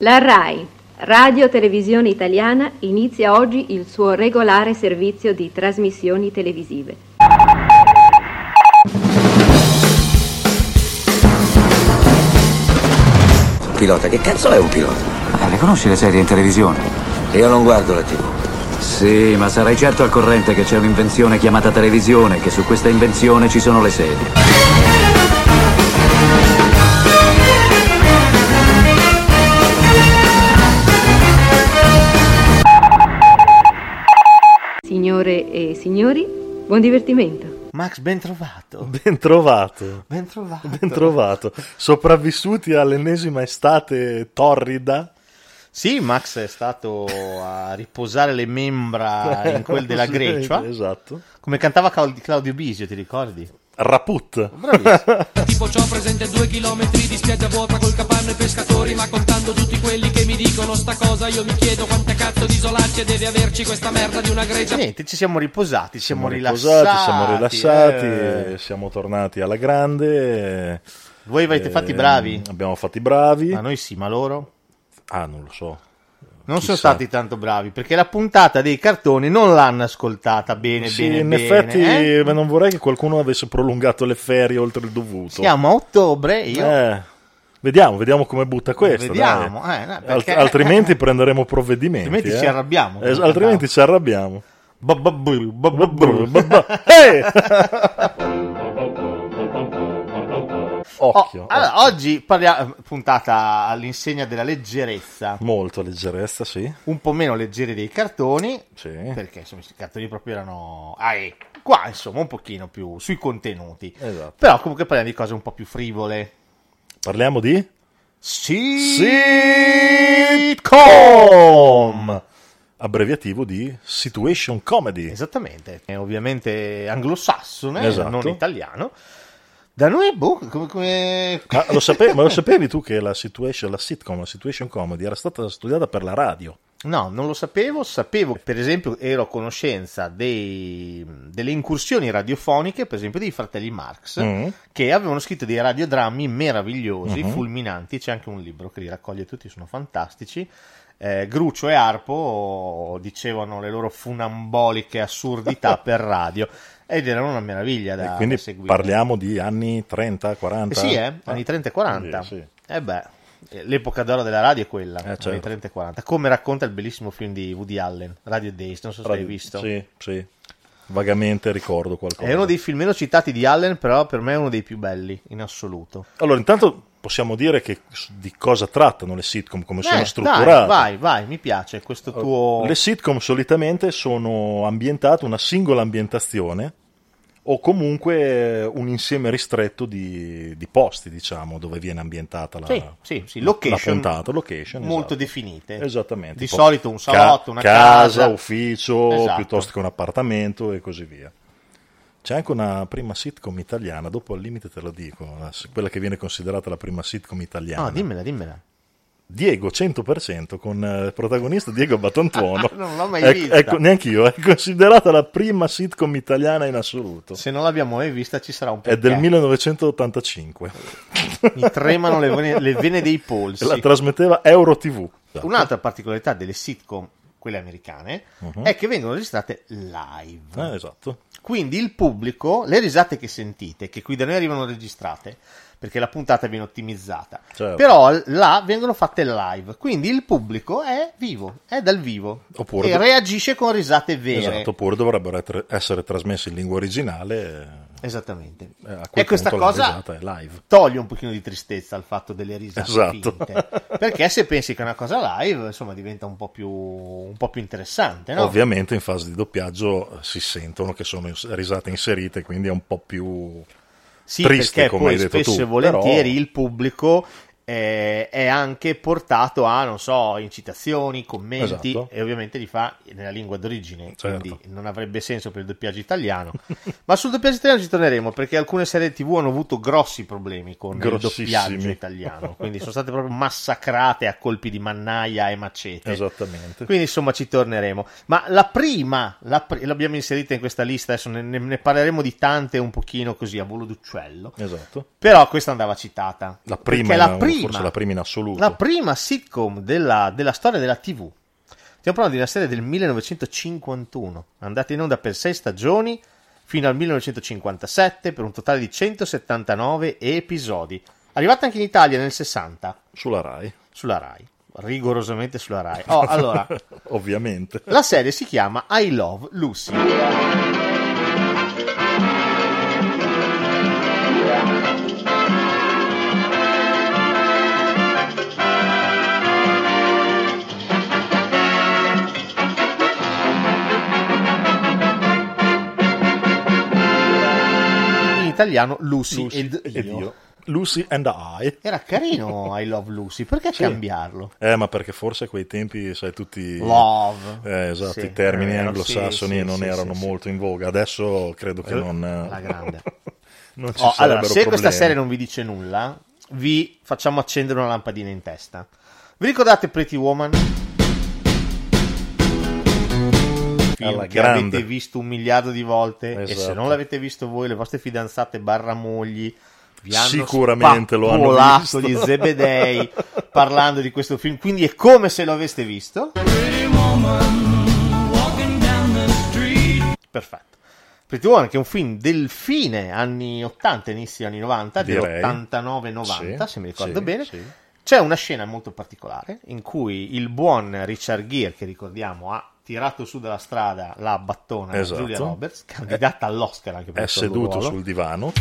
La RAI, Radio Televisione Italiana, inizia oggi il suo regolare servizio di trasmissioni televisive. Pilota, che cazzo è un pilota? Eh, le conosci le serie in televisione? Io non guardo la TV. Sì, ma sarai certo al corrente che c'è un'invenzione chiamata televisione, e che su questa invenzione ci sono le serie. Signori, buon divertimento. Max, ben trovato. Ben trovato. Ben trovato. Ben trovato. Sopravvissuti all'ennesima estate torrida. Sì, Max è stato a riposare le membra in quel della Grecia. Esatto. Come cantava Claud- Claudio Bisio, ti ricordi? Raput. Tipo ciò presente due chilometri di spiaggia vuota col capanno e pescatori Ma contando tutti quelli che mi dicono sta cosa Io mi chiedo quante cazzo di isolacce deve averci questa merda di una Grecia Niente, ci siamo riposati, siamo, rilassati. riposati, siamo rilassati, eh. siamo tornati alla grande. Voi avete Eh, fatti bravi? Abbiamo fatti bravi. Ma noi sì, ma loro? Ah, non lo so. Non sono stati tanto bravi perché la puntata dei cartoni non l'hanno ascoltata bene, Sì, bene, in bene. effetti eh? ma non vorrei che qualcuno avesse prolungato le ferie oltre il dovuto. Siamo a ottobre, io... Eh, vediamo, vediamo come butta questo. Vediamo, eh, no, Alt- perché- altrimenti prenderemo provvedimenti. Altrimenti eh. ci arrabbiamo, Eh, altrimenti ci arrabbiamo. Bababul, bababul. Eh! Oh, Occhio, allora, occhio. oggi parliamo puntata all'insegna della leggerezza, Molto leggerezza, sì. un po' meno leggeri dei cartoni, Sì. perché insomma i cartoni proprio erano ah, eh, qua insomma un pochino più sui contenuti. Esatto. Però comunque parliamo di cose un po' più frivole. Parliamo di Sitcom! abbreviativo di situation comedy. Esattamente, è ovviamente anglosassone, Esatto. non italiano. Da noi, boh, come... come... Ma lo, sape- ma lo sapevi tu che la situation, la sitcom, la situation comedy era stata studiata per la radio? No, non lo sapevo. Sapevo, per esempio, ero a conoscenza dei- delle incursioni radiofoniche, per esempio, dei fratelli Marx, Mm. che avevano scritto dei radiodrammi meravigliosi, Mhm. fulminanti. C'è anche un libro che li raccoglie tutti, sono fantastici. Eh, Grucio e Arpo dicevano le loro funamboliche assurdità per radio ed erano una meraviglia da, e quindi da seguire. parliamo di anni 30, 40? Eh sì, eh, anni 30 e 40. Sì, sì. Eh beh, eh, l'epoca d'oro della radio è quella, Eh, anni certo. 30 e 40. Come racconta il bellissimo film di Woody Allen, Radio Days, non so se l'hai visto. Sì, sì. Vagamente ricordo qualcosa. È uno dei film meno citati di Allen, però per me è uno dei più belli in assoluto. Allora, intanto possiamo dire che di cosa trattano le sitcom, come sono Eh, strutturate. Dai, vai, vai, mi piace questo tuo... Le sitcom solitamente sono ambientate una singola ambientazione o comunque un insieme ristretto di, di posti, diciamo, dove viene ambientata la, Sì, sì, sì, la location puntata, location, molto esatto. definite. Esattamente. Di solito un salotto, ca- una casa, casa. ufficio, Esatto. piuttosto che un appartamento e così via. C'è anche una prima sitcom italiana, dopo al limite te lo dico, la- quella che viene considerata la prima sitcom italiana. No, dimmela, dimmela. Diego 100% con eh, protagonista Diego Battantuono. Non l'ho mai È- vista. è- neanch'io, è considerata la prima sitcom italiana in assoluto. Se non l'abbiamo mai vista ci sarà un po'. È del 1985. Mi tremano le vene, le vene dei polsi. la trasmetteva Euro TV. Un'altra particolarità delle sitcom, quelle americane, è che vengono registrate live. Eh, esatto. Quindi il pubblico, le risate che sentite, che qui da noi arrivano registrate, perché la puntata viene ottimizzata, Certo. però là vengono fatte live. Quindi il pubblico è vivo, è dal vivo Oppure e do- reagisce con risate vere. Esatto, oppure dovrebbero etre- essere trasmessi in lingua originale. Esattamente. eh, a quel E questa cosa è live. toglie un pochino di tristezza al fatto delle risate Esatto. finte. Perché se pensi che è una cosa live, insomma, diventa un po' più, un po' più interessante, no? Ovviamente in fase di doppiaggio eh, si sentono che sono risate inserite, quindi è un po' più Sì, triste, perché come poi hai detto spesso tu, e volentieri però- il pubblico eh, è anche portato a, non so, incitazioni, commenti Esatto. e ovviamente li fa nella lingua d'origine, Certo. quindi non avrebbe senso per il doppiaggio italiano. Ma sul doppiaggio italiano ci torneremo perché alcune serie TV hanno avuto grossi problemi con il doppiaggio italiano, quindi sono state proprio massacrate a colpi di mannaia e macete. Esattamente. Quindi insomma ci torneremo. Ma la prima, la pri- l'abbiamo inserita in questa lista, adesso ne, ne- parleremo di tante un pochino così a volo d'uccello. Esatto. Però questa andava citata. La prima Perché la prima prima, forse la prima in assoluto. la prima sitcom della, della storia della TV. Stiamo parlando di una serie del 1951, andata in onda per sei stagioni fino al 1957 per un totale di 179 episodi. Arrivata anche in Italia nel 60 Sulla Rai, sulla Rai, rigorosamente sulla Rai. Oh, allora, ovviamente. la serie si chiama I Love Lucy. Italiano Lucy, Lucy ed, ed io. io. Lucy and I. Era carino I Love Lucy, perché Sì. cambiarlo? Eh, ma perché forse a quei tempi, sai, tutti... Love. Eh, esatto, Sì, i termini vero, anglosassoni sì, non erano molto in voga. Adesso credo che Eh, non... la grande. non ci Oh, allora, se questa problemi. serie non vi dice nulla, vi facciamo accendere una lampadina in testa. Vi ricordate Pretty Woman? Film Alla che grande. avete visto un miliardo di volte e se Esatto. non l'avete visto voi, le vostre fidanzate barra mogli vi hanno Sicuramente lo hanno visto. di zebedei parlando di questo film, quindi è come se lo aveste visto. Perfetto. Pretty Woman che è un film del fine anni 80, inizio anni 90, Direi. dell'89-90 Sì, se mi ricordo sì, bene. sì. C'è una scena molto particolare in cui il buon Richard Gere, che ricordiamo ha tirato su dalla strada la battona di Esatto. Julia Roberts, candidata all'Oscar anche per È seduto ruolo. sul divano.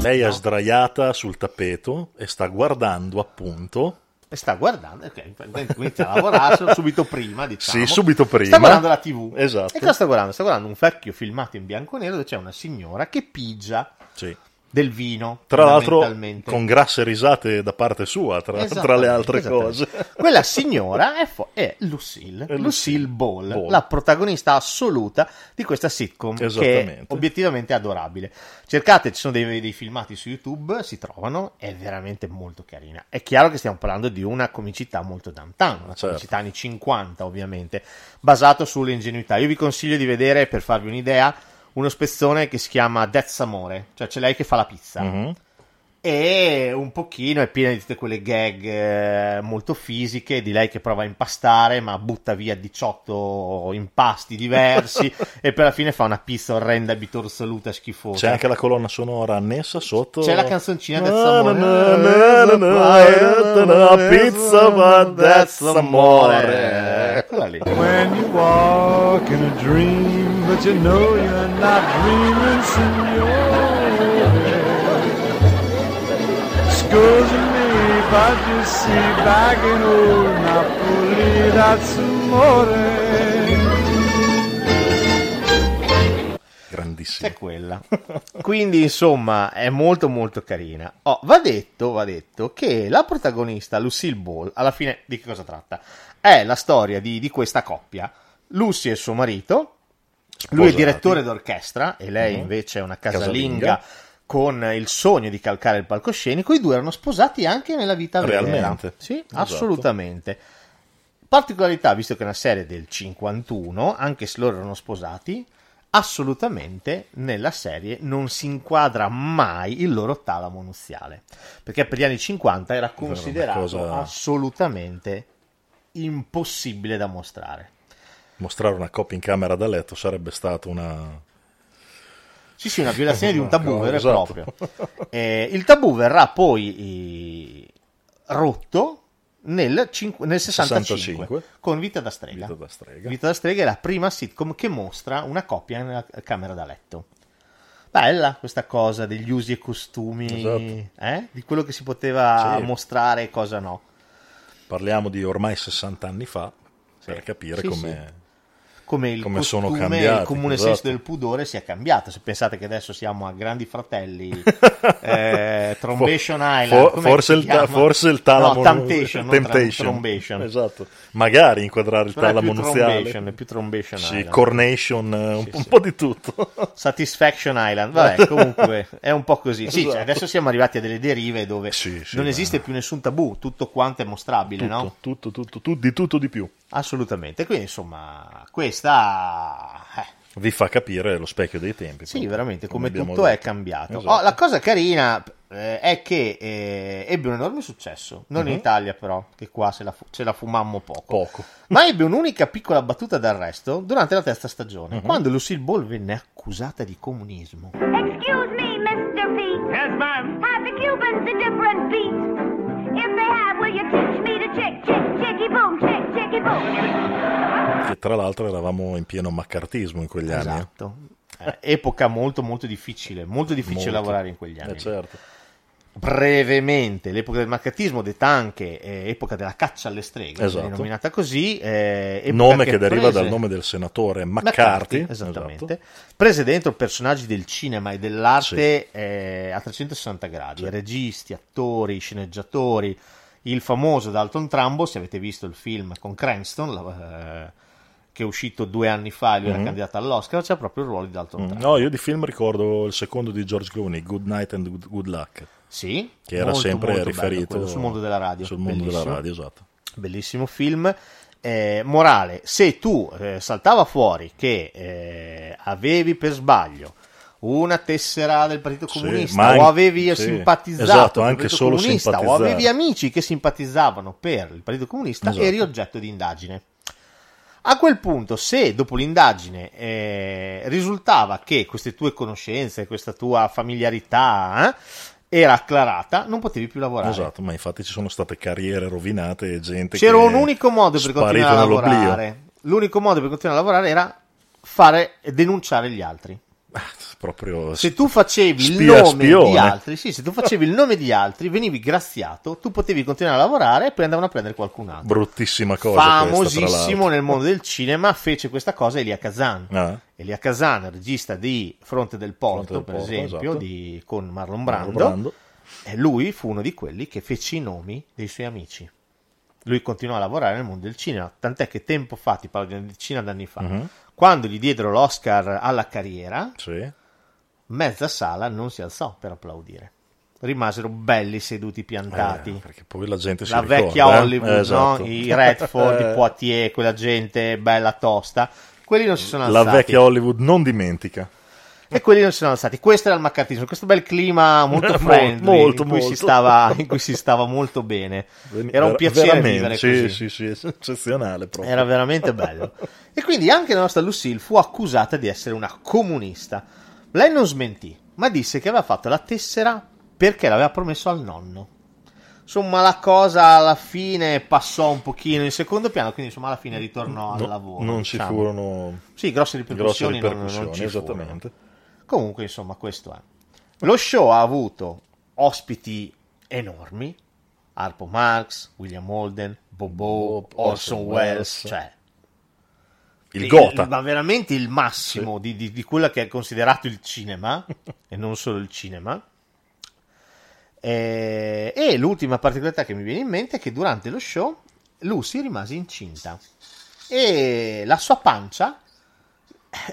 Lei è sdraiata sul tappeto e sta guardando appunto e sta guardando, ok, inizia a lavorare subito prima, diciamo. Sì, subito prima. Sta guardando la TV. Esatto. E cosa sta guardando? Sta guardando un vecchio filmato in bianco e nero dove c'è una signora che pigia Sì. Del vino. Tra l'altro con grasse risate da parte sua, tra, tra le altre cose. Quella signora è, fo- è Lucille, È Lucille Lucille Ball, Ball. la protagonista assoluta di questa sitcom che è obiettivamente adorabile. Cercate, ci sono dei, dei filmati su YouTube, si trovano, è veramente molto carina. È chiaro che stiamo parlando di una comicità molto downtown, una Certo. comicità anni 50 ovviamente, basato sull'ingenuità. Io vi consiglio di vedere, per farvi un'idea, uno spezzone che si chiama That's Amore, cioè c'è lei che fa la pizza Mhm. e un pochino è piena di tutte quelle gag eh, molto fisiche di lei che prova a impastare ma butta via 18 impasti diversi e per la fine fa una pizza orrenda bitorsoluta schifosa C'è anche la colonna sonora annessa sotto. C'è la canzoncina Amore. na, Pizza ma that's amore. Quella lì When you walk in a dream, but you know you're not dreaming, signore. Scusa me I just see back in old Napoli, that's amore. Grandissimo. c'è quella quindi insomma è molto molto carina oh, va detto va detto che la protagonista Lucille Ball alla fine di che cosa tratta è la storia di, di questa coppia Lucy e suo marito lui è Sposati. direttore d'orchestra e lei Mhm. invece è una Casalinga. casalinga con il sogno di calcare il palcoscenico. I due erano sposati anche nella vita vera. Realmente. Sì, Esatto. assolutamente. Particolarità, visto che è una serie del 51, anche se loro erano sposati, assolutamente nella serie non si inquadra mai il loro talamo nuziale. Perché per gli anni 50 era considerato cosa- assolutamente impossibile da mostrare. Mostrare una coppia in camera da letto sarebbe stata una. Sì, sì, una violazione di un tabù No, vero e esatto. proprio. Eh, il tabù verrà poi eh, rotto nel, cinqu- nel 65, 65. con Vita da strega. Vita da strega. Vita da strega è la prima sitcom che mostra una coppia nella camera da letto. Bella questa cosa degli usi e costumi, Esatto. eh? di quello che si poteva Sì. mostrare e cosa no. Parliamo di ormai 60 anni fa, per capire Sì, come. Come il Come sono costume, cambiati, il comune esatto. senso del pudore sia cambiato. Se pensate che adesso siamo a grandi fratelli, eh, Trombation For- Island, for- forse, il ta- forse il talamo no, Temptation, Temptation. Trombation. Esatto. Magari inquadrare il Però talamo nuziale. È più Trombation Sì, Island. Cornation, eh, un, Sì, un sì. po' di tutto. Satisfaction Island, vabbè, comunque è un po' così. Sì, cioè, Esatto. adesso siamo arrivati a delle derive dove Sì, non esiste più nessun tabù, tutto quanto è mostrabile, no? tutto, tutto, tutto, tu- di tutto di più. Assolutamente. Quindi, insomma, questa eh, Vi fa capire lo specchio dei tempi. Sì, veramente, come, abbiamo tutto è detto. cambiato. Esatto. Oh, la cosa carina eh, è che eh, ebbe un enorme successo, non in Mhm. Italia però, che qua se la, fu- ce la fumammo poco. Poco. Ma ebbe un'unica piccola battuta d'arresto durante la terza stagione, Mhm. quando Lucille Ball venne accusata di comunismo. Excuse me, Mr. Pete. Yes, ma'am. Have the Cubans a different beat? If they have, will you teach me to chick, chick, chicky boom, chick, chicky boom? Che tra l'altro eravamo in pieno maccartismo in quegli anni. eh. Esatto. Eh, epoca molto molto difficile, molto difficile Molto. lavorare in quegli anni. Eh, certo. brevemente l'epoca del marcatismo, detta anche eh, epoca della caccia alle streghe, Esatto. denominata così. eh, Nome che, deriva prese- dal nome del senatore McCarthy. esattamente. esatto. Prese dentro personaggi del cinema e dell'arte eh, a 360 gradi, registi, attori, sceneggiatori. Il famoso Dalton Trumbo, se avete visto il film con Cranston, la- eh, che è uscito due anni fa lui era Mhm. candidato all'Oscar, c'è proprio il ruolo di Dalton Mm, Trumbo. No, io di film ricordo il secondo di George Clooney, Good Night and Good, Good Luck. Sì, Che era molto, sempre molto riferito sul mondo della radio. Sul mondo della Bellissimo. radio, esatto. Bellissimo film. Eh, morale, se tu eh, saltava fuori che eh, avevi per sbaglio una tessera del Partito Sì, Comunista ma o avevi sì, simpatizzato esatto, anche solo Comunista o avevi amici che simpatizzavano per il Partito Comunista, Esatto. eri oggetto di indagine. A quel punto, se dopo l'indagine eh, risultava che queste tue conoscenze, questa tua familiarità eh, era acclarata, non potevi più lavorare. Esatto, ma infatti ci sono state carriere rovinate e gente C'era un unico modo per continuare a nell'oblio. lavorare. L'unico modo per continuare a lavorare era fare denunciare gli altri. Proprio Se tu facevi il spia nome spione. di altri, sì, se tu facevi il nome di altri, venivi graziato, tu potevi continuare a lavorare e poi andavano a prendere qualcun altro. Bruttissima cosa questa, Famosissimo l'altro. nel mondo del cinema fece questa cosa Elia Kazan. Ah. Elia Kazan, regista di Fronte del Porto, Fronte del per Porto, esempio, esatto. di- con Marlon Marlon Brando. Brando. E lui fu uno di quelli che fece i nomi dei suoi amici. Lui continuò a lavorare nel mondo del cinema, tant'è che tempo fa, ti parlo di una decina d'anni fa, Mhm. quando gli diedero l'Oscar alla carriera, Sì. Mezza sala non si alzò per applaudire. Rimasero belli seduti piantati. Eh, perché poi la gente si la ricorda, vecchia eh? Hollywood, Eh, esatto. no? i Redford, i Poitier, quella gente bella tosta. Quelli non si sono La alzati. vecchia Hollywood non dimentica. E quelli non si sono alzati. Questo era il maccartismo, questo bel clima molto friendly molto, in, cui Si molto. stava, in cui si stava molto bene. Era un piacere veramente, vivere sì, così. Sì, sì, eccezionale proprio. Era veramente bello. E quindi anche la nostra Lucille fu accusata di essere una comunista. Lei non smentì, ma disse che aveva fatto la tessera perché l'aveva promesso al nonno. Insomma, la cosa alla fine passò un pochino in secondo piano, quindi insomma alla fine ritornò al No, lavoro. non ci diciamo. furono Sì, grosse ripercussioni, grosse non- non ripercussioni, ci furono. esattamente. Comunque, insomma, questo è. Lo show ha avuto ospiti enormi. Harpo Marx, William Holden, Bobo, Orson Welles, cioè Il Gotha. ma veramente il massimo di, di, di quello che è considerato il cinema, e non solo il cinema. Eh, E, l'ultima particolarità che mi viene in mente è che durante lo show Lucy rimase incinta e la sua pancia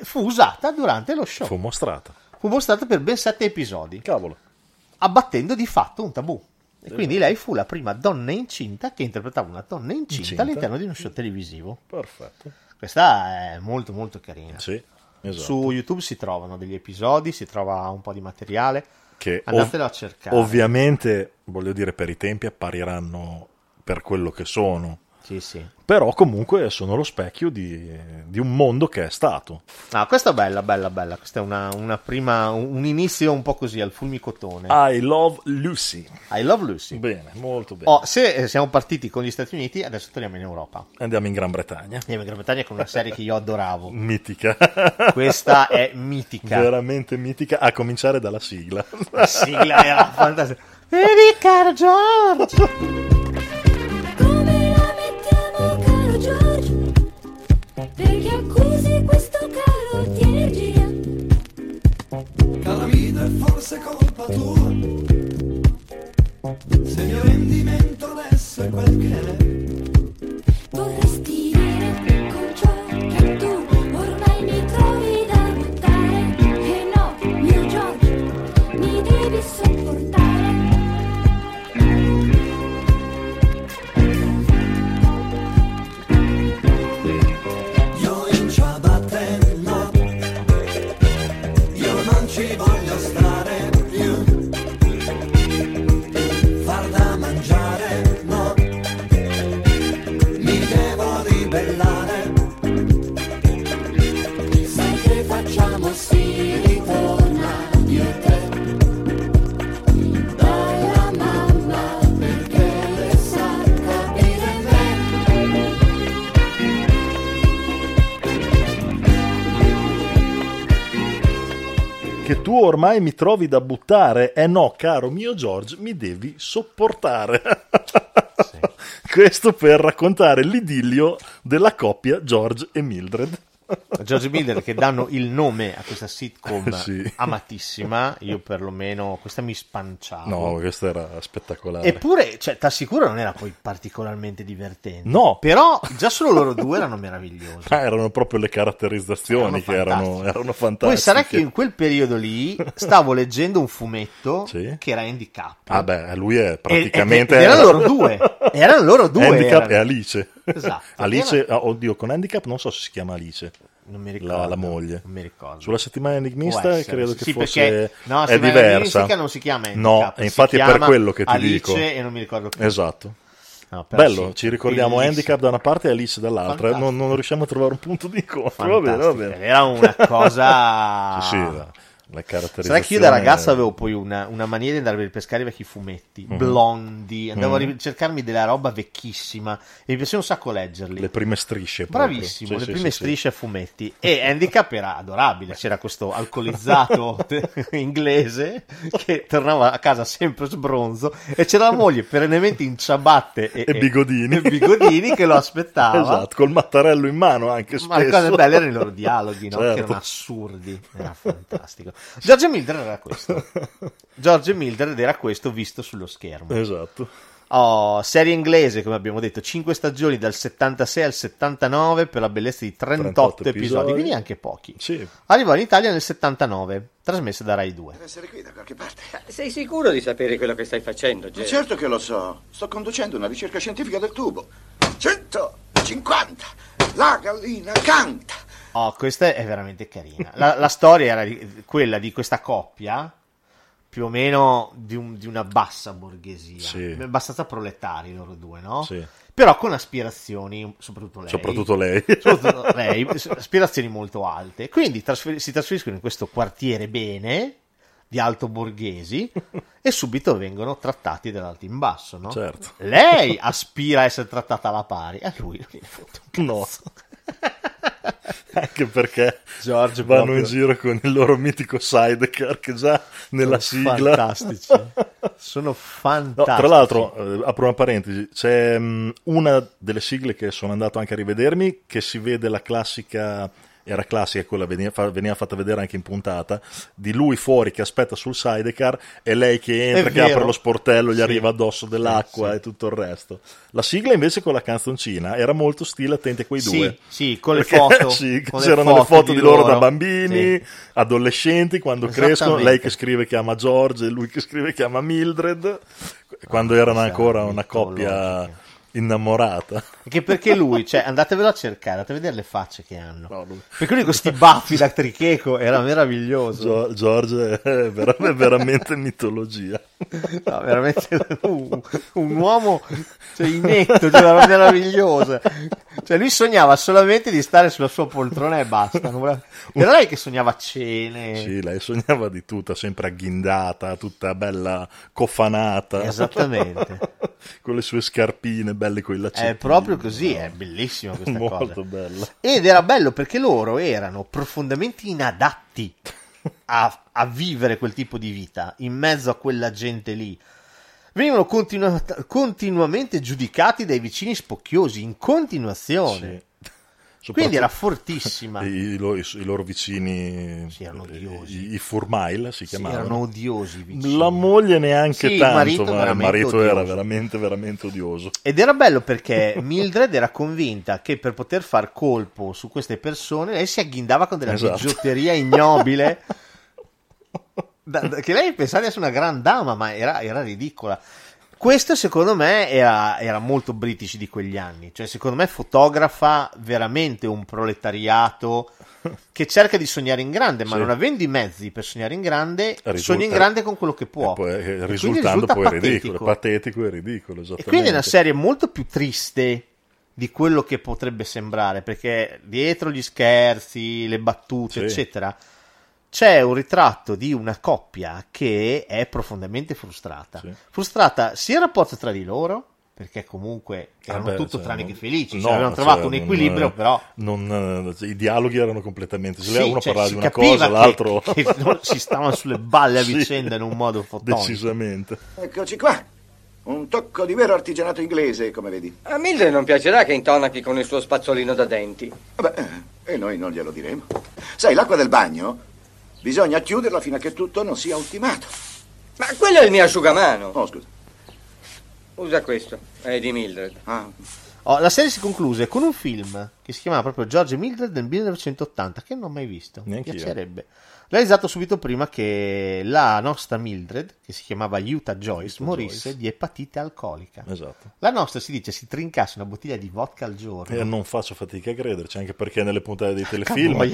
fu usata durante lo show. Fu mostrata. Fu mostrata per ben sette episodi. Cavolo. Abbattendo di fatto un tabù. E quindi lei fu la prima donna incinta che interpretava una donna incinta, Incinta. all'interno di uno show televisivo. Perfetto. Questa è molto molto carina. Sì, esatto. Su YouTube si trovano degli episodi, si trova un po' di materiale. Che Andatelo ov- a cercare. Ovviamente, voglio dire, per i tempi appariranno per quello che sono. Sì, sì. Però comunque sono lo specchio di, di un mondo che è stato. Ah, questa è bella, bella, bella. Questa è una, una prima, un inizio un po' così al fulmicotone. I love Lucy. I love Lucy. Bene, molto bene. Oh, se eh, siamo partiti con gli Stati Uniti, adesso torniamo in Europa. Andiamo in Gran Bretagna. Andiamo in Gran Bretagna con una serie che io adoravo. Mitica. Questa è mitica. Veramente mitica, a cominciare dalla sigla. La sigla era fantastica. Vedi, caro George. Calamita è forse colpa tua. Se il mio rendimento adesso è quel che è Tu ormai mi trovi da buttare. Eh no, caro mio George, mi devi sopportare. Questo per raccontare l'idillio della coppia George e Mildred. George Miller che danno il nome a questa sitcom Sì. amatissima, io perlomeno questa mi spanciavo. No, questo era spettacolare. Eppure, cioè, t'assicuro non era poi particolarmente divertente. No. Però già solo loro due erano meravigliosi. Ah, erano proprio le caratterizzazioni che erano, erano fantastiche. Poi sarà che in quel periodo lì stavo leggendo un fumetto Sì. che era handicap. Ah beh, lui è E- praticamente... ed- ed erano loro due. Erano loro due. Handicap erano. e Alice. Esatto. Alice, ah, oddio, con handicap non so se si chiama Alice. Non mi ricordo. La, la moglie. Non mi ricordo. Sulla settimana enigmista credo che sì, fosse perché- no, è diversa. non si chiama No, handicap, si infatti è per quello che ti Alice dico. e non mi ricordo più. Esatto. No, Bello, sì, ci ricordiamo bellissimo. handicap da una parte e Alice dall'altra. Fantastico. Non, non riusciamo a trovare un punto di incontro. Va bene, va bene. Era una cosa... Sì, sì, la. Sai che io da ragazzo avevo poi una, una mania di andare a pescare i vecchi fumetti, Mhm. blondi, andavo Mhm. a cercarmi della roba vecchissima e mi piaceva un sacco leggerli. Le prime strisce. proprio. Bravissimo, Sì, le sì, prime sì, strisce a fumetti. E Handicap era adorabile, c'era questo alcolizzato inglese che tornava a casa sempre sbronzo e c'era la moglie perennemente in ciabatte e, E bigodini. e bigodini che lo aspettava. Esatto, col mattarello in mano anche Ma le spesso. cose belle erano i loro dialoghi, no? che Certo. erano assurdi, era fantastico. George Mildred era questo. George Mildred era questo visto sullo schermo. Esatto. Oh, serie inglese, come abbiamo detto, 5 stagioni dal 76 al 79 per la bellezza di 38, 38 episodi, episodi. quindi anche pochi. Sì. Arrivò in Italia nel 79, trasmessa da Rai 2. Deve essere qui da qualche parte. Sei sicuro di sapere quello che stai facendo, Jerry? certo che lo so. Sto conducendo una ricerca scientifica del tubo. 150! La gallina canta! Oh, questa è veramente carina. La, la storia era di- quella di questa coppia, più o meno di, un- di una bassa borghesia, Sì. abbastanza proletari loro due, no? Sì. Però con aspirazioni, soprattutto lei. Soprattutto lei. soprattutto lei, aspirazioni molto alte. Quindi trasfer- si trasferiscono in questo quartiere bene, di alto borghesi, e subito vengono trattati dall'alto in basso, no? Certo. Lei aspira a essere trattata alla pari, a lui non fotte un No. Anche perché George vanno proprio- in giro con il loro mitico sidecar che già nella Sono sigla. fantastici. Sono No, fantastici. tra l'altro, eh, apro una parentesi, c'è mh, una delle sigle che sono andato anche a rivedermi, che si vede la classica, era classica, quella veniva, veniva fatta vedere anche in puntata, di lui fuori che aspetta sul sidecar e lei che entra, che apre lo sportello, gli Sì. arriva addosso dell'acqua Sì, e tutto il resto. La sigla invece con la canzoncina era molto stile attenti a quei due. sì, con le Perché, foto, con le c'erano le foto foto di loro, loro. da bambini, adolescenti, quando crescono, lei che scrive che ama George e lui che scrive che ama Mildred, quando erano sì, ancora una coppia innamorata. Anche perché lui, cioè, andatevelo a cercare, andate a vedere le facce che hanno. No, lui- Perché lui con questi baffi da tricheco era meraviglioso. Gio- George è vera- è veramente mitologia. No, veramente un, un uomo cioè, inetto, cioè, era meravigliosa. Cioè, lui sognava solamente di stare sulla sua poltrona e basta. non voleva- Era lei che sognava cene. Sì, lei sognava di tutta, sempre agghindata, tutta bella cofanata. Esattamente. Con le sue scarpine belle con i laccettini. È proprio così, è bellissima questa Molto cosa. bella. Ed era bello perché loro erano profondamente inadatti a, a vivere quel tipo di vita in mezzo a quella gente lì. Venivano continua- continuamente giudicati dai vicini spocchiosi in continuazione. Quindi era fortissima. I, i loro, i loro vicini, Sì, odiosi. i, i Furmail si Sì, chiamavano. erano odiosi i vicini. La moglie neanche Sì, tanto, marito ma il marito era odioso. veramente, veramente odioso. Ed era bello perché Mildred era convinta che per poter far colpo su queste persone lei si agghindava con della Esatto. bigiotteria ignobile. Da- da- che lei pensava di essere una gran dama, ma era, era ridicola. Questo secondo me era, era molto british di quegli anni, cioè secondo me fotografa veramente un proletariato che cerca di sognare in grande, ma Sì. non avendo i mezzi per sognare in grande, Risulta- sogna in grande con quello che può. E poi, eh, E risultando risulta poi patetico. ridicolo, patetico e ridicolo, E quindi è una serie molto più triste di quello che potrebbe sembrare, perché dietro gli scherzi, le battute, Sì. eccetera, c'è un ritratto di una coppia che è profondamente frustrata. Sì. Frustrata sia il rapporto tra di loro, perché comunque erano Vabbè, tutto cioè, tranne non- che felici, no, cioè, avevano cioè, trovato un non- equilibrio, però non, eh, i dialoghi erano completamente se Sì, uno cioè, parlava si di una capiva cosa che- l'altro che non si stavano sulle balle a Sì, vicenda in un modo fotonico. decisamente Eccoci qua. Un tocco di vero artigianato inglese, come vedi. A Mildred non piacerà che intonachi con il suo spazzolino da denti. Vabbè, eh, e noi non glielo diremo. Sai, l'acqua del bagno bisogna chiuderla fino a che tutto non sia ultimato. Ma quello è il mio asciugamano. Oh, scusa. Usa questo, è di Mildred. Ah, Oh, la serie si concluse con un film che si chiamava proprio George Mildred del 1980, che non ho mai visto. Mi Neanch'io. piacerebbe. Realizzato subito prima che la nostra Mildred, che si chiamava Utah Joyce, morisse Joyce. di epatite alcolica. esatto La nostra si dice si trincasse una bottiglia di vodka al giorno. e non faccio fatica a crederci anche perché nelle puntate dei telefilm.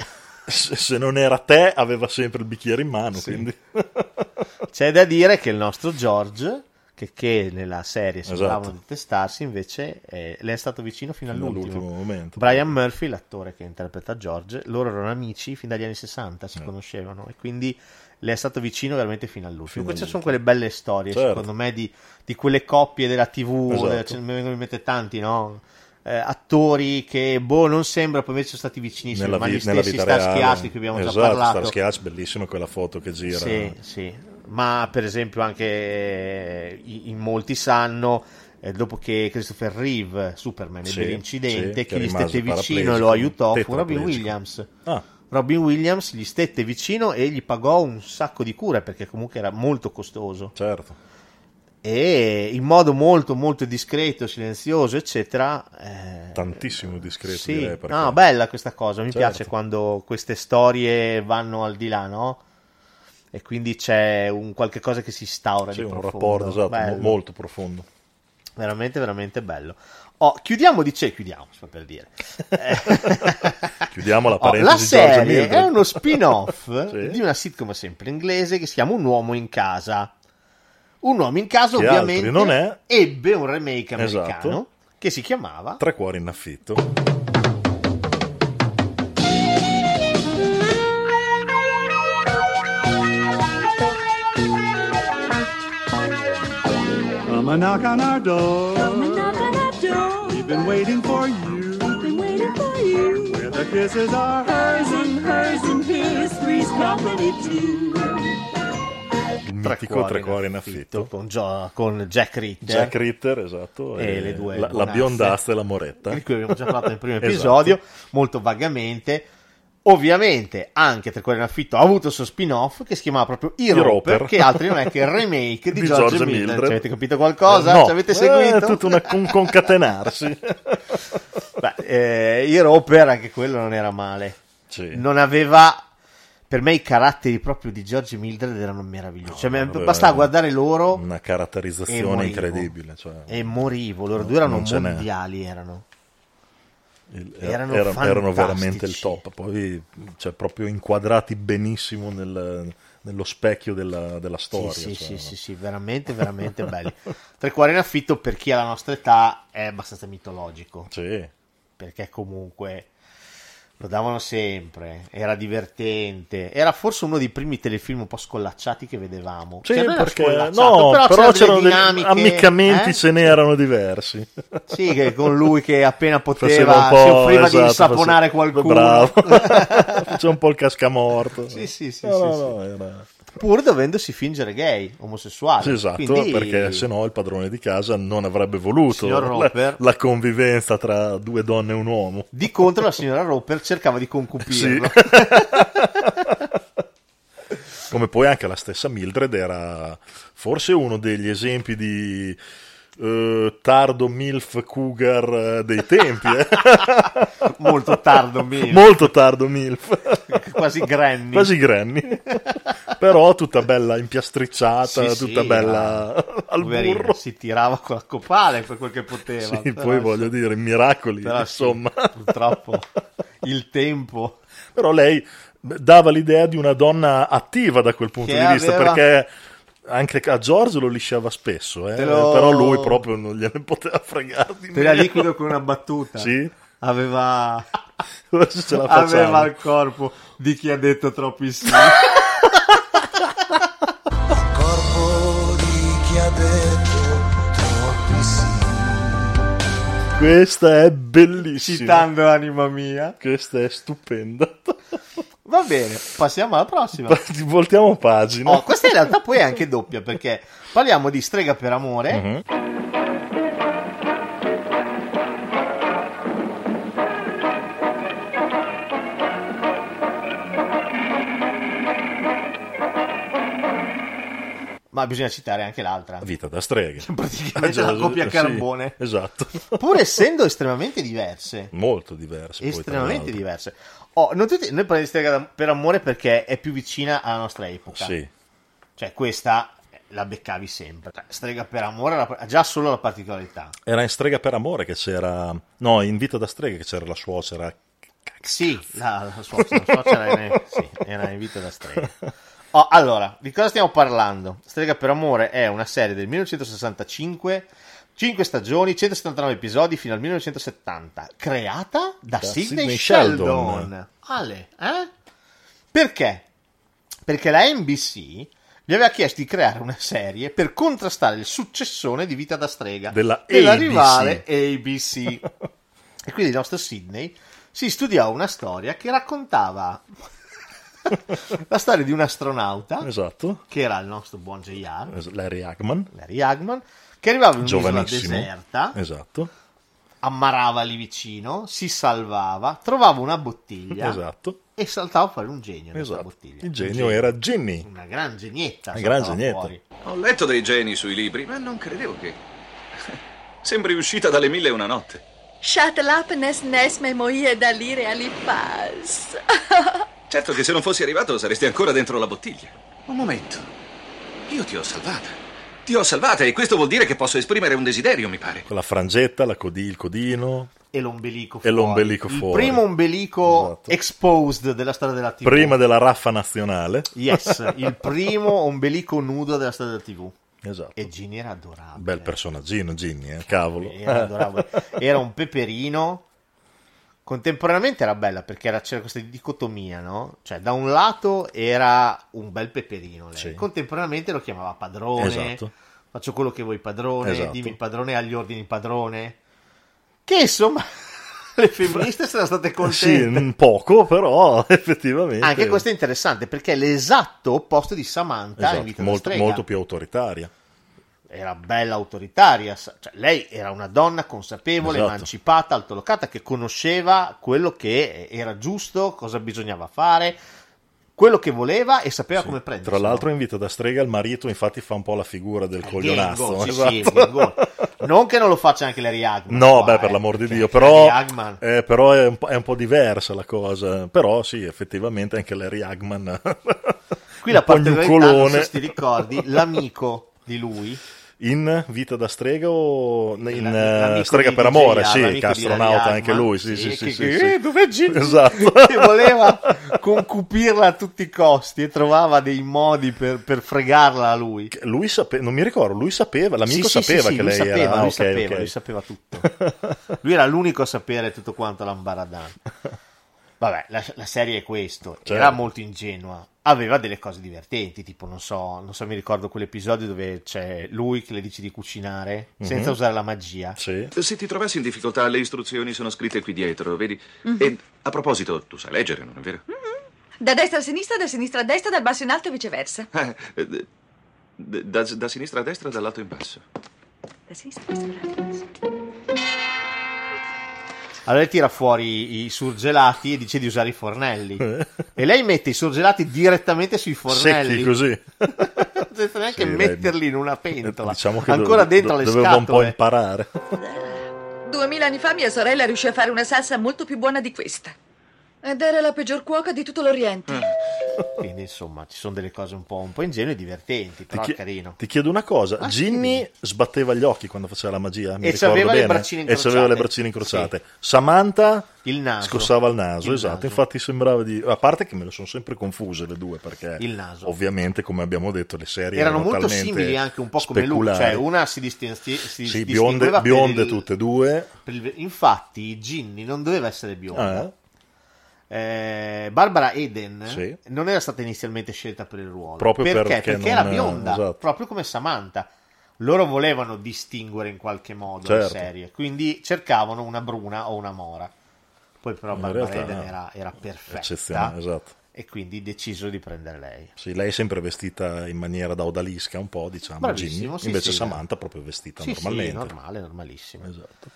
Se, non era te aveva sempre il bicchiere in mano Sì. C'è da dire che il nostro George, che, che nella serie sembravano Esatto. detestarsi, invece eh, le è stato vicino fino all'ultimo. all'ultimo momento. Brian Murphy, l'attore che interpreta George, loro erano amici fin dagli anni 60, Eh. si conoscevano e quindi le è stato vicino veramente fino all'ultimo. Fino Queste sono quelle belle storie, Certo. secondo me, di, di quelle coppie della TV, Esatto. eh, ne vengono in mente tanti, no? Eh, attori che boh non sembra poi invece sono stati vicinissimi nella, ma gli nella stessi vita Starsky reale Hutch di cui abbiamo esatto, già parlato Starsky Hutch, bellissima quella foto che gira sì, sì. Ma per esempio anche eh, in molti sanno, eh, dopo che Christopher Reeve, Superman, ebbe Sì, l'incidente, sì, chi che gli stette vicino e lo aiutò fu Robin. Williams. Ah. Robin Williams gli stette vicino e gli pagò un sacco di cure perché comunque era molto costoso. certo E in modo molto molto discreto, silenzioso, eccetera. eh, tantissimo discreto sì, direi perché- no, bella questa cosa. Mi Certo. piace quando queste storie vanno al di là, no? E quindi c'è un qualche cosa che si instaura Sì, di un profondo. rapporto esatto, molto profondo Veramente, veramente bello. Oh, chiudiamo di c'è, chiudiamo, sto per dire. chiudiamo la Oh, parentesi la George serie è uno spin-off Sì. di una sitcom sempre inglese che si chiama Un uomo in casa. Un uomo in casa Che ovviamente non è. ebbe un remake Esatto. americano che si chiamava tre cuori in affitto Come a knock on our door. Come and knock on our door. We've been waiting for you. Been waiting for you. Where the kisses are Hers and hers and his. Three's company too. Il mitico tre cuori in affitto con, Gio- con Jack Ritter Jack Ritter esatto e le due la, la biondastra e la moretta di cui abbiamo già parlato nel primo Esatto. episodio, molto vagamente. Ovviamente anche Tre Cuori in Affitto ha avuto il suo spin-off che si chiamava proprio I I Roper, Roper. che altro non è che il remake di, Di George, George Miller. Mildred. Ci avete capito qualcosa? Eh, no. Ci avete Eh, seguito? è tutto una- un concatenarsi Beh, eh, I Roper anche quello non era male. Sì. Non aveva... Per me i caratteri proprio di George Mildred erano meravigliosi. Cioè, me- aveva bastava guardare loro una caratterizzazione incredibile cioè, E morivo. Loro due erano mondiali, erano. il- erano erano, erano fantastici. veramente il top poi cioè, proprio inquadrati benissimo nel- nello specchio della, della storia Sì, sì, cioè, sì, sì, sì, veramente, veramente belli. Tre cuori in affitto per chi ha la nostra età è abbastanza mitologico. Sì. Perché comunque lo davano sempre, era divertente. Era forse uno dei primi telefilm un po' scollacciati che vedevamo. Sì, Cioè, perché no, però, c'erano delle c'erano degli dinamiche, ammiccamenti, eh? ce n'erano diversi. Sì, che con lui che appena poteva si offriva esatto, di insaponare faceva- qualcuno. Bravo. Faceva un po' il cascamorto. Sì, sì, sì, No, sì, no, sì. no, era- Pur dovendosi fingere gay, omosessuale. Sì, esatto, Quindi- perché se no il padrone di casa non avrebbe voluto la, la convivenza tra due donne e un uomo. Di contro la signora Roper cercava di concupirlo. Come poi anche la stessa Mildred era forse uno degli esempi di eh, tardo MILF Cougar eh, dei tempi. eh. Molto tardo MILF. Molto tardo MILF. Quasi granny. Quasi granny. Però tutta bella impiastricciata, Sì, tutta sì, bella era- al poverino, burro. Si tirava con la copale per quel che poteva. Sì, poi voglio dire, miracoli, però insomma. purtroppo il tempo. Però lei dava l'idea di una donna attiva da quel punto Che di vista, aveva- perché anche a George lo lisciava spesso, eh, lo- però lui proprio non gliene poteva fregare di Te la liquido con una battuta. Sì? Aveva, aveva il corpo di chi ha detto troppi sì. Corpo di chi ha detto troppi sì. Questa è bellissima. Citando Anima Mia. Questa è stupenda. Va bene, passiamo alla prossima. Voltiamo pagina. Oh, questa in realtà poi è anche doppia perché parliamo di Strega per amore. Mhm. Ma bisogna citare anche l'altra. Vita da streghe. Praticamente la coppia Sì, carbone. esatto. Pur essendo estremamente diverse. Molto diverse. poi, Estremamente l'altro. diverse. Oh, non tutti- noi parliamo di Strega per amore perché è più vicina alla nostra epoca. Sì. Cioè, questa la beccavi sempre. Cioè, Strega per amore ha già solo la particolarità. Era in Strega per amore che c'era... No, in Vita da streghe che c'era la suocera. Sì, la, la suocera, la suocera era, in, sì, era in vita da strega. Oh, allora, di cosa stiamo parlando? Strega per amore è una serie del 1965, 5 stagioni, 179 episodi fino al 1970, creata da, Da Sidney, Sidney Sheldon. Sheldon. Ale, eh? Perché? Perché la NBC gli aveva chiesto di creare una serie per contrastare il successone di Vita da strega Della della ABC. rivale ABC. e quindi il nostro Sidney si studiò una storia che raccontava la storia di un astronauta Esatto. che era il nostro buon JR, Larry Hagman. Larry Hagman, che arrivava in un'isola deserta, Esatto. ammarava lì vicino, si salvava, trovava una bottiglia Esatto. e saltava fuori un genio nella Esatto. bottiglia. Il Un genio era Ginny. Una gran genietta. Una gran genietta. fuori. Ho letto dei geni sui libri, ma non credevo che. Sembri uscita dalle mille e una notte. Schattenlapenes nes memorie da lire alipas. Certo che se non fossi arrivato saresti ancora dentro la bottiglia. Un momento. Io ti ho salvata. Ti ho salvata e questo vuol dire che posso esprimere un desiderio, mi pare. Con la frangetta, la codi- il codino. E l'ombelico E fuori. l'ombelico Il fuori. primo ombelico exposed della storia della TV. Prima della raffa nazionale. Yes, il primo ombelico nudo della storia della TV. Esatto. E Ginny era adorabile. Bel personaggino, Ginny, eh? cavolo. Era, adorabile. Era un peperino. Contemporaneamente era bella perché era- c'era questa dicotomia, no? Cioè, da un lato era un bel peperino. Sì. contemporaneamente lo chiamava padrone. Esatto. Faccio quello che vuoi, padrone. Esatto. Dimmi il padrone agli ordini, padrone. Che insomma, le femministe sono state Sì, contente. un poco, però effettivamente. Anche questo è interessante perché è l'esatto opposto di Samantha Esatto, in Vita molto, molto più autoritaria. Era bella autoritaria, cioè, lei era una donna consapevole, Esatto. emancipata, altolocata, che conosceva quello che era giusto, cosa bisognava fare, quello che voleva e sapeva come prendere. Tra l'altro in Vita da strega il marito infatti fa un po' la figura del coglionazzo. Sì, esatto. sì, il Gengol. Non che non lo faccia anche Larry Hagman. No, qua, beh, eh. per l'amor di Cioè, Dio, però, eh, però è, un po', è un po' diversa la cosa. Però sì, effettivamente anche Larry Hagman. Qui la particolarità, se ti ricordi, l'amico di lui, In Vita da strega o in La- l'amico eh, Strega per amore? ah, Sì, che astronauta anche lui. Sì, sì, sì, sì. che- sì, che- eh, dov'è Ginny? Esatto. che voleva concupirla a tutti i costi e trovava dei modi per, per fregarla a lui. Lui sapeva, non mi ricordo, lui sapeva, l'amico Sì, sapeva sì, che lui lei sapeva, era. ah, lui ok, sapeva, ok. lui sapeva tutto. Lui era l'unico a sapere tutto quanto l'ambaradan. Vabbè, la, la serie è questo. Certo. Era molto ingenua. Aveva delle cose divertenti, tipo, non so, non so, mi ricordo quell'episodio dove c'è lui che le dice di cucinare senza Mhm. usare la magia. Sì. Se ti trovassi in difficoltà, le istruzioni sono scritte qui dietro, vedi? Mhm. E a proposito, tu sai leggere, non è vero? Da destra a sinistra, da sinistra a destra, dal basso in alto e viceversa. Eh, eh, d- d- da, da sinistra a destra, dall'alto in basso. Da sinistra a destra, dall'alto in basso. Allora lei tira fuori i surgelati e dice di usare i fornelli. e lei mette i surgelati direttamente sui fornelli. Secchi così. senza neanche Sì, metterli in una pentola. Diciamo che Ancora dove- dentro do- le doveva un po' scatole. imparare. Duemila anni fa mia sorella riuscì a fare una salsa molto più buona di questa. Ed era la peggior cuoca di tutto l'Oriente. Quindi insomma ci sono delle cose un po', un po' ingenue e divertenti, però chi- è carino. Ti chiedo una cosa, Ah, Ginny sbatteva gli occhi quando faceva la magia, mi E c'aveva le braccine e c'aveva le incrociate. braccine incrociate. Samantha Il naso. scossava il naso, Il esatto, naso. infatti sembrava di... A parte che me le sono sempre confuse le due, perché Il naso. ovviamente, come abbiamo detto, le serie Erano erano, molto simili anche un po' come lui, cioè una si, distin- si, Sì, bionde, bionde il- tutte e due. il- infatti Ginny non doveva essere bionda. Ah, Eh, Barbara Eden Sì. non era stata inizialmente scelta per il ruolo Proprio perché? perché Perché era bionda, esatto. proprio come Samantha. loro volevano distinguere in qualche modo le Certo. serie, quindi cercavano una bruna o una mora. Poi però In Barbara realtà, Eden era, era perfetta esatto. e quindi decisero di prendere lei. Sì, lei è sempre vestita in maniera da odalisca un po', diciamo, Bravissimo, Ginny. sì, Invece Samantha proprio vestita normalmente. normale, normalissimo. Esatto.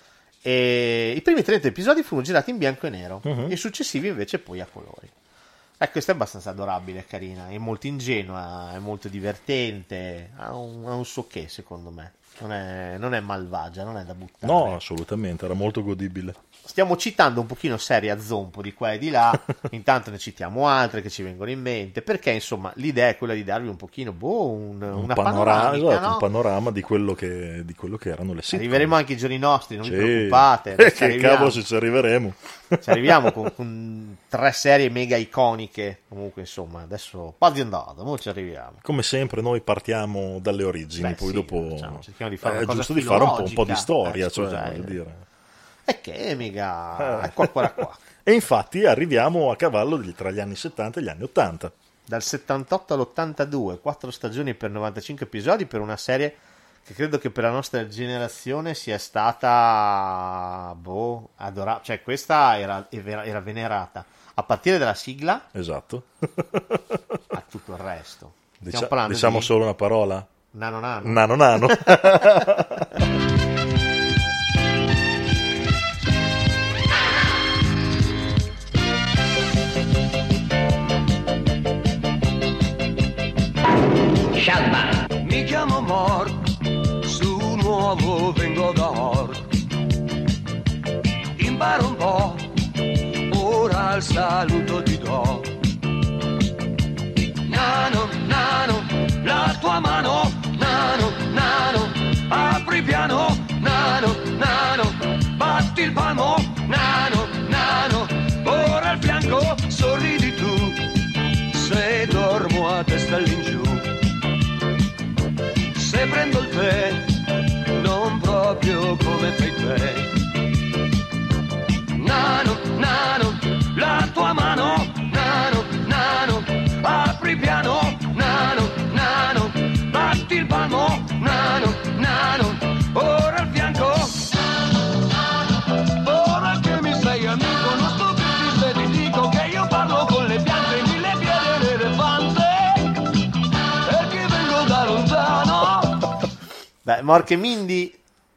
E I primi 30 episodi furono girati in bianco e nero, Mhm. i successivi invece poi a colori. Ecco, questa è abbastanza adorabile e carina, è molto ingenua, è molto divertente, ha un, ha un suo che secondo me. Non è, non è malvagia, non è da buttare. No, assolutamente, era molto godibile. Stiamo citando un pochino serie a zompo di qua e di là, intanto ne citiamo altre che ci vengono in mente, perché insomma l'idea è quella di darvi un pochino, boh, un, Un, una panorama, esatto, no? un panorama di quello, che, di quello che erano le sitcom. Arriveremo anche ai giorni nostri, non Sì. vi preoccupate. Eh, che cavolo se ci arriveremo. Ci arriviamo con, con tre serie mega iconiche. Comunque, insomma, adesso pas di andata, ora ci arriviamo. Come sempre noi partiamo dalle origini, Beh, poi sì, dopo diciamo, cerchiamo di fare giusto di fare un po', un po' di storia, Eh, cioè, eh. dire. E che mica è qua, qua, qua. E infatti arriviamo a cavallo tra gli anni 70 e gli anni 80. Dal 78 all'82, quattro stagioni per 95 episodi per una serie che credo che per la nostra generazione sia stata boh, adorata. Cioè, questa era, era era venerata a partire dalla sigla Esatto. a tutto il resto. Parlando diciamo di solo una parola? Nano Nano. Nano Nano. Scialba. Mi chiamo Mort, su nuovo vengo da Hort. Imparo un po', ora il saluto ti do. Nano, nano, la tua mano, nano, nano, apri piano, nano, nano, batti il palmo, come fai te. Nano, nano, la tua mano, nano, nano, apri piano, nano, nano, batti il palmo, nano, nano, ora al fianco. Ora che mi sei amico, non sto più triste, ti dico che io parlo con le piante, mille piedi d'elefante, perché vengo da lontano. Beh, Mork e Mindy,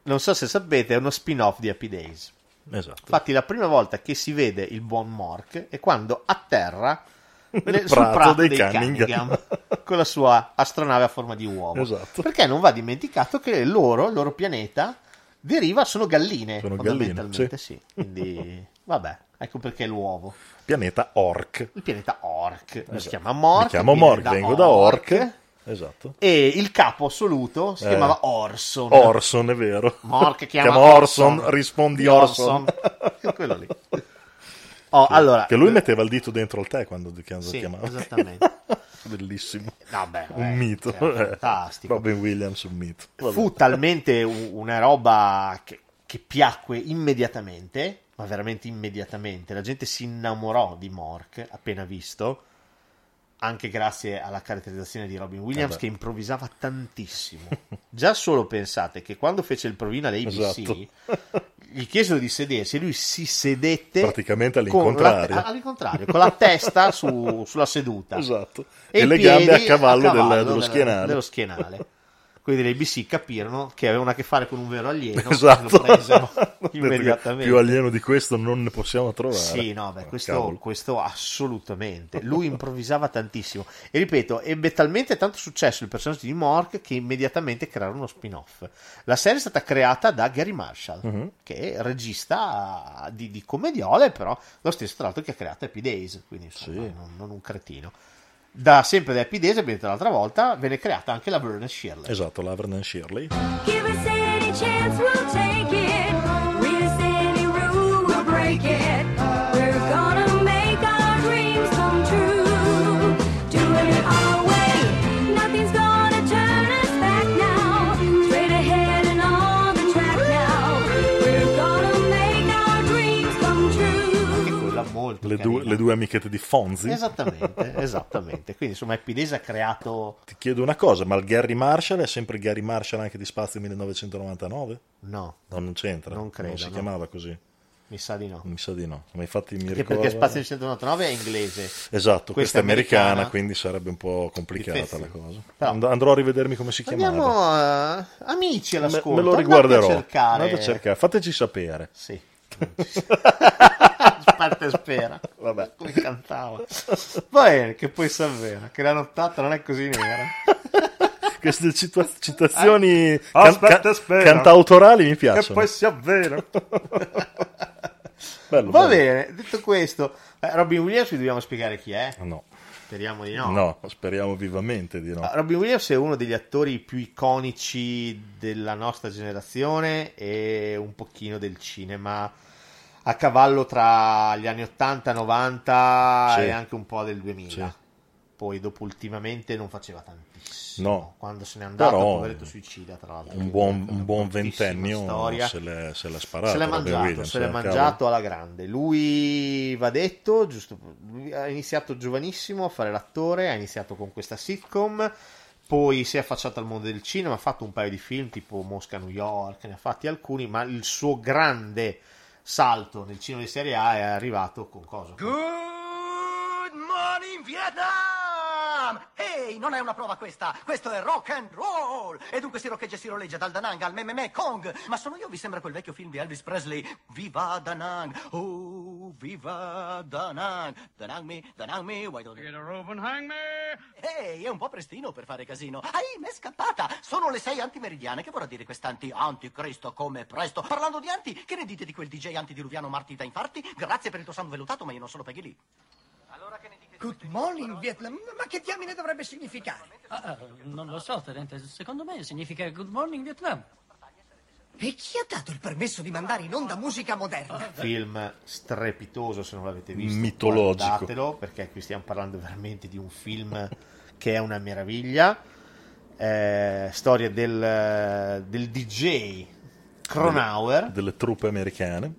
non so se sapete, è uno spin-off di Happy Days. Esatto. Infatti, la prima volta che si vede il buon Mork è quando atterra nel, sul prato dei dei, Cunningham. Cunningham con la sua astronave a forma di uovo. Esatto. Perché non va dimenticato che loro, il loro pianeta, deriva, sono galline. Sono galline, fondamentalmente, sì. Quindi, vabbè, ecco perché l'uovo. Pianeta Orc. Il pianeta Orc. Si Esatto. chiama Mork. Mi chiamo Mork, vengo da Orc. Esatto. E il capo assoluto si Eh. chiamava Orson. Orson, è vero. Mork chiama, Chiama Orson, rispondi Di Orson. Quello lì. Oh, allora, Che lui metteva il dito dentro il tè quando quando Sì, chiamava. esattamente. Bellissimo. Vabbè, un eh, mito. cioè, fantastico. Robin Williams, un mito. Vabbè. fu talmente una roba che, che piacque immediatamente, ma veramente immediatamente. La gente si innamorò di Mork appena visto, anche grazie alla caratterizzazione di Robin Williams Eh che improvvisava tantissimo. Già solo pensate che quando fece il provino alle ABC, Esatto. gli chiesero di sedersi e lui si sedette Praticamente con la- all'incontrario. all'incontrario, con la testa su- sulla seduta Esatto. e, E le gambe a cavallo del- dello della- schienale. dello schienale. Quelli dell'ABC capirono che avevano a che fare con un vero alieno Esatto. lo presero immediatamente. Più alieno di questo non ne possiamo trovare. Sì, no, beh, Oh, questo, questo assolutamente. Lui improvvisava tantissimo. E ripeto, ebbe talmente tanto successo il personaggio di Mork che immediatamente crearono uno spin-off. La serie è stata creata da Gary Marshall, Mhm. che è regista di, di commediole, però lo stesso tra l'altro che ha creato Happy Days, quindi insomma, non, non un cretino. Da sempre da Happy Days, abbiamo detto l'altra volta, venne creata anche la Vernon Shirley. Esatto, la Vernon Shirley. Give us any chance, we'll take Le due, le due amichette di Fonzi. Esattamente, esattamente. Quindi insomma Happy Days ha creato... Ti chiedo una cosa, ma il Gary Marshall è sempre Gary Marshall anche di Spazio 1999? No, No, non c'entra. Non credo, si no. chiamava così. mi sa di no. Mi sa di no. Ma infatti mi ricordo... perché Spazio 199 è inglese. Esatto, questa, è americana, americana. quindi sarebbe un po' complicata Difetti. la cosa. Però- And- andrò a rivedermi come si chiamava. Andiamo eh, amici Me, all'ascolto. me lo andate riguarderò. a cercare. Andate a cercare. Fateci sapere. Sì. Aspetta e spera. Vabbè. Come cantava. Va bene, che poi si avvera, che la nottata non è così nera. Queste citua- citazioni Eh? can- Aspetta can- e spera. cantautorali mi Che piacciono. poi si avvera. Bello, Va bello. bene, detto questo, eh, Robin Williams vi dobbiamo spiegare chi è? No. Speriamo di no. No, speriamo vivamente di no. Ah, Robin Williams è uno degli attori più iconici della nostra generazione e un pochino del cinema a cavallo tra gli anni 80, 90 Sì. e anche un po' del 2000. Sì. Poi dopo ultimamente non faceva tantissimo. No. Quando se n'è andato, Però poveretto suicida tra l'altro. un buon, un buon ventennio storia. se l'è, se l'è sparato. Se l'è mangiato, Williams, se l'è eh, mangiato alla grande. Lui va detto, giusto, ha iniziato giovanissimo a fare l'attore, ha iniziato con questa sitcom, poi si è affacciato al mondo del cinema, ha fatto un paio di film tipo Mosca New York, ne ha fatti alcuni, ma il suo grande salto nel cinema di serie A è arrivato con cosa? Good morning Vietnam! Ehi, non è una prova questa, questo è rock and roll! E dunque si roccheggia e si roleggia dal Da Nang al Meme Kong. Ma sono io, vi sembra quel vecchio film di Elvis Presley? Viva Da Nang! Oh, viva Da Nang! Da Nang me, Da Nang me, why don't you get a rope and hang me? Ehi, è un po' prestino per fare casino. Ai, m'è scappata! Sono le sei antimeridiane, che vorrà dire quest'anti anticristo come presto? Parlando di anti, che ne dite di quel DJ antidiluviano Marti da infarti? Grazie per il tuo sangue velutato, ma io non sono Peggy lì. Good morning Vietnam, ma che diamine dovrebbe significare? Ah, non lo so, tenente. Secondo me significa Good Morning Vietnam. E chi ha dato il permesso di mandare in onda musica moderna? film strepitoso se non l'avete visto Mitologico. guardatelo perché qui stiamo parlando veramente di un film che è una meraviglia Eh, storia del, del DJ Cronauer Delle, delle truppe americane.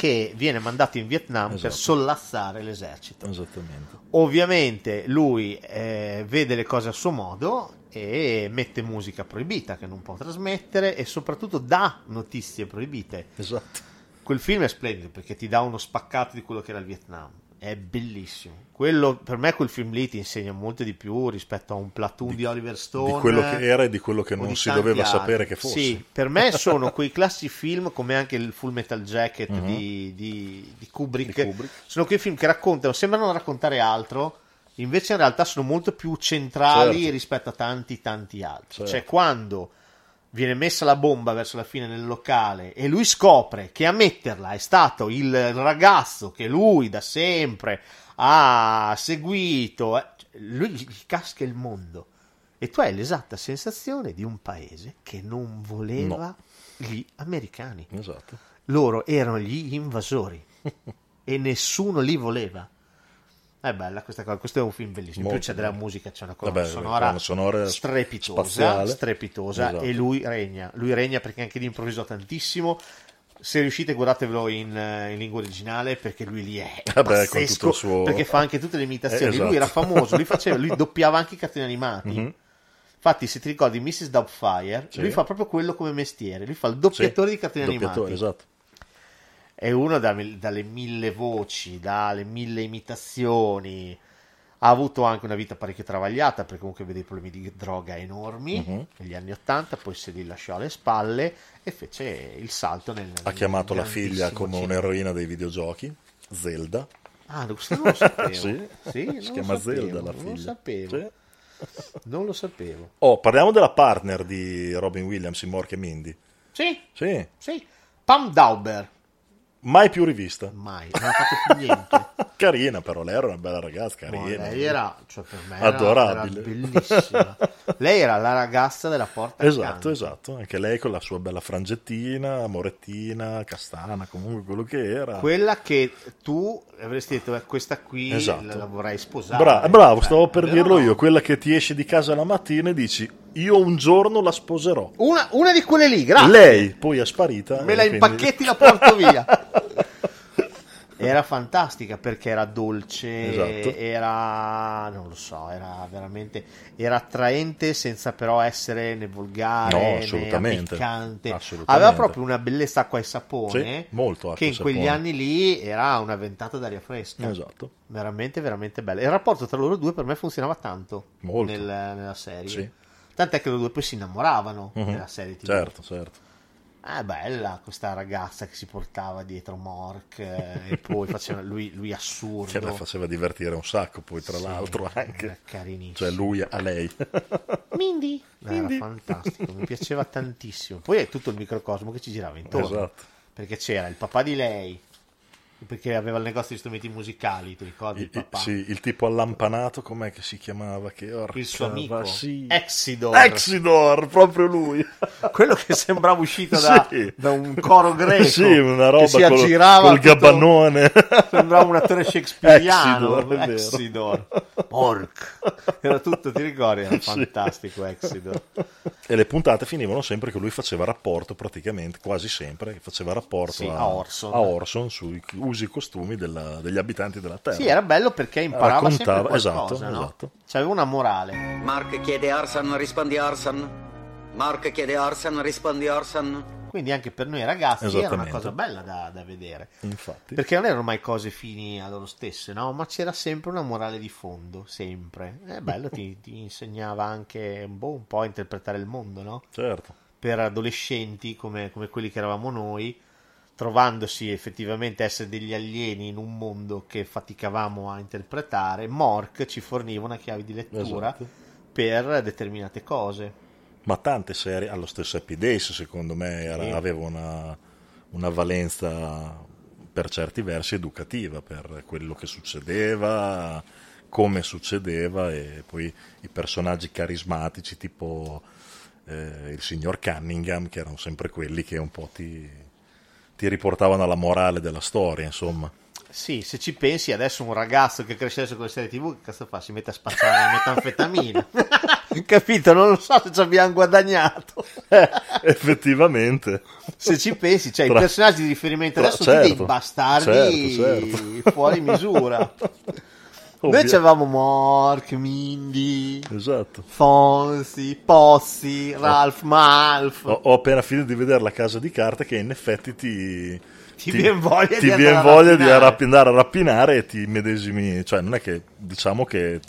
Che viene mandato in Vietnam per Esatto. sollazzare l'esercito Esattamente. ovviamente lui eh, vede le cose a suo modo e mette musica proibita che non può trasmettere e soprattutto dà notizie proibite Esatto. quel film è splendido perché ti dà uno spaccato di quello che era il Vietnam. È bellissimo. Quello, per me quel film lì ti insegna molto di più rispetto a un platoon di, Oliver Stone. Di quello che era e di quello che non di si doveva altri. sapere che fosse. Sì, per me sono quei classici film come anche il Full Metal Jacket Mhm. di, di- di Kubrick. Di Kubrick. Sono quei film che raccontano, sembrano raccontare altro, invece in realtà sono molto più centrali Certo. rispetto a tanti tanti altri. Certo. Cioè quando viene messa la bomba verso la fine nel locale e lui scopre che a metterla è stato il ragazzo che lui da sempre ha seguito, eh, lui gli gli casca il mondo. E tu hai l'esatta sensazione di un paese che non voleva No. gli americani. Esatto. Loro erano gli invasori e nessuno li voleva. È bella questa cosa, questo è un film bellissimo. In più c'è della musica, c'è una colonna sonora, sonora strepitosa, spaziale. strepitosa Esatto. e lui regna. Lui regna perché anche lì improvvisò tantissimo. Se riuscite guardatevelo in, eh, in lingua originale perché lui lì è Vabbè, con pazzesco tutto il suo- perché fa anche tutte le imitazioni. Eh, Lui era esatto. famoso, lui, faceva, lui doppiava anche i cartoni animati. Mhm. Infatti, se ti ricordi Mrs. Doubtfire, Sì. lui fa proprio quello come mestiere. Lui fa il doppiatore Sì, di cartoni doppiatore, animati. esatto. È uno da- dalle mille voci, dalle mille imitazioni. Ha avuto anche una vita parecchio travagliata perché comunque vede i problemi di droga enormi Mhm. negli anni Ottanta, poi se li lasciò alle spalle e fece il salto nel... Ha chiamato la figlia come cinema. un'eroina dei videogiochi, Zelda. Ah, questo non lo sapevo. sì, Sì, non si lo chiama sapevo, Zelda la non lo figlia. sapevo. Sì. Non lo sapevo. Oh, parliamo della partner di Robin Williams in Mork e Mindy. Sì, Sì. sì. Pam Dauber. Mai più rivista. Mai, non ha fatto più niente. Carina, però lei era una bella ragazza, No, carina. lei era, cioè per me Adorabile. era bellissima. lei era la ragazza della porta Esatto, accanto. esatto. Anche lei con la sua bella frangettina, morettina, castana, comunque quello che era. Quella che tu avresti detto, "Eh, questa qui Esatto. la, la vorrei sposare. Bra- bravo, Cioè, stavo per vero dirlo no? io. Quella che ti esce di casa la mattina e dici: Io un giorno la sposerò. Una, una di quelle lì, grazie. Lei poi è sparita. Me la quindi- impacchetti la porto via. Era fantastica perché era dolce, Esatto. era non lo so, era veramente era attraente senza però essere né volgare No, né assolutamente. ammiccante. Assolutamente. Aveva proprio una bellezza acqua e sapone Sì, molto che in quegli sapone. anni lì era una ventata d'aria fresca. Esatto. Veramente, veramente bella. Il rapporto tra loro due per me funzionava tanto nel- nella serie. Sì. Tant'è che loro due poi si innamoravano Mhm. nella serie TV. Certo, certo. È bella questa ragazza che si portava dietro Mork eh, e poi faceva lui, lui assurdo. Che la faceva divertire un sacco, poi tra Sì, l'altro anche. era carinissimo. Cioè lui a lei. Mindy. Era Mindy. fantastico, mi piaceva tantissimo. Poi è tutto il microcosmo che ci girava intorno. Esatto. Perché c'era il papà di lei, perché aveva il negozio di strumenti musicali, ti ricordi il papà? sì, il tipo allampanato, com'è che si chiamava? Che Il suo amico sì. Exidor. Exidor, proprio lui. Quello che sembrava uscito da, Sì. da un coro greco. Sì, una roba che si col- aggirava col tutto- gabbannone. Sembrava un attore shakespeariano. Exidor. Exidor. Pork. Era tutto, ti ricordi? Era fantastico Exidor. E le puntate finivano sempre che lui faceva rapporto, praticamente, quasi sempre, faceva rapporto a, a Orson. a Orson sui usi e costumi della- degli abitanti della Terra. Sì, era bello perché imparava Raccontava- sempre qualcosa, esatto, no? esatto. C'aveva una morale. Mark chiede Orson, rispondi Orson. Mark chiede Orson, rispondi Orson. Quindi anche per noi ragazzi era una cosa bella da, da vedere. Infatti. Perché non erano mai cose fini a loro stesse, no? Ma c'era sempre una morale di fondo, sempre. È bello, ti, ti insegnava anche boh, un po' a interpretare il mondo, no? Certo. Per adolescenti come, come quelli che eravamo noi, trovandosi effettivamente a essere degli alieni in un mondo che faticavamo a interpretare, Mork ci forniva una chiave di lettura Esatto. per determinate cose. Ma tante serie, allo stesso Happy Days secondo me era- Sì. aveva una, una valenza per certi versi educativa, per quello che succedeva, come succedeva e poi i personaggi carismatici tipo eh, il signor Cunningham che erano sempre quelli che un po' ti, ti riportavano alla morale della storia, insomma. Sì, se ci pensi, adesso un ragazzo che crescesse con le serie TV, che cazzo fa? Si mette a spazzare la metanfetamina. Capito? Non lo so se ci abbiamo guadagnato. Effettivamente. Se ci pensi, cioè i Tra- personaggi di riferimento tra- adesso sono certo, dei bastardi certo, certo. fuori misura. Noi Ovvio. c'avevamo Mork, Mindy, Esatto. Fonzi, Pozzi, Ralph Malf. Ho, ho appena finito di vedere la casa di carta che in effetti ti, Ti vien voglia ti di vien andare a voglia di andare a rapinare e ti medesimi, cioè non è che diciamo che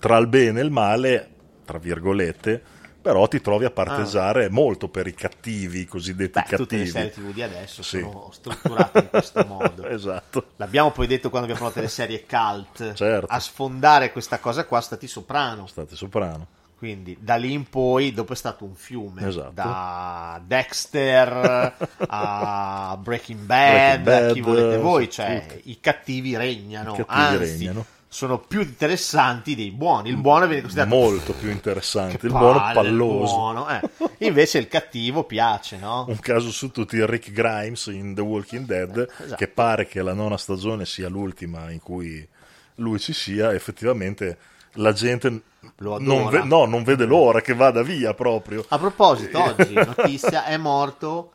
tra il bene e il male, tra virgolette, però ti trovi a parteggiare molto per i cattivi, i cosiddetti Ah. Beh, tutte le cattivi. serie TV di adesso Sì. sono strutturate in questo modo. esatto. L'abbiamo poi detto quando abbiamo parlato delle serie cult. Certo. A sfondare questa cosa qua stati Soprano. Stati Soprano. Quindi da lì in poi, dopo è stato un fiume. Esatto. Da Dexter a Breaking Bad, Breaking Bad, a chi volete voi. Cioè, tutti. i cattivi regnano. I cattivi anzi, regnano. Sono più interessanti dei buoni. Il buono viene considerato Molto più interessante. Che il buono palle, il palloso. buono, eh. Invece il cattivo piace, no? Un caso su tutti, Rick Grimes in The Walking Dead, esatto. che pare che la nona stagione sia l'ultima in cui lui ci sia, effettivamente la gente Lo non, ve- no, non vede l'ora che vada via proprio. A proposito, oggi notizia è morto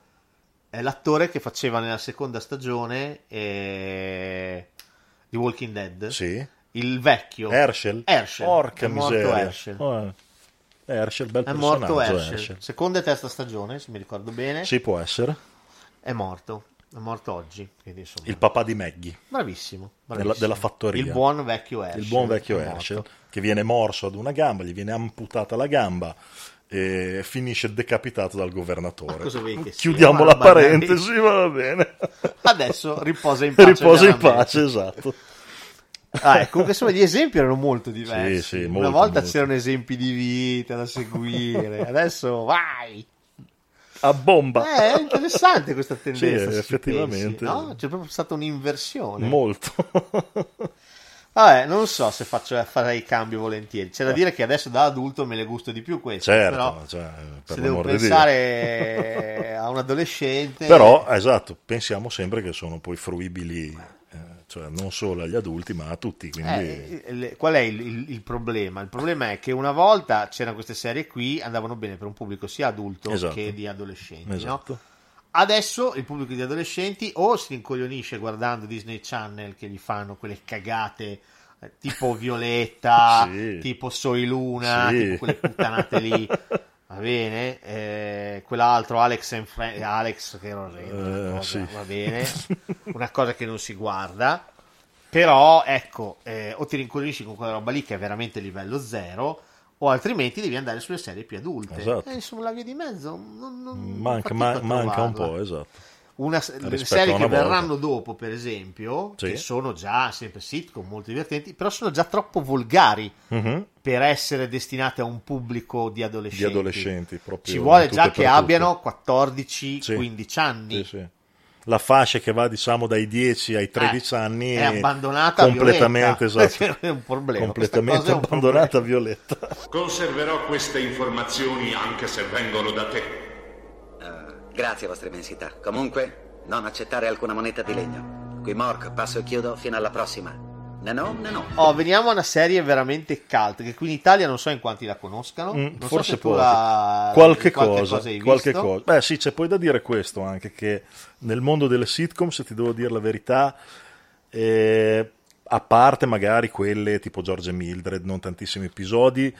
è l'attore che faceva nella seconda stagione eh, di Walking Dead. Sì. Il vecchio. Herschel? Herschel. Porca è morto miseria. Herschel. Oh, eh, Herschel, bel È morto personaggio, Herschel. Herschel. Seconda e terza stagione, se mi ricordo bene. Sì, può essere. È morto. È morto oggi. Quindi, insomma, Il papà di Maggie. Bravissimo. Della, bravissimo. della fattoria. Il buon vecchio Herschel. Il buon vecchio. Herschel, che viene morso ad una gamba, gli viene amputata la gamba e finisce decapitato dal governatore. Chiudiamo la parentesi, va bene. Adesso riposa in pace. Riposa in pace, esatto. Ah, ecco, comunque insomma gli esempi erano molto diversi. Sì, sì, Una molto, volta molto. c'erano esempi di vita da seguire, adesso vai! A bomba! Eh, è interessante questa tendenza. Sì, effettivamente. pensi, no? C'è proprio stata un'inversione. Molto. Vabbè, non so se faccio, farei cambio volentieri. C'è da dire che adesso da adulto me le gusto di più queste. Certo, però cioè, per se devo pensare a un adolescente. Però, esatto, pensiamo sempre che sono poi fruibili, eh, cioè non solo agli adulti, ma a tutti. Quindi... Eh, qual è il, il- il problema? Il problema è che una volta c'erano queste serie qui, andavano bene per un pubblico sia adulto Esatto. che di adolescenti. no? Esatto. Adesso il pubblico di adolescenti o si rincoglionisce guardando Disney Channel che gli fanno quelle cagate eh, tipo Violetta, Sì. tipo Soy Luna, Sì. tipo quelle puttanate lì. Va bene, eh, quell'altro Alex, and Fre- Alex che era Eh, cosa, sì. va bene, una cosa che non si guarda, però ecco, eh, o ti rincoglionisci con quella roba lì che è veramente livello zero, o altrimenti devi andare sulle serie più adulte. Esatto. E insomma, la via di mezzo non, non- Manca, ma- manca un po', esatto. Una, le serie che volta. verranno dopo, per esempio, Sì. che sono già sempre sitcom molto divertenti, però sono già troppo volgari Mhm. per essere destinate a un pubblico di adolescenti. Di adolescenti, proprio Ci vuole già che abbiano 14-15 Sì. anni. Sì, sì. La fascia che va diciamo dai 10 ai 13 anni Eh, è abbandonata completamente Violetta, esatto. è un problema, completamente abbandonata Violetta. Conserverò queste informazioni anche se vengono da te. Grazie, vostra immensità. Comunque, non accettare alcuna moneta di legno. Qui Mork, passo e chiudo fino alla prossima. No, no, no, no. Oh, veniamo a una serie veramente cult che qui in Italia non so in quanti la conoscano. Mm, non so forse pochi. la- qualche, qualche cosa, hai qualche visto. cosa. Beh, sì, c'è poi da dire questo anche che nel mondo delle sitcom, se ti devo dire la verità, eh, a parte magari quelle tipo George e Mildred, non tantissimi episodi.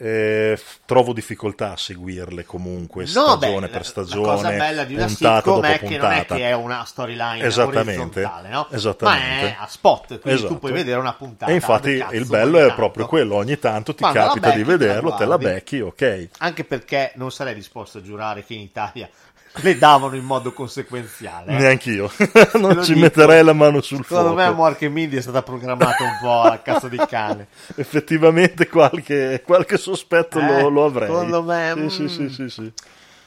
Eh, trovo difficoltà a seguirle comunque No, stagione beh, per stagione, La cosa bella di una puntata sitcom è che non è che è una storyline Esattamente, orizzontale, no? esattamente. Ma è a spot, quindi Esatto. tu puoi vedere una puntata. E infatti cazzo il bello è tanto. proprio quello, ogni tanto ti Quando capita di becchi, te la vederlo, te la becchi, ok. Anche perché non sarei disposto a giurare che in Italia le davano in modo conseguenziale. eh. Neanch'io, Te non lo ci dico. metterei la mano sul Secondo fuoco. me Mork e Mindy è stata programmata un po' alla cazzo di cane. Effettivamente qualche, qualche sospetto Eh, lo, lo avrei. secondo me, Sì, mm. sì, sì, sì, sì.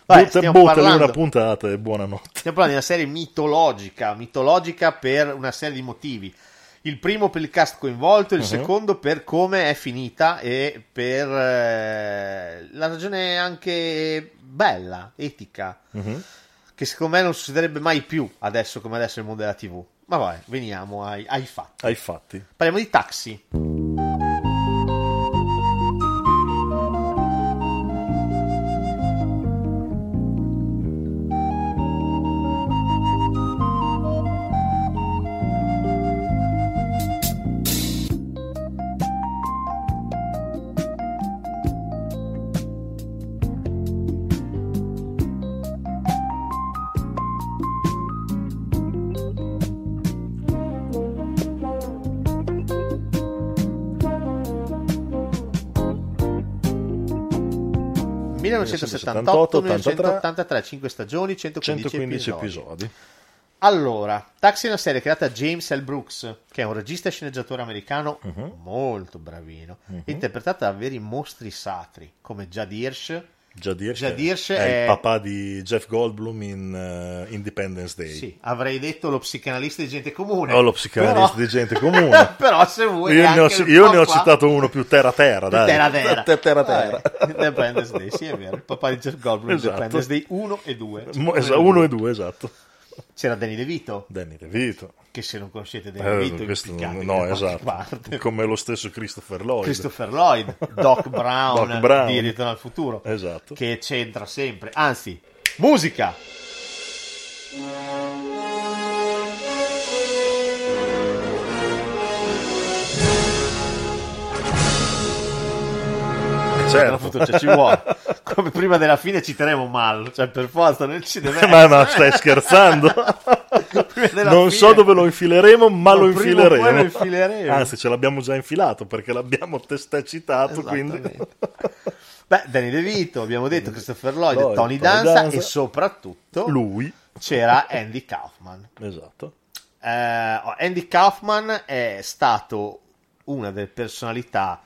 Butta- parlando- una puntata e buonanotte. Stiamo parlando di una serie mitologica, mitologica per una serie di motivi. Il primo per il cast coinvolto, il Mhm. secondo per come è finita e per eh, la ragione anche bella, etica, Mhm. che secondo me non succederebbe mai più adesso come adesso nel mondo della TV. Ma vai, veniamo ai, ai fatti. Ai fatti. Parliamo di taxi. 1978, 1983, 5 stagioni, 115, 115 episodi. episodi. Allora, Taxi è una serie creata da James L. Brooks, che è un regista e sceneggiatore americano Mhm. molto bravino, interpretata da veri mostri sacri, come Judd Hirsch. Judd Hirsch è, è- il papà di Jeff Goldblum in eh, Independence Day. Sì, avrei detto lo psicanalista di gente comune. O lo psicanalista Però- di gente comune. Però se vuoi... Io, ne ho, io ne ho citato uno più terra terra, dai. Terra terra. Terra terra. terra. Vabbè, Independence Day, sì è vero, il papà di Jeff Goldblum, Esatto. Independence Day 1 e 2. Mo- esa- uno e due, esatto. C'era Danny DeVito. Danny DeVito. Che se non conoscete Danny Eh, DeVito, questo no, esatto. parte. Come lo stesso Christopher Lloyd. Christopher Lloyd, Doc Brown, Doc Brown. di Ritorno al futuro, Esatto. che c'entra sempre. Anzi, musica! Certo. Al futuro, cioè, ci vuole. Come prima della fine citeremo mal, cioè per forza non ci deve ma, ma stai scherzando? Non fine. so dove lo infileremo, ma Ma lo infileremo. lo infileremo. Anzi, ce l'abbiamo già infilato perché l'abbiamo testé citato. Quindi... Beh, Danny DeVito, abbiamo detto Christopher Lloyd, Lloyd, Tony Tony Danza, Danza. e soprattutto Lui. c'era Andy Kaufman. Esatto. Oh, Andy Kaufman è stato una delle personalità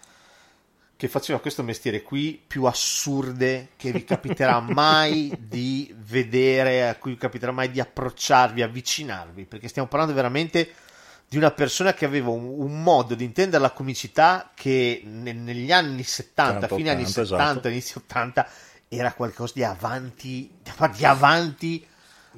che faceva questo mestiere qui più assurde che vi capiterà mai di vedere, a cui vi capiterà mai di approcciarvi, avvicinarvi, perché stiamo parlando veramente di una persona che aveva un, un modo di intendere la comicità che ne- negli anni 70, 80, fine anni 80, 70, esatto. inizio 80 era qualcosa di avanti, di avanti.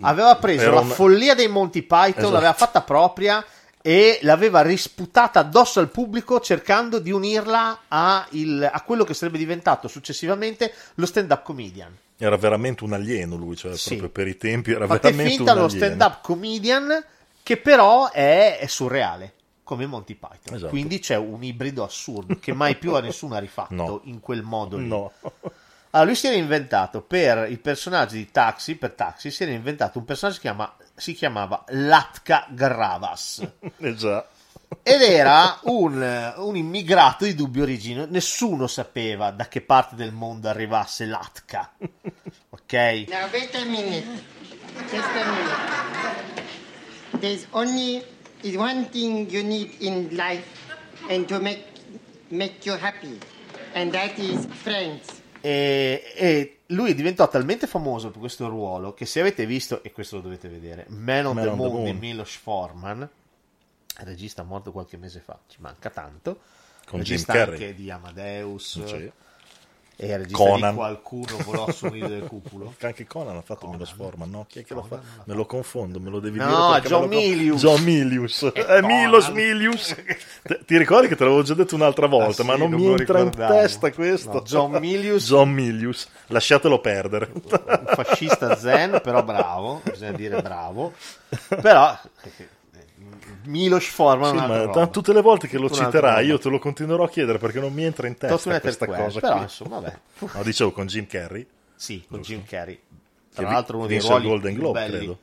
Aveva preso Era la follia dei Monty Python, Esatto. l'aveva fatta propria e l'aveva risputata addosso al pubblico cercando di unirla a, il- a quello che sarebbe diventato successivamente lo stand-up comedian. Era veramente un alieno lui, cioè Sì. proprio per i tempi era Fate veramente finta un lo alieno. stand-up comedian che però è, è surreale, come Monty Python. Esatto. Quindi c'è un ibrido assurdo che mai più a nessuno ha rifatto No. in quel modo lì. No. Allora, lui si era inventato per i personaggi di Taxi, per Taxi, si era inventato un personaggio che si, chiama- si chiamava Latka Gravas. Eh già. Ed era un, un immigrato di dubbia origine. Nessuno sapeva da che parte del mondo arrivasse Latka. Ok? Now wait a minute. Just a minute. There's only one thing you need in life and to make make you happy. And that is friends. E, e lui diventò talmente famoso per questo ruolo che se avete visto, e questo lo dovete vedere, Man on Man the on the Moon di Moon. Milos Forman, regista morto qualche mese fa, ci manca tanto, Con regista anche di Amadeus, Sì. E regista Conan. di qualcuno volò nido del cuculo. Anche Conan ha fatto Milos Forman, no? Chi è che lo fa? Me lo confondo, me lo devi No, dire. John Milius. John Milius. Eh, Milos Conan. Milius. Ti ricordi che te l'avevo già detto un'altra volta, Ah, ma sì, non non mi entra in testa questo. No, John Milius. John Milius. Lasciatelo perdere. un fascista zen, però bravo, bisogna dire bravo. Però Milos Forman Sì, ma roba. tutte le volte che lo citerai io te lo continuerò a chiedere perché non mi entra in testa questa per cosa però, qui. insomma, vabbè. No, dicevo con Jim Carrey. Sì, con. Jim Carrey. Che Tra vi- l'altro uno dei ruoli Golden Globe, belli. credo.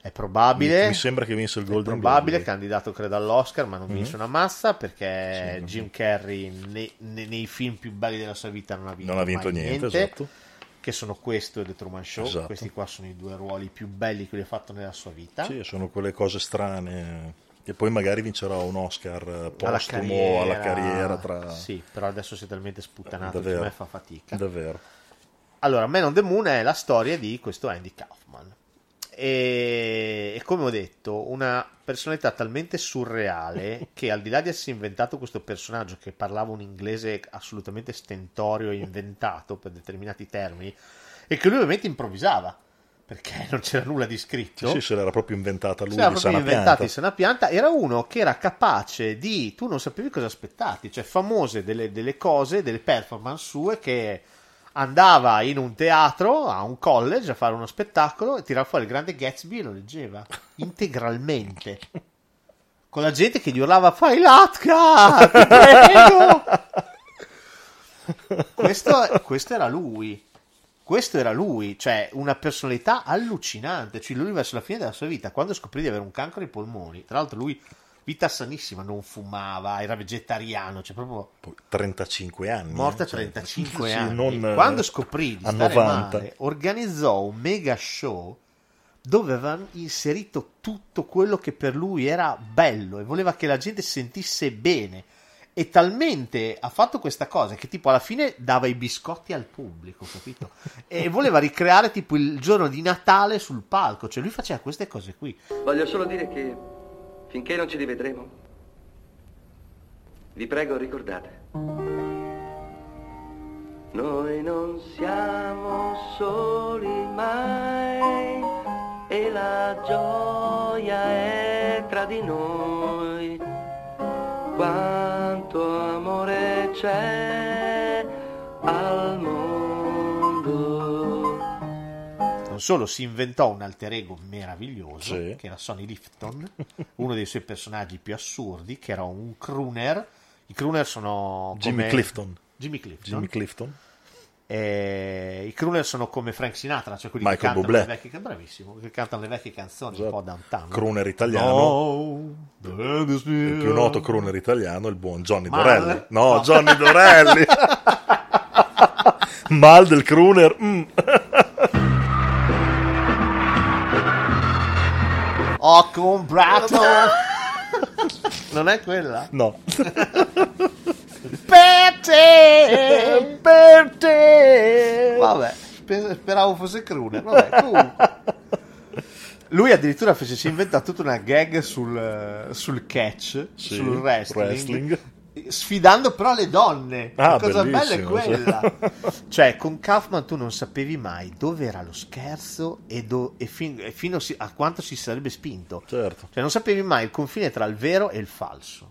È probabile. Mi- mi sembra che vinse il Golden È probabile, Globe, candidato credo all'Oscar, ma non Mhm. vince una massa perché Sì, Jim Carrey nei, nei- nei film più belli della sua vita non ha vinto, Non ha vinto mai niente, esatto. Che sono questo e The Truman Show. Esatto. Questi qua sono i due ruoli più belli che lui ha fatto nella sua vita. Sì, sono quelle cose strane. E poi magari vincerà un Oscar eh, alla postumo carriera, alla carriera tra... Sì, però adesso si è talmente sputtanato che Davvero. a me fa fatica. Davvero. Allora, Man on the Moon è la storia di questo Andy Kaufman. E, e come ho detto, una personalità talmente surreale che al di là di essersi inventato questo personaggio che parlava un inglese assolutamente stentorio e inventato per determinati termini, e che lui ovviamente improvvisava perché non c'era nulla di scritto. Sì, se l'era proprio inventata lui Si era di proprio di sana pianta, era uno che era capace di, tu non sapevi cosa aspettarti, cioè famose delle, delle cose, delle performance sue che andava in un teatro, a un college a fare uno spettacolo e tirava fuori il grande Gatsby e lo leggeva integralmente. Con la gente che gli urlava fai l'atka, ti prego! questo, questo era lui. Questo era lui, cioè una personalità allucinante. Cioè, lui verso la fine della sua vita, quando scoprì di avere un cancro ai polmoni, tra l'altro lui, vita sanissima, non fumava, era vegetariano, cioè proprio 35 anni. morto a eh, cioè, 35 sì, anni. non, eh, Quando scoprì di a stare 90. male, organizzò un mega show dove avevano inserito tutto quello che per lui era bello e voleva che la gente si sentisse bene. E talmente ha fatto questa cosa che tipo alla fine dava i biscotti al pubblico, capito? E voleva ricreare tipo il giorno di Natale sul palco, cioè lui faceva queste cose qui. Voglio solo dire che finché non ci rivedremo, vi prego ricordate. Noi non siamo soli mai e la gioia è tra di noi. Quanto amore c'è solo si inventò un alter ego meraviglioso, Sì. che era Sonny Lifton, uno dei suoi personaggi più assurdi, che era un crooner. I crooner sono Jimmy Clifton. Jimmy Clifton. Jimmy Clifton. E I crooner sono come Frank Sinatra, cioè quelli che Michael cantano Bublé. le vecchie bravissimo, che cantano le vecchie canzoni un Esatto. po' downtown. Crooner italiano. No, Il più noto crooner italiano è il buon Johnny Mal? Dorelli. No, No. Johnny Dorelli. Mal del crooner. mm. Ho comprato. non è quella? No. Per te, per te. Vabbè, spe- speravo fosse crooner. Vabbè, comunque. Lui addirittura fece, si inventò tutta una gag sul, sul catch, Sì, sul wrestling, wrestling. Sfidando però le donne. Ah, La cosa bella è quella. cioè, con Kaufman tu non sapevi mai dove era lo scherzo e, do- e fin- e fino a quanto si sarebbe spinto. Certo. Cioè, non sapevi mai il confine tra il vero e il falso.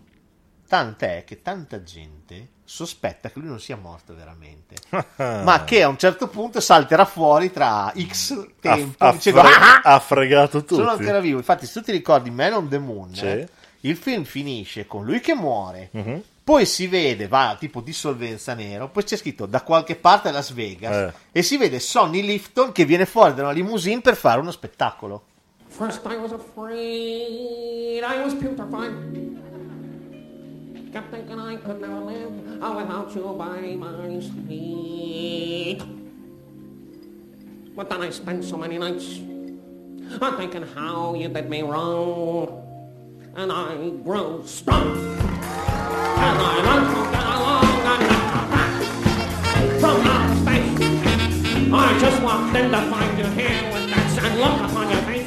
Tant'è che tanta gente sospetta che lui non sia morto veramente, ma che a un certo punto salterà fuori tra X tempo ha, ha dicendo fre- "Ah, ah, ha fregato tutti. sono ancora vivo. Infatti, se tu ti ricordi Man on the Moon, Sì. eh, il film finisce con lui che muore. Mhm. Poi si vede, va tipo dissolvenza nero, poi c'è scritto da qualche parte a Las Vegas Eh. e si vede Sonny Lifton che viene fuori da una limousine per fare uno spettacolo. First I was afraid, I was petrified. Kept thinking I could never live without you by my side. But then I spent so many nights thinking how you did me wrong. And I grew strong.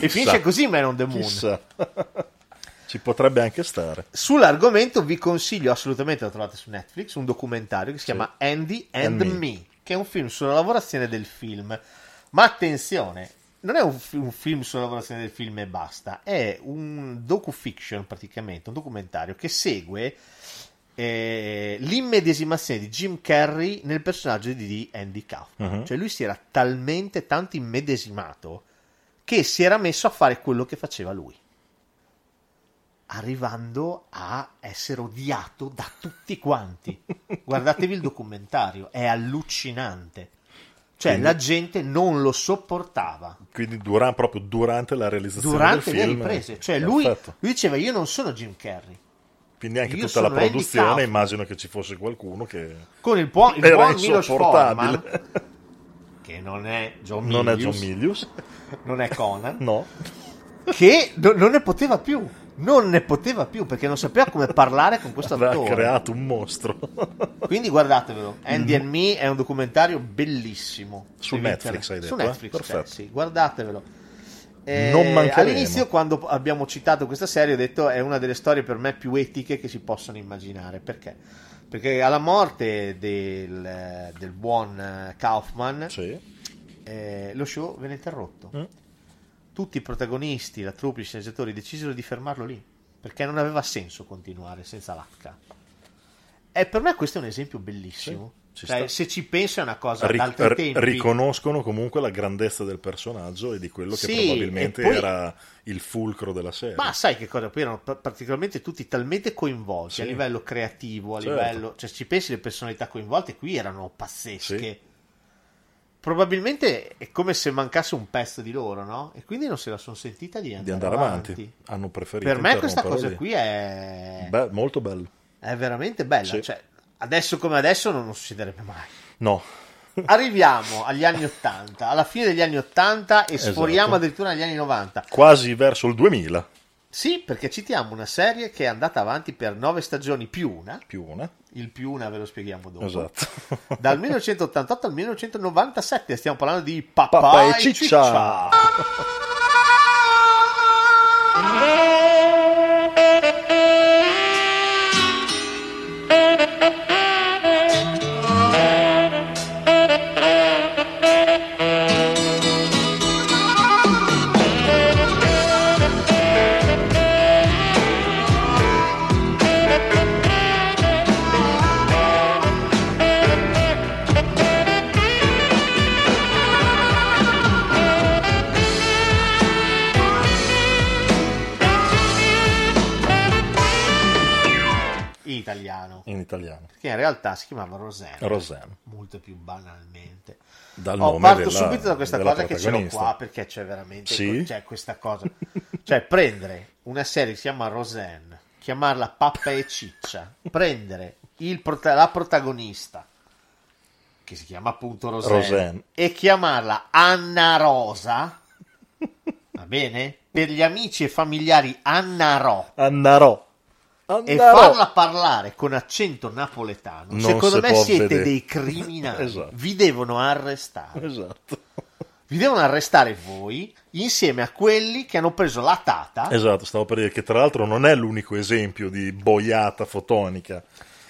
E finisce così Man on the Moon. Chissà. Ci potrebbe anche stare. Sull'argomento vi consiglio assolutamente, lo trovate su Netflix, un documentario che si chiama Andy and, And me. Me. che è un film sulla lavorazione del film. Ma attenzione, non è un, un film sulla lavorazione del film e basta, è un docu-fiction praticamente, un documentario che segue eh, l'immedesimazione di Jim Carrey nel personaggio di, Andy Kaufman. Mhm. Cioè lui si era talmente tanto immedesimato che si era messo a fare quello che faceva lui arrivando a essere odiato da tutti quanti. Guardatevi il documentario, è allucinante. Cioè, Quindi- la gente non lo sopportava Quindi dura- proprio durante la realizzazione durante del le film. riprese. Cioè, lui, lui diceva: Io non sono Jim Carrey. Quindi anche io tutta la produzione, Kaufman. immagino che ci fosse qualcuno che Con il buon, il era buon insopportabile. Forman, che non è John Non è Milius, John Milius. non è Conan, No. che no- non ne poteva più. Non ne poteva più perché non sapeva come parlare con questo Aveva attore. creato un mostro. Quindi guardatevelo. Andy Mhm. and Me è un documentario bellissimo. Su Netflix hai Su detto, eh? Netflix, c'è, Perfetto. sì, guardatevelo. Eh, all'inizio, quando abbiamo citato questa serie, ho detto è una delle storie per me più etiche che si possono immaginare. Perché? Perché alla morte del, del buon eh, Kaufman, eh, lo show venne interrotto. Mm. Tutti i protagonisti, la troupe, i sceneggiatori decisero di fermarlo lì perché non aveva senso continuare senza l'H. E per me questo è un esempio bellissimo. ci Cioè, se ci pensi è una cosa Ri- d'altri ri- tempi. riconoscono comunque la grandezza del personaggio e di quello che Sì, probabilmente e poi- era il fulcro della serie. Ma sai che cosa? Poi erano pa- particolarmente tutti talmente coinvolti Sì. a livello creativo, a Certo. livello. Cioè, ci pensi le personalità coinvolte qui erano pazzesche. Probabilmente è come se mancasse un pezzo di loro, no? E quindi non se la sono sentita di andare, di andare avanti. Hanno preferito Per me questa cosa lì. qui è, Beh, molto bello. è veramente bella. Sì. Cioè, adesso come adesso non succederebbe mai. No. Arriviamo agli anni 80, alla fine degli anni 80 e sforiamo Esatto. addirittura negli anni 90. Quasi verso il 2000. Sì, perché citiamo una serie che è andata avanti per nove stagioni più una. Più una. Il più una ve lo spieghiamo dopo. Esatto. Dal 1988 al 1997 stiamo parlando di Papà, Papà e Ciccia. Ciccia. italiano. Che in realtà si chiamava Roseanne. Roseanne. Molto più banalmente. Dal Oh, nome parto della- subito da questa cosa che ce l'ho qua perché c'è veramente Sì? c'è questa cosa. cioè, prendere una serie che si chiama Roseanne, chiamarla Pappa e Ciccia, prendere il prota- la protagonista che si chiama appunto Roseanne, Roseanne. e chiamarla Anna Rosa, va bene? Per gli amici e familiari Anna Ro. Annarò. E farla parlare con accento napoletano, Non secondo me siete vedere. dei criminali. Esatto. Vi devono arrestare. Esatto. Vi devono arrestare voi insieme a quelli che hanno preso la tata Esatto, stavo per dire che tra l'altro non è l'unico esempio di boiata fotonica.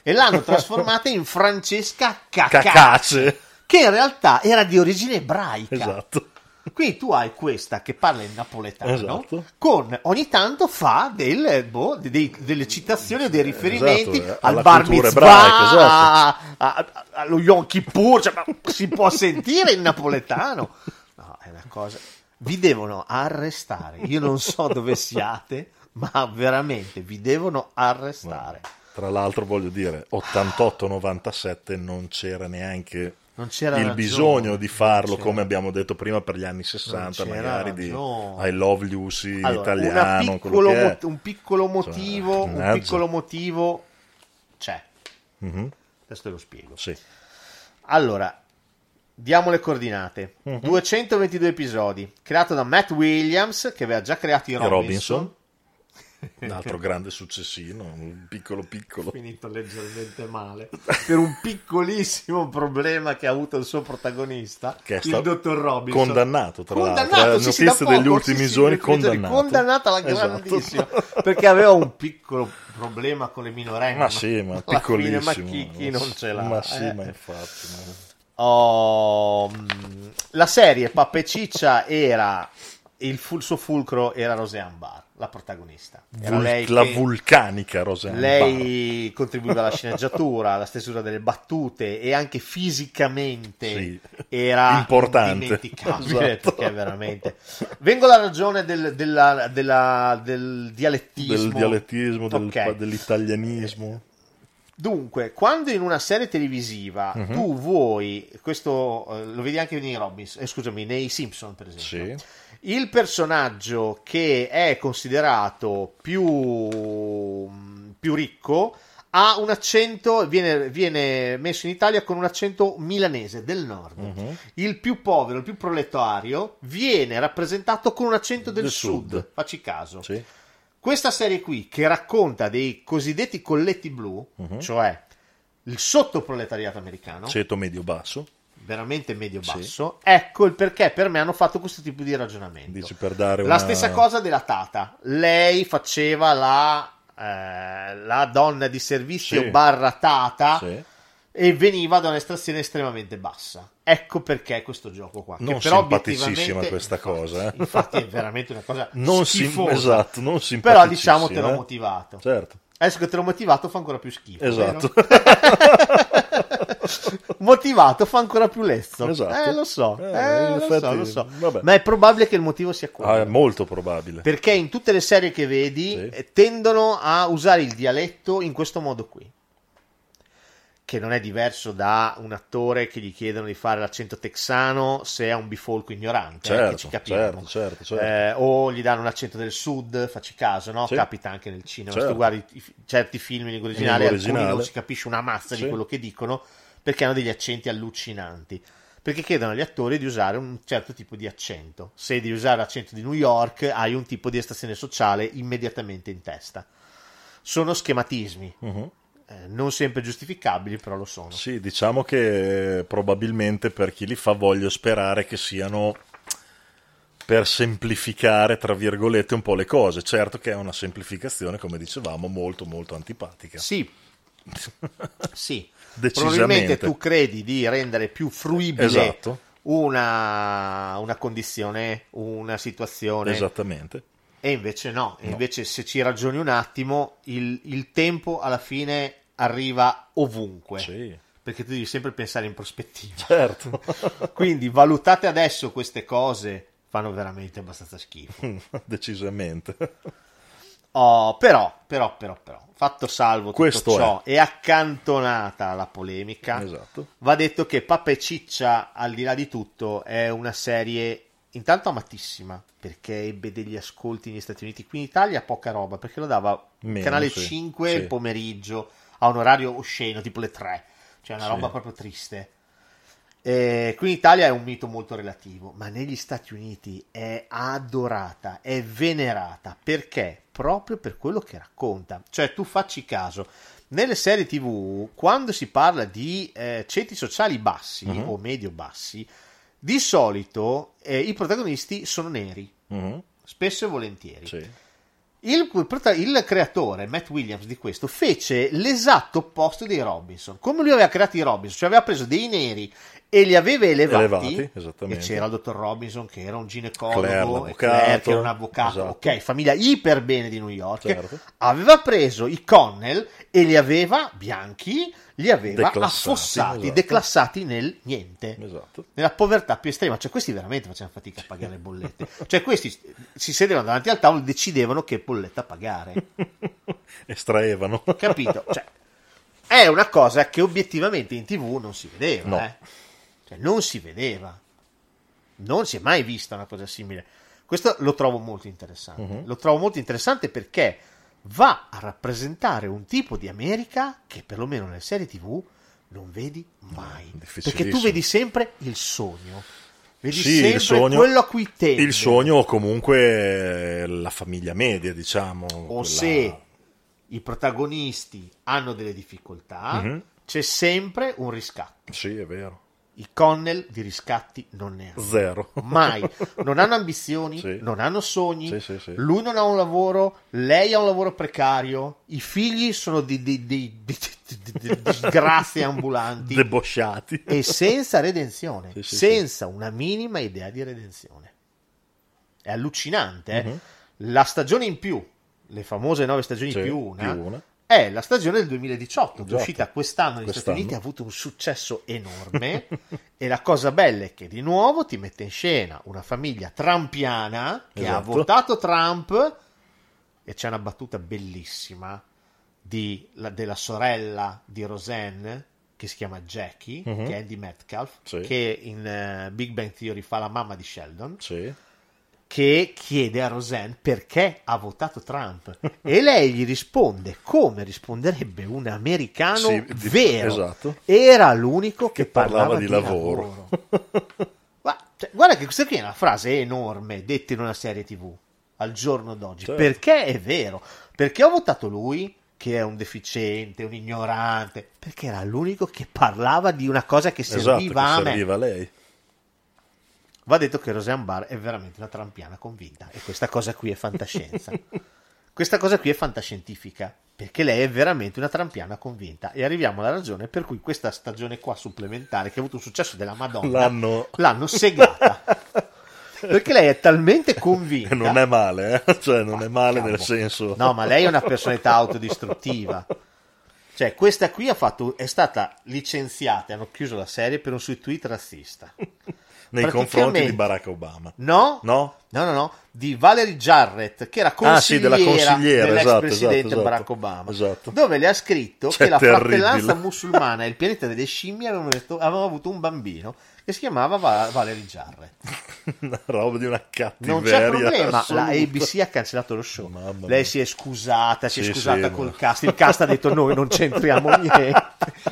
e l'hanno trasformata in Francesca Cacace, Cacace. che in realtà era di origine ebraica. Esatto. Quindi tu hai questa che parla in napoletano, Esatto. con ogni tanto fa del, boh, dei- delle citazioni o dei riferimenti Esatto, al bar mitzvah, ebraica, esatto. a- a- allo Yom Kippur, cioè, ma si può sentire in napoletano. No, è una cosa... Vi devono arrestare. Io non so dove siate, ma veramente vi devono arrestare. Tra l'altro voglio dire, 88-97 non c'era neanche Non c'era il ragione, bisogno di farlo, come abbiamo detto prima, per gli anni 60, c'era magari di. I love Lucy Allora, italiano, piccolo mo- un piccolo motivo, un mannaggia. piccolo motivo c'è. Mhm. Adesso te lo spiego. Sì. Allora, diamo le coordinate. Mhm. 222 episodi, creato da Matt Williams, che aveva già creato i Robinson. Robinson, un altro grande successino, un piccolo piccolo. Finito leggermente male. Per un piccolissimo problema che ha avuto il suo protagonista, Che è il dottor Robinson. Condannato, tra l'altro. Condannato, Eh, sì, da degli ultimi sì, giorni, condannato. Condannato alla Esatto. grandissima. Perché aveva un piccolo problema con le minorenni. Ma sì, ma alla fine, piccolissimo. Ma chi, chi non ce l'ha? Ma sì, eh? ma infatti. ma- Oh, la serie Pappa e Ciccia era il, fu- il suo fulcro era Roseanne Barr, la protagonista. Era lei la che- vulcanica Roseanne lei contribuiva alla sceneggiatura, alla stesura delle battute e anche fisicamente Sì. era Importante. indimenticabile Esatto. perché veramente vengo alla ragione del, della- della- del dialettismo del dialettismo, del- Ok. dell'italianismo. Dunque, quando in una serie televisiva Mhm. tu vuoi, questo eh, lo vedi anche nei Robbins, eh, scusami, nei Simpson per esempio, il personaggio che è considerato più, più ricco ha un accento, viene, viene messo in Italia con un accento milanese del nord. Mhm. Il più povero, il più proletario, viene rappresentato con un accento del, Del sud. sud. Facci caso. Sì. Questa serie qui, che racconta dei cosiddetti colletti blu, Mhm. cioè il sottoproletariato americano, Ceto medio-basso. Veramente medio-basso, ecco il perché per me hanno fatto questo tipo di ragionamento. Dici per dare La una... stessa cosa della Tata. Lei faceva la, eh, la donna di servizio Sì. barra Tata Sì. e veniva da un'estrazione estremamente bassa. Ecco perché questo gioco qua. che Non però simpaticissima questa cosa. eh. Infatti è veramente una cosa non sim- schifosa. esatto, non Però diciamo te l'ho eh. motivato. Certo. Adesso che te l'ho motivato fa ancora più schifo. Esatto. motivato fa ancora più lezzo. Esatto. Eh, lo so, Eh, eh, lo, so effetti, lo so. vabbè. Ma è probabile che il motivo sia quello. Ah, è molto probabile. Perché in tutte le serie che vedi eh, tendono a usare il dialetto in questo modo qui. Che non è diverso da un attore che gli chiedono di fare l'accento texano se è un bifolco ignorante. eh, che Certo, ci capiamo. certo, certo, certo. Eh, o gli danno un accento del sud, facci caso, no? Sì. Capita anche nel cinema. Se Certo. tu guardi certi film in lingua originale, In alcuni originale. non si capisce una mazza Sì. di quello che dicono perché hanno degli accenti allucinanti. Perché chiedono agli attori di usare un certo tipo di accento. Se devi usare l'accento di New York, hai un tipo di estrazione sociale immediatamente in testa. Sono schematismi, eh, non sempre giustificabili, però lo sono. Sì, diciamo che eh, probabilmente per chi li fa voglio sperare che siano per semplificare, tra virgolette, un po' le cose. Certo che è una semplificazione, come dicevamo, molto molto antipatica. Sì. Sì. Probabilmente tu credi di rendere più fruibile Esatto. una, una condizione, una situazione. Esattamente. E invece no, e No. invece se ci ragioni un attimo, il, il tempo alla fine arriva ovunque. Sì. Perché tu devi sempre pensare in prospettiva. Certo. Quindi valutate adesso queste cose, fanno veramente abbastanza schifo. Decisamente. Oh, però, però, però, però, fatto salvo tutto Questo ciò e accantonata la polemica, Esatto. va detto che Pappa e Ciccia, al di là di tutto, è una serie intanto amatissima, perché ebbe degli ascolti negli Stati Uniti. Qui in Italia poca roba, perché lo dava Meno, canale sì, 5 sì. il pomeriggio, a un orario osceno, tipo le 3, cioè una Sì. roba proprio triste. Eh, qui in Italia è un mito molto relativo, ma negli Stati Uniti è adorata, è venerata. Perché? Proprio per quello che racconta. Cioè, tu facci caso, nelle serie TV, quando si parla di eh, ceti sociali bassi Mhm. o medio-bassi, di solito eh, i protagonisti sono neri, Mhm. spesso e volentieri. Sì. Il, il creatore, Matt Williams, di questo fece l'esatto opposto dei Robinson. Come lui aveva creato i Robinson, cioè aveva preso dei neri e li aveva elevati, Elevati, esattamente. e c'era il dottor Robinson che era un ginecologo Claire. Claire che era un avvocato Esatto. ok famiglia iper bene di New York Certo. aveva preso i Connell e li aveva bianchi li aveva Declassati, affossati esatto. declassati nel niente Esatto. nella povertà più estrema cioè questi veramente facevano fatica a pagare le bollette cioè questi si sedevano davanti al tavolo e decidevano che bolletta pagare Estraevano. capito? Cioè, è una cosa che obiettivamente in tv non si vedeva, No. eh. Cioè, non si vedeva. Non si è mai vista una cosa simile. Questo lo trovo molto interessante. Mhm. Lo trovo molto interessante perché va a rappresentare un tipo di America che perlomeno nelle serie tv non vedi mai. Perché tu vedi sempre il sogno. Vedi Sì, sempre il sogno, quello a cui tendi. il sogno o comunque eh, la famiglia media, diciamo. o quella- se i protagonisti hanno delle difficoltà, Mhm. c'è sempre un riscatto. Sì, è vero. I Connell di riscatti non ne hanno. Zero. Mai. Non hanno ambizioni, Sì. non hanno sogni. Sì, sì. Lui non ha un lavoro, lei ha un lavoro precario. I figli sono di, di- di- di- di- di- di disgrazie ambulanti. Debosciati. E senza redenzione. Senza una minima idea di redenzione. È allucinante. eh. Mhm. La stagione in più, le famose nove stagioni più una, più una. È la stagione del 2018, che è Esatto. uscita quest'anno negli Stati. Uniti, ha avuto un successo enorme. e la cosa bella è che di nuovo ti mette in scena una famiglia trampiana che ha Esatto. votato Trump e c'è una battuta bellissima di- la- della sorella di Roseanne che si chiama Jackie, Mhm. che è Andy Metcalf, Sì. che in eh, Big Bang Theory fa la mamma di Sheldon Sì. Che chiede a Roseanne perché ha votato Trump e lei gli risponde come risponderebbe un americano Sì, di- vero esatto. era l'unico che, Che parlava di lavoro, lavoro. Ma, cioè, guarda che questa qui è una frase enorme detta in una serie tv al giorno d'oggi Certo. perché è vero perché ho votato lui che è un deficiente, un ignorante perché era l'unico che parlava di una cosa che Esatto, serviva che a me serviva lei. Va detto che Roseanne Barr è veramente una trampiana convinta e questa cosa qui è fantascienza. questa cosa qui è fantascientifica perché lei è veramente una trampiana convinta e arriviamo alla ragione per cui questa stagione qua supplementare che ha avuto un successo della Madonna L'hanno- l'hanno segata. perché lei è talmente convinta Non è male, eh? Cioè, non è male nel Cavolo. senso... No, ma lei è una personalità autodistruttiva. Cioè, questa qui ha fatto, è stata licenziata e hanno chiuso la serie per un suo tweet razzista. Nei confronti di Barack Obama. No? No? No, no, no, di Valerie Jarrett, che era Ah, sì, consigliera, della consigliera, dell'ex esatto, presidente esatto, esatto. Barack Obama, Esatto. dove le ha scritto Cioè, che la terribile. fratellanza musulmana e il pianeta delle scimmie avevano, detto- avevano avuto un bambino che si chiamava Va- Valerie Jarrett. Una roba di una cattiveria Non c'è problema, assoluta. la ABC ha cancellato lo show. Mamma Lei si è scusata, si è Sì, scusata sì, col ma- cast. Il cast ha detto noi non c'entriamo niente,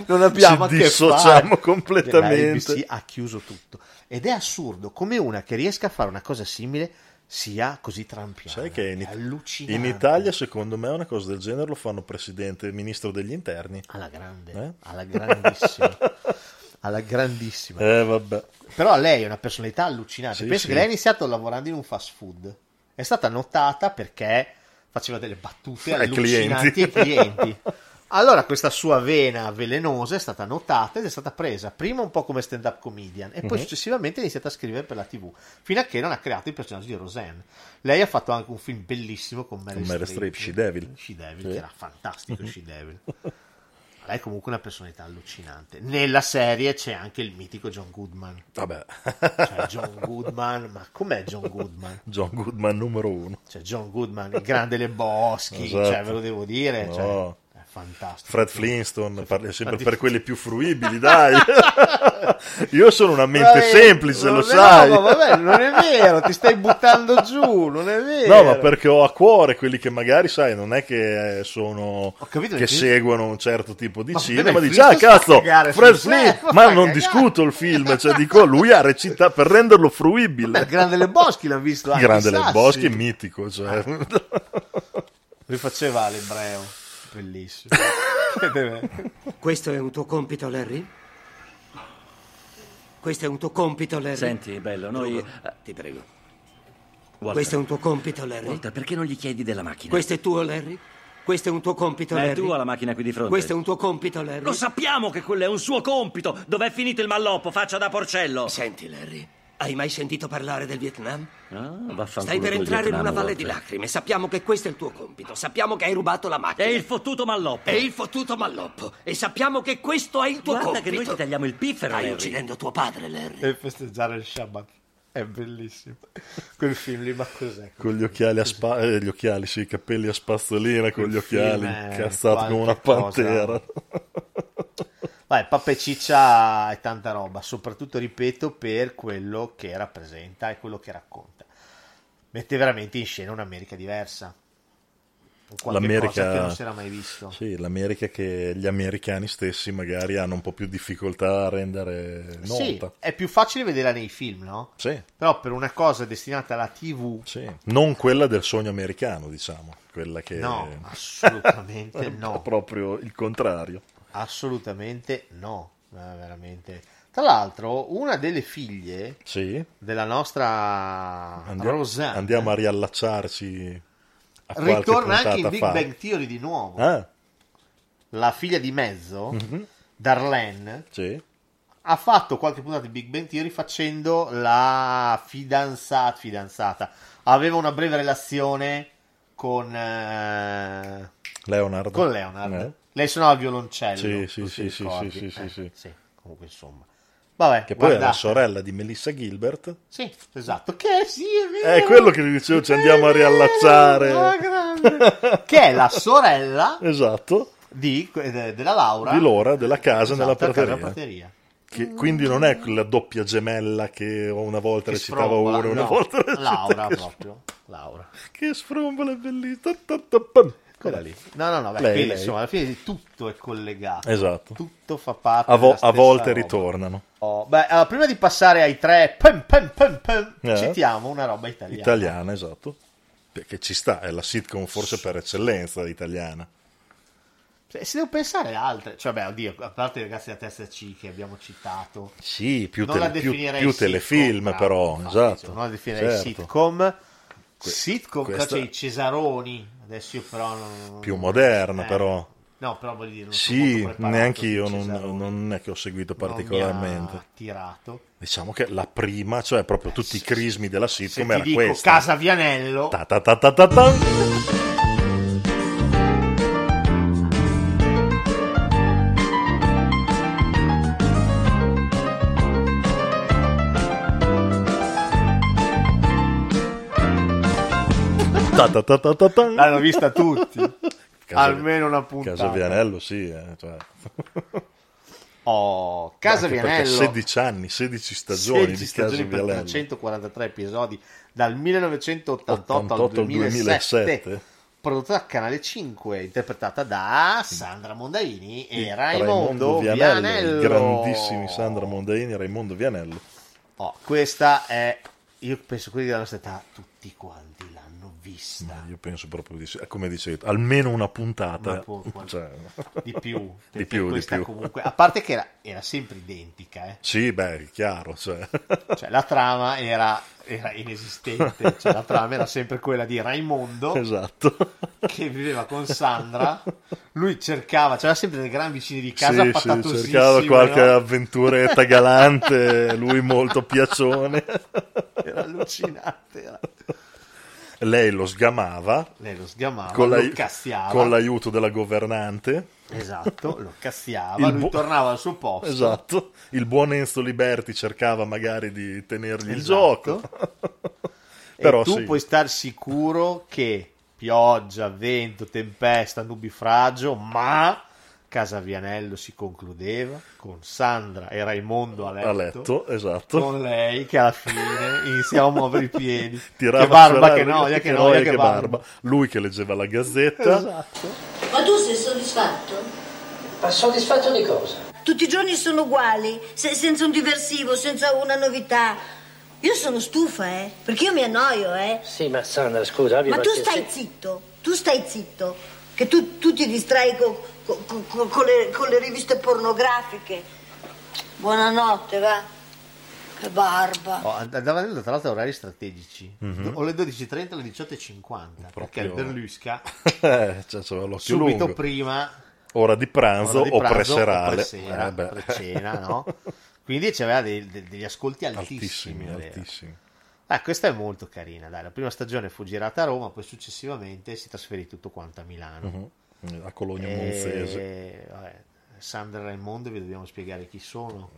non abbiamo Ci a che dissociamo fare. completamente. La ABC ha chiuso tutto. Ed è assurdo come una che riesca a fare una cosa simile sia così trampiana. Sai che in, È allucinante. in Italia, secondo me, una cosa del genere lo fanno presidente e ministro degli interni. Alla grande, Eh? alla grandissima. alla grandissima. Eh, vabbè. Però lei è una personalità allucinante. Sì, Penso sì. che lei ha iniziato lavorando in un fast food. È stata notata perché faceva delle battute Ai clienti. ai clienti. Allora questa sua vena velenosa è stata notata ed è stata presa prima un po' come stand-up comedian e poi Mhm. successivamente ha iniziato a scrivere per la TV, fino a che non ha creato il personaggio di Roseanne. Lei ha fatto anche un film bellissimo con Meryl, Streep, Streep, She Devil. She Devil, Sì. che era fantastico, Mhm. She Devil. Lei è comunque una personalità allucinante. Nella serie c'è anche il mitico John Goodman. Vabbè. Cioè John Goodman, ma com'è John Goodman? John Goodman numero uno. Cioè John Goodman, il grande Le Boschi, Esatto. cioè ve lo devo dire, No. cioè, è fantastico. Fred Flintstone, parli sempre per quelli più fruibili, dai. Io sono una mente Vabbè, semplice, lo è- sai. No, ma vabbè, non è vero, ti stai buttando giù, non è vero. No, ma perché ho a cuore quelli che magari, sai, non è che sono capito, che seguono un certo tipo di Ma cinema, vabbè, dici, ah Flintstone cazzo, Fred sul set, Flint, ma non cagare. discuto il film, cioè dico, lui ha recitato per renderlo fruibile. Beh, il grande Le Boschi l'ha visto Il anche grande i Le Sassi. Boschi è mitico, cioè. Lui faceva l'ebreo, bellissimo. È- Questo è un tuo compito, Larry? Questo è un tuo compito, Larry? Senti, bello, noi... Drugo, ti prego. Walter. Questo è un tuo compito, Larry? Walter, perché non gli chiedi della macchina? Questo è tuo, Larry? Questo è un tuo compito, È Larry. tua la macchina qui di fronte. Questo è un tuo compito, Larry. Lo sappiamo che quello è un suo compito. Dov'è finito il malloppo? Faccia da porcello. Senti, Larry, hai mai sentito parlare del Vietnam? Ah, vaffanculo Stai per entrare in Vietnam, una valle di lacrime. Sappiamo che questo è il tuo compito. Sappiamo che hai rubato la macchina. E il fottuto malloppo. E il fottuto malloppo. E sappiamo che questo è il tuo Guarda compito. che noi ti tagliamo il piffero, Stai Larry. uccidendo tuo padre, Larry. E festeggiare il Shabbat. È bellissimo. Quel film lì, ma cos'è? Con gli occhiali a spa- eh, gli occhiali, sì, i capelli a spazzolina con gli occhiali, film è cazzato come una pantera. Vai, Pappa e Ciccia è tanta roba, soprattutto, ripeto, per quello che rappresenta e quello che racconta. Mette veramente in scena un'America diversa. Cosa che non si era mai visto. Sì, l'America che gli americani stessi magari hanno un po' più difficoltà a rendere Sì, nota. è più facile vederla nei film, no? Sì. Però per una cosa destinata alla TV, Non quella del sogno americano, diciamo, quella che No, assolutamente no. proprio il contrario. Assolutamente no. Eh, veramente. Tra l'altro, una delle figlie Sì. della nostra Andiamo, Rosanna andiamo a riallacciarci a ritorna anche in Big fa. Bang Theory di nuovo. Ah, La figlia di mezzo, Mhm. Darlene, sì. ha fatto qualche puntata di Big Bang Theory facendo la fidanzata. fidanzata. Aveva una breve relazione con, eh, Leonard. con Leonard. Eh. Lei suonava il violoncello. Sì, sì, sì, ti sì, sì, sì, Eh. Comunque, insomma. Vabbè, Che poi è la guardate. sorella di Melissa Gilbert. Sì, esatto. Che sì, è vero. È quello che vi dicevo, ci andiamo a Ah, riallacciare. grande. che è la sorella Esatto. di, de- della Laura. Di Laura, della casa Esatto, nella a casa prateria. prateria. Che quindi non è quella doppia gemella che una volta Che recitava sfrombola, uno e una no, volta recitava Laura proprio. Laura. Che sfrombola è bellissima. Quella lì. No, no, no, beh, Lei, quindi, lei. insomma, alla fine di tutto è collegato. Esatto. Tutto fa parte A, vo- della a volte roba. ritornano. Oh, beh, allora, prima di passare ai tre pam, pam, pam, pam, Eh. citiamo una roba italiana. Italiana, esatto. Perché ci sta, è la sitcom forse per eccellenza italiana. Cioè, se devo pensare a altre, cioè, beh, oddio, a parte i ragazzi da testa C che abbiamo citato, Sì, più, Non la tele- più- più sitcom, telefilm bravo, però, infatti, esatto. non la definirei certo. sitcom. Sitcom, questa- c'è i Cesaroni, adesso io però non... Più moderna eh, però. No, però voglio dire, non Sì, neanche io, non, non è che ho seguito Non particolarmente. ha attirato. Diciamo che la prima, cioè proprio tutti i crismi della Se sitcom ti era dico questa. Casa Vianello, Ta ta ta ta ta ta. L'hanno vista tutti. Casa- Almeno una puntata. Casa Vianello, sì. eh, cioè. Oh, Casa Anche Vianello. 16 anni, 16 stagioni 16 di Casa stagioni per Vianello. 343 episodi dal 1988 al 88 al 2007, 2007. prodotta da Canale 5, interpretata da Sandra Mondaini e Sì, Raimondo, Vianello, Vianello. i grandissimi Sandra Mondaini e Raimondo Vianello. Oh, questa è, io penso quelli della nostra età, tutti quanti vista. Io penso proprio di sì. Come dicevi, almeno una puntata. Una po- Cioè, Di più, di più, di più. comunque, a parte che era, era sempre identica, eh. Sì, beh, chiaro. Cioè. Cioè, la trama era, era inesistente, cioè, la trama era sempre quella di Raimondo Esatto. che viveva con Sandra. Lui cercava, c'era sempre dei gran vicini di casa Sì, sì, cercava qualche no? avventuretta galante, lui molto piacione. Era allucinante. era. Lei lo sgamava. Lei lo sgamava, con, lo con l'aiuto della governante. Esatto, lo cazziava, Il lui bu- tornava al suo posto. Esatto. Il buon Enzo Liberti cercava magari di tenergli il Esatto. gioco. E Però tu sì. puoi star sicuro che pioggia, vento, tempesta, nubifragio, ma Casa Vianello si concludeva con Sandra e Raimondo a letto, A letto, esatto. con lei che alla fine iniziava a muovere i piedi. Tirava che barba, che noia, che che noia, noia, che barba. Lui che leggeva la gazzetta. Esatto. Ma tu sei soddisfatto? Ma soddisfatto di cosa? Tutti i giorni sono uguali, se- senza un diversivo, senza una novità. Io sono stufa, eh, perché io mi annoio, eh. Sì, ma Sandra, scusa, Ma tu stai zitto, tu stai zitto, che tu, tu ti distrai co- co- co- co- con, le, con le riviste pornografiche. Buonanotte, va. Che barba. Oh, andava vedendo tra l'altro orari strategici. Mhm. O le 12.30 o le 18.50. Perché il Berlusca cioè, subito lungo. prima Ora di pranzo, ora di o pranzo preserale. presera, Eh, precena, no? Quindi c'aveva dei- de- degli ascolti altissimi. Altissimi, altissimi. Ah, questa è molto carina, dai. La prima stagione fu girata a Roma, poi successivamente si trasferì tutto quanto a Milano. Mhm. A Cologno E- Monzese. vabbè, Sandra Raimondo vi dobbiamo spiegare chi sono.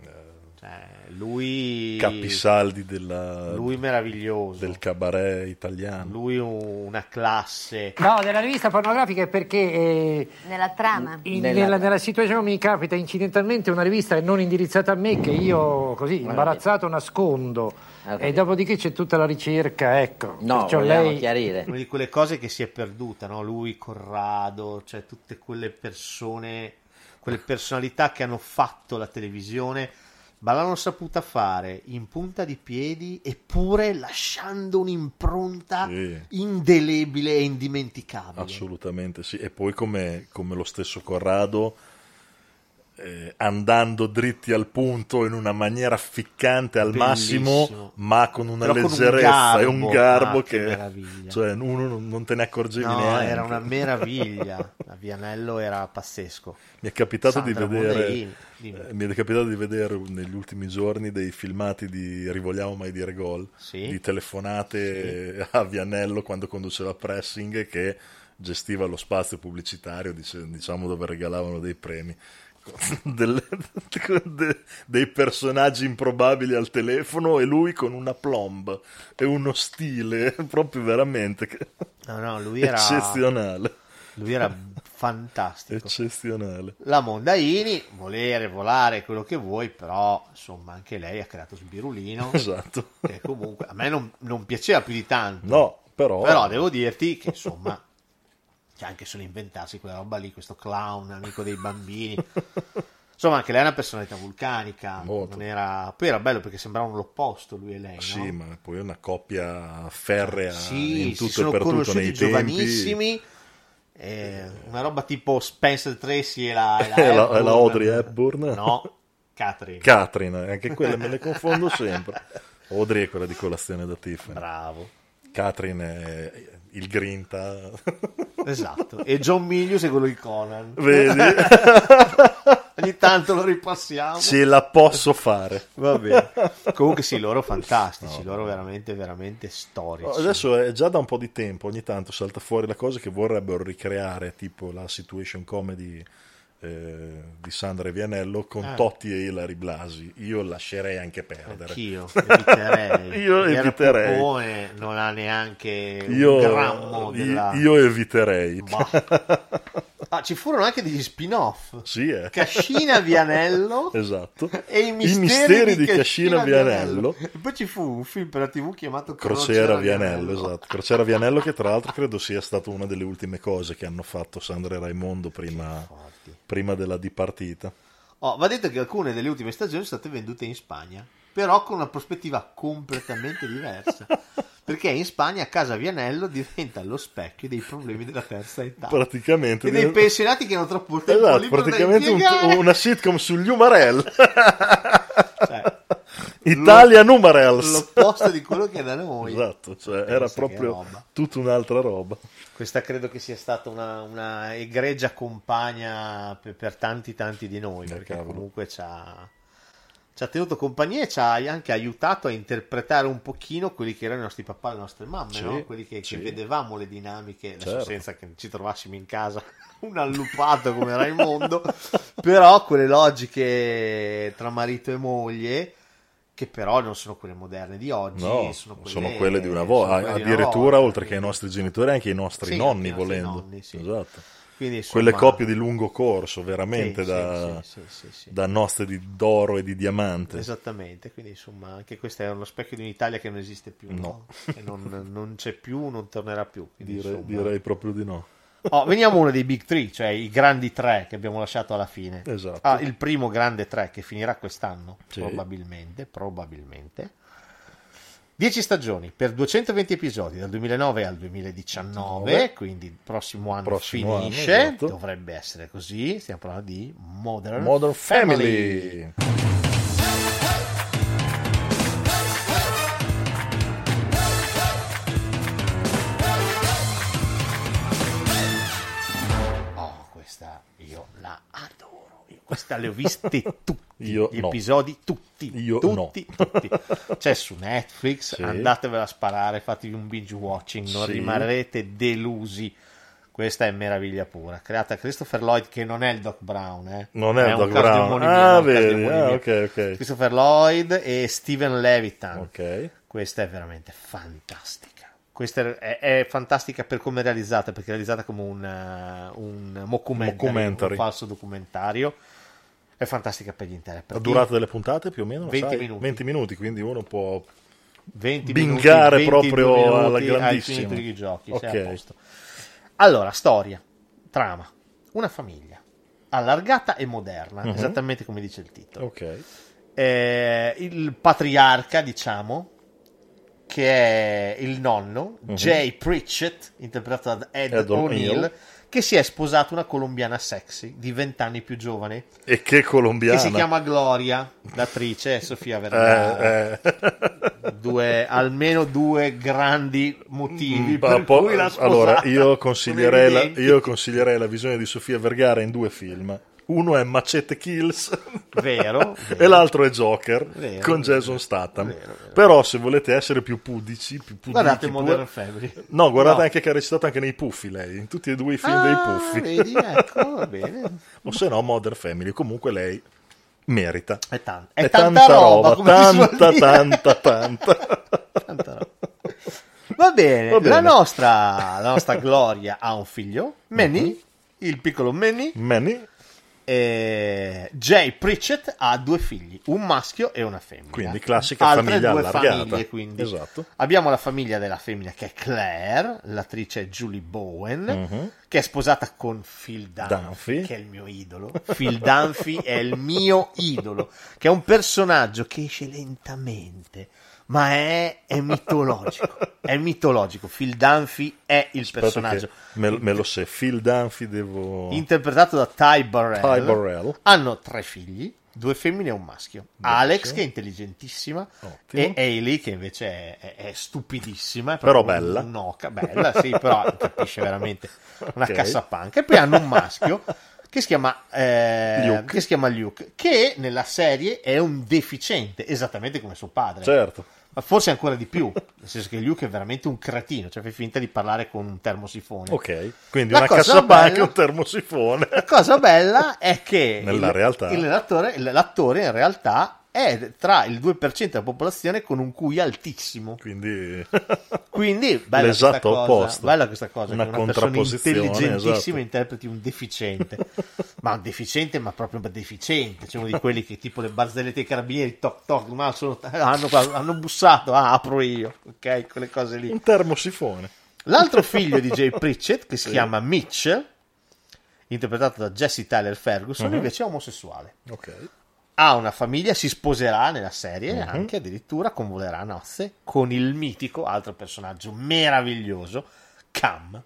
Cioè, lui Capisaldi della, Lui meraviglioso. del cabaret italiano. Lui un- una classe. No, della rivista pornografica è perché eh, Nella trama. in- Nella- nella, nella situazione mi capita incidentalmente una rivista non indirizzata a me che io così imbarazzato nascondo e dopodiché c'è tutta la ricerca, ecco. Perciò lei... Una di quelle cose che si è perduta, no? Lui, Corrado, cioè tutte quelle persone, quelle personalità che hanno fatto la televisione, ma l'hanno saputa fare in punta di piedi eppure lasciando un'impronta Sì. indelebile e indimenticabile. Assolutamente sì. E poi come, come lo stesso Corrado, eh, andando dritti al punto in una maniera ficcante al Bellissimo. massimo, ma con una Però con un leggerezza e un garbo. Ah, che che, cioè, uno non, non te ne accorgevi No, neanche. era una meraviglia. La Vianello era pazzesco. Mi è capitato Sandra di vedere eh, mi è capitato di vedere negli ultimi giorni dei filmati di Rivogliamo mai dire gol, Sì. di telefonate a Vianello quando conduceva pressing che gestiva lo spazio pubblicitario, diciamo dove regalavano dei premi. Delle- de- dei personaggi improbabili al telefono e lui con una plomb e uno stile proprio veramente No, no, lui era eccezionale. Lui era fantastico. Eccezionale. La Mondaini, volere, volare, quello che vuoi, però insomma anche lei ha creato Sbirulino. Esatto. Che comunque a me non, non piaceva più di tanto. No, però... Però devo dirti che insomma c'è anche solo inventarsi quella roba lì, questo clown, amico dei bambini. Insomma, anche lei è una personalità vulcanica. Non era... Poi era bello perché sembravano l'opposto lui e lei. no? Sì, ma poi è una coppia ferrea Sì, in tutto e per tutto nei giovanissimi. eh, una roba tipo Spencer Tracy e la, e la, Hepburn. la Audrey Hepburn. No, Catherine. Catherine, anche quelle me le confondo sempre. Audrey è quella di colazione da Tiffany. Bravo. Catherine è il grinta. Esatto. E John Milius è quello di Conan. Vedi? Ogni tanto lo ripassiamo. Ce la posso fare. Va bene. Comunque sì, loro fantastici, loro veramente, veramente storici. No, Adesso è già da un po' di tempo, ogni tanto salta fuori la cosa che vorrebbero ricreare, tipo la situation comedy eh, di Sandra Vianello con Ah. Totti e Ilari Blasi. Io lascerei anche perdere. Anch'io eviterei. Io eviterei. Popone non ha neanche Io, un grammo della... io eviterei. Ah, ci furono anche degli spin-off. Sì, eh. Cascina Vianello Esatto. e i misteri, di Cascina Vianello. E poi ci fu un film per la TV chiamato Crociera Vianello, esatto. Crociera Vianello che tra l'altro credo sia stata una delle ultime cose che hanno fatto Sandra e Raimondo prima, prima della dipartita. Oh, va detto che alcune delle ultime stagioni sono state vendute in Spagna, però con una prospettiva completamente diversa. Perché in Spagna Casa Vianello diventa lo specchio dei problemi della terza età. Praticamente. E dei diventa- pensionati che hanno troppo tempo Esatto, praticamente un- una sitcom sugli Umarell. Italia Numarels. L'opposto di quello che è da noi. Esatto, cioè era proprio tutta un'altra roba. Questa credo che sia stata una, una egregia compagna per, per tanti tanti di noi, perché comunque ci ha, ci ha tenuto compagnia e ci ha anche aiutato a interpretare un pochino quelli che erano i nostri papà e le nostre mamme, Sì, no? quelli che, che vedevamo le dinamiche, Certo. senza che ci trovassimo in casa un allupato come Raimondo, però quelle logiche tra marito e moglie che però non sono quelle moderne di oggi, No, sono quelle, sono quelle di una volta, di una addirittura volta. oltre che ai nostri genitori anche ai nostri Sì, nonni volendo. nonni. Esatto. Quindi, insomma- Quelle coppie di lungo corso, veramente Sì, da, sì, sì, da nostre di d'oro e di diamante. Esattamente, quindi insomma anche questo è uno specchio di un'Italia che non esiste più, no? No. Non, non c'è più, non tornerà più. quindi, Direi, insomma. direi proprio di no. Oh, veniamo a uno dei big three, cioè i grandi tre che abbiamo lasciato alla fine. Esatto. Ah, il primo grande tre che finirà quest'anno, probabilmente, probabilmente. 10 stagioni per 220 episodi dal 2009 al 2019, 19. quindi il prossimo anno Prossimo finisce, anno, esatto. dovrebbe essere così, stiamo parlando di Modern, Modern Family. Family. Queste le ho viste tutti, Io gli no. episodi tutti, Io tutti, tutti. C'è su Netflix, Sì. andatevela a sparare, fatevi un binge watching, non Sì. rimarrete delusi. Questa è meraviglia pura, creata da Christopher Lloyd, che non è il Doc Brown, eh. Non è il un Doc Brown. Ah, è vedi, ah, omonimia. ok, ok. Christopher Lloyd e Steven Levitan. Ok. Questa è veramente fantastica. Questa è, è- è fantastica per come è realizzata, perché è realizzata come un, uh, un mockumentary, Mockumentary. un falso documentario. È fantastica per gli interpreti. La durata delle puntate più o meno? lo 20 sai? minuti. 20 minuti, quindi uno può 20 bingare minuti, 22 proprio minuti, alla grandissima. finito i giochi, sei Ok. a posto. Allora, storia, trama, una famiglia allargata e moderna, Mhm. esattamente come dice il titolo. Ok. Eh, il patriarca, diciamo, che è il nonno, Mhm. Jay Pritchett, interpretato da Ed, Ed O'Neill, O'Neill. Che si è sposato una colombiana sexy di 20 anni più giovane, E che colombiana. che si chiama Gloria, l'attrice, e Sofia Vergara. Eh, eh. Due, almeno due grandi motivi Ma per po- cui l'ha sposata. allora, io consiglierei, la, io consiglierei la visione di Sofia Vergara in due film. Uno è Machete Kills Vero, e vero. l'altro è Joker Vero, con Jason Statham. Però se volete essere più pudici, più pudichi Guardate pure- Modern Family. No, guardate No. anche che ha recitato anche nei Puffi lei, in tutti e due i film Ah, dei Puffi. vedi, ecco, va bene. o se no Modern Family, comunque lei merita. È, tan- è tanta roba, come si suol tanta, tanta, tanta. Tanta roba. Va bene, Va bene. La, nostra, la nostra Gloria ha un figlio, Manny, Mhm. il piccolo Manny. Manny. E Jay Pritchett ha due figli, un maschio e una femmina. Quindi classica Altre famiglia due allargata. famiglie, quindi. Esatto. Abbiamo la famiglia della femmina che è Claire, l'attrice Julie Bowen, Mhm. che è sposata con Phil Dunphy, Dunphy. che è il mio idolo. Phil Dunphy è il mio idolo, che è un personaggio che esce lentamente, ma è, è mitologico. È mitologico. Phil Dunphy è il Aspetta personaggio. me, me lo sé, Phil Dunphy devo... Interpretato da Ty Burrell. Ty Burrell. Hanno tre figli, due femmine e un maschio. Alex, che è intelligentissima, e Hailey, che invece è, è- è stupidissima. è Però bella. Un'oca, bella, sì, però capisce veramente una Ok. cassapanca. E poi hanno un maschio che si chiama, eh, Luke. che si chiama Luke, che nella serie è un deficiente, esattamente come suo padre. Certo. Ma forse ancora di più, nel senso che Luke è veramente un cretino, cioè fai finta di parlare con un termosifone. Ok, quindi La una cassapanca e un termosifone. La cosa bella è che Nella il- realtà. il- l'attore, l'attore in realtà è tra il 2% della popolazione con un QI altissimo. Quindi, Quindi bella questa cosa, bella questa cosa Una che una persona intelligentissima esatto. interpreti un deficiente. ma un deficiente, ma proprio un deficiente. C'è uno di quelli che tipo le barzellette dei carabinieri, toc toc, ma sono- hanno, hanno bussato, ah, apro io, ok? Quelle cose lì. un termosifone. L'altro figlio di Jay Pritchett, che si Sì. chiama Mitch, interpretato da Jesse Tyler Ferguson, Mhm. invece è omosessuale. Ok. Ha una famiglia, si sposerà nella serie, Mhm. anche addirittura convolerà a nozze con il mitico, altro personaggio meraviglioso, Cam.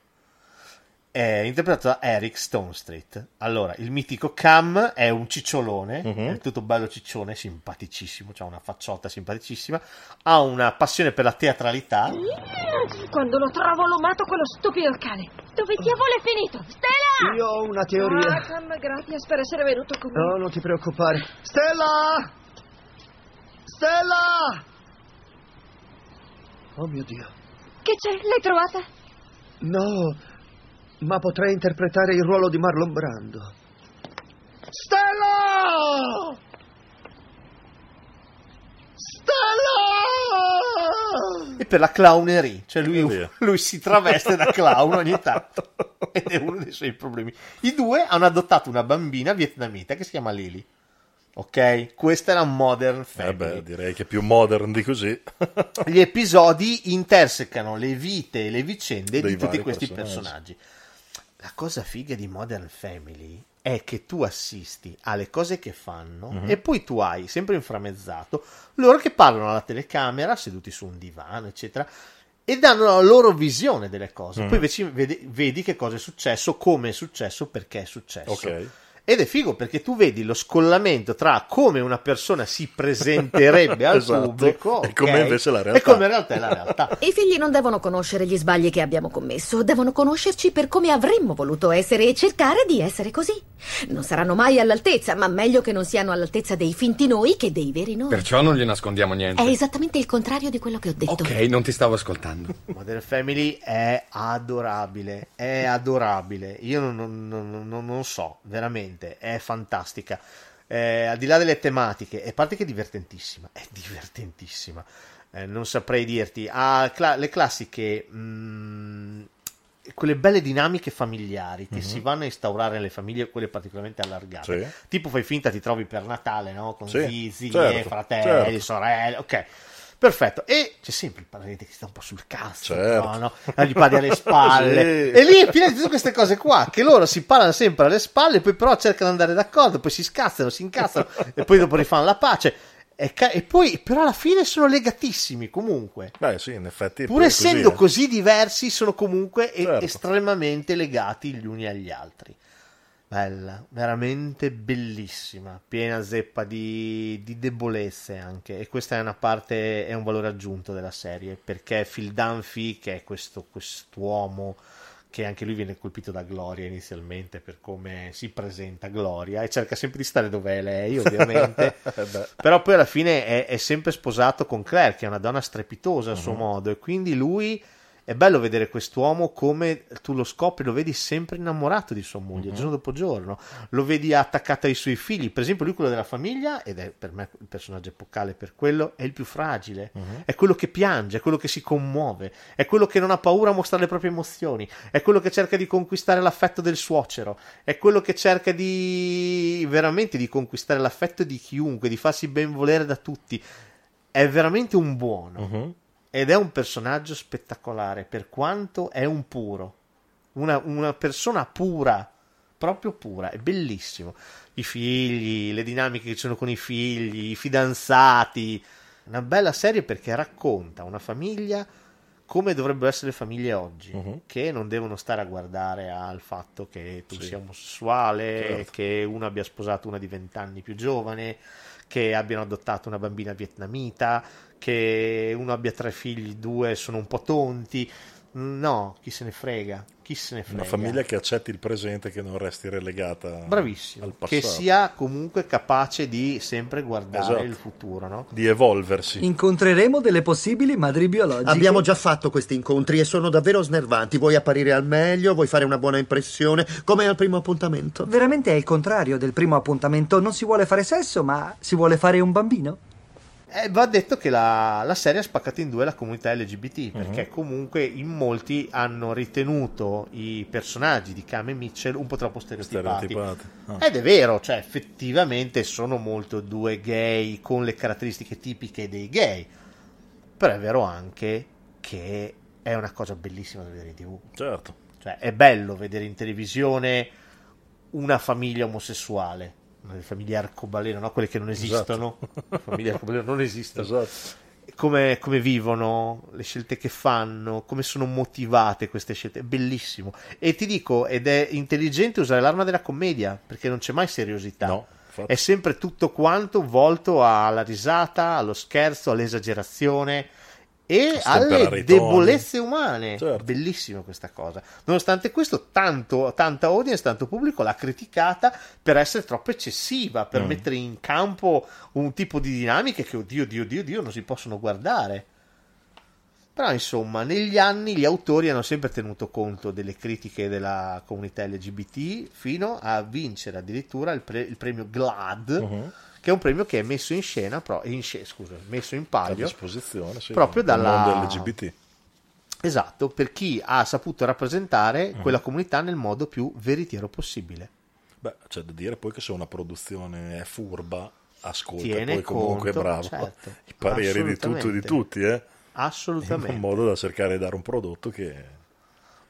È interpretato da Eric Stone Street. Allora, il mitico Cam è un cicciolone, Mhm. è tutto bello ciccione, simpaticissimo, ha una facciotta simpaticissima, ha una passione per la teatralità, Quando lo trovo lo mato quello stupido cane. Dove diavolo è finito? Stella! Io ho una teoria. Ah, grazie per essere venuto con me. No, non ti preoccupare. Stella! Stella! Oh mio Dio. Che c'è? L'hai trovata? No, ma potrei interpretare il ruolo di Marlon Brando. Stella! Stella! E per la clownerie, cioè lui, lui si traveste da clown ogni tanto ed è uno dei suoi problemi. I due hanno adottato una bambina vietnamita che si chiama Lily. Ok, questa è la Modern Eh Family. beh, direi che è più modern di così. Gli episodi intersecano le vite e le vicende Dei di tutti questi personaggi. personaggi. La cosa figa di Modern Family è che tu assisti alle cose che fanno Mhm. e poi tu hai, sempre inframmezzato, loro che parlano alla telecamera, seduti su un divano, eccetera, e danno la loro visione delle cose. Mhm. Poi invece vedi, vedi che cosa è successo, come è successo, perché è successo. Ok. Ed è figo perché tu vedi lo scollamento tra come una persona si presenterebbe al Esatto. pubblico E come invece la realtà. E come in realtà è la realtà. I figli non devono conoscere gli sbagli che abbiamo commesso, devono conoscerci per come avremmo voluto essere e cercare di essere così. Non saranno mai all'altezza, ma meglio che non siano all'altezza dei finti noi che dei veri noi. Perciò non gli nascondiamo niente. È esattamente il contrario di quello che ho detto. Ok, non ti stavo ascoltando. Modern Family è adorabile, è adorabile. Io non, non- non- non- non so, veramente, è fantastica. Eh, al di là delle tematiche, a parte che è divertentissima, è divertentissima. Eh, non saprei dirti. Ha cla- le classiche, mm, quelle belle dinamiche familiari che Mhm. si vanno a instaurare nelle famiglie, quelle particolarmente allargate. Sì. Tipo fai finta ti trovi per Natale, no? Con Sì, zii, certo, fratelli, certo. sorelle, ok. Perfetto, e c'è sempre il parente che sta un po' sul cazzo, Certo. no, no? E gli parli alle spalle, Sì. e lì è pieno di tutte queste cose qua, che loro si parlano sempre alle spalle, poi però cercano di andare d'accordo, poi si scazzano, si incazzano, e poi dopo rifanno la pace, e, ca- e poi però alla fine sono legatissimi comunque. Beh, sì, in effetti. Pur essendo eh. così diversi, sono comunque Certo. estremamente legati gli uni agli altri. Bella, veramente bellissima, piena zeppa di, di debolezze anche. E questa è una parte, è un valore aggiunto della serie, perché Phil Dunphy, che è questo quest'uomo che anche lui viene colpito da Gloria inizialmente per come si presenta Gloria e cerca sempre di stare dove è lei, ovviamente. Eh. Però poi alla fine è, è sempre sposato con Claire, che è una donna strepitosa a suo Mhm. modo, e quindi lui è bello vedere quest'uomo come tu lo scopri, lo vedi sempre innamorato di sua moglie, Mhm. giorno dopo giorno, lo vedi attaccato ai suoi figli, per esempio lui quello della famiglia, ed è per me il personaggio epocale per quello, è il più fragile, Mhm. è quello che piange, è quello che si commuove, è quello che non ha paura a mostrare le proprie emozioni, è quello che cerca di conquistare l'affetto del suocero, è quello che cerca di veramente di conquistare l'affetto di chiunque, di farsi ben volere da tutti. È veramente un buono. Mhm. Ed è un personaggio spettacolare per quanto è un puro. Una, una persona pura, proprio pura, è bellissimo. I figli, le dinamiche che ci sono con i figli, i fidanzati. Una bella serie perché racconta una famiglia come dovrebbero essere le famiglie oggi, Mhm. che non devono stare a guardare al fatto che tu Sì. sia omosessuale, Certo. che uno abbia sposato una di vent'anni più giovane, che abbiano adottato una bambina vietnamita, che uno abbia tre figli, due sono un po' tonti. No, chi se ne frega, chi se ne frega. Una famiglia che accetti il presente, che non resti relegata Bravissimo, al che passato. sia comunque capace di sempre guardare Esatto. il futuro, no? Di evolversi. Incontreremo delle possibili madri biologiche. Abbiamo già fatto questi incontri e sono davvero snervanti. Vuoi apparire al meglio? Vuoi fare una buona impressione? Come al primo appuntamento? Veramente è il contrario del primo appuntamento. Non si vuole fare sesso, ma si vuole fare un bambino. Eh, va detto che la, la serie ha spaccato in due la comunità LGBT Mhm. perché comunque in molti hanno ritenuto i personaggi di Cam e Mitchell un po' troppo stereotipati. Stereotipati. Ah. Ed è vero, cioè effettivamente sono molto due gay con le caratteristiche tipiche dei gay. Però è vero anche che è una cosa bellissima da vedere in tv. Certo. Cioè è bello vedere in televisione una famiglia omosessuale. Le famiglie arcobaleno, no? quelle che non esistono. Le famiglie arcobaleno non esistono. Esatto. Come, come vivono, le scelte che fanno, come sono motivate queste scelte. È bellissimo. E ti dico, ed è intelligente usare l'arma della commedia, perché non c'è mai seriosità. infatti. è sempre tutto quanto volto alla risata, allo scherzo, all'esagerazione e alle debolezze umane. Certo. Bellissimo questa cosa. Nonostante questo, tanto, tanta audience, tanto pubblico l'ha criticata per essere troppo eccessiva, per Mm. mettere in campo un tipo di dinamiche che, oddio, oddio, oddio, oddio, non si possono guardare. Però, insomma, negli anni gli autori hanno sempre tenuto conto delle critiche della comunità LGBT fino a vincere addirittura il, pre- il premio GLAD, Mhm. Che è un premio che è messo in scena, pro- in scusa, messo in A palio disposizione, sì, proprio dalla mondo LGBT. Esatto, per chi ha saputo rappresentare Mhm. quella comunità nel modo più veritiero possibile. Beh, c'è da dire poi che se una produzione è furba, ascolta Tiene poi comunque conto, bravo certo. i pareri di tutto e di tutti, eh? Assolutamente. In modo da cercare di dare un prodotto che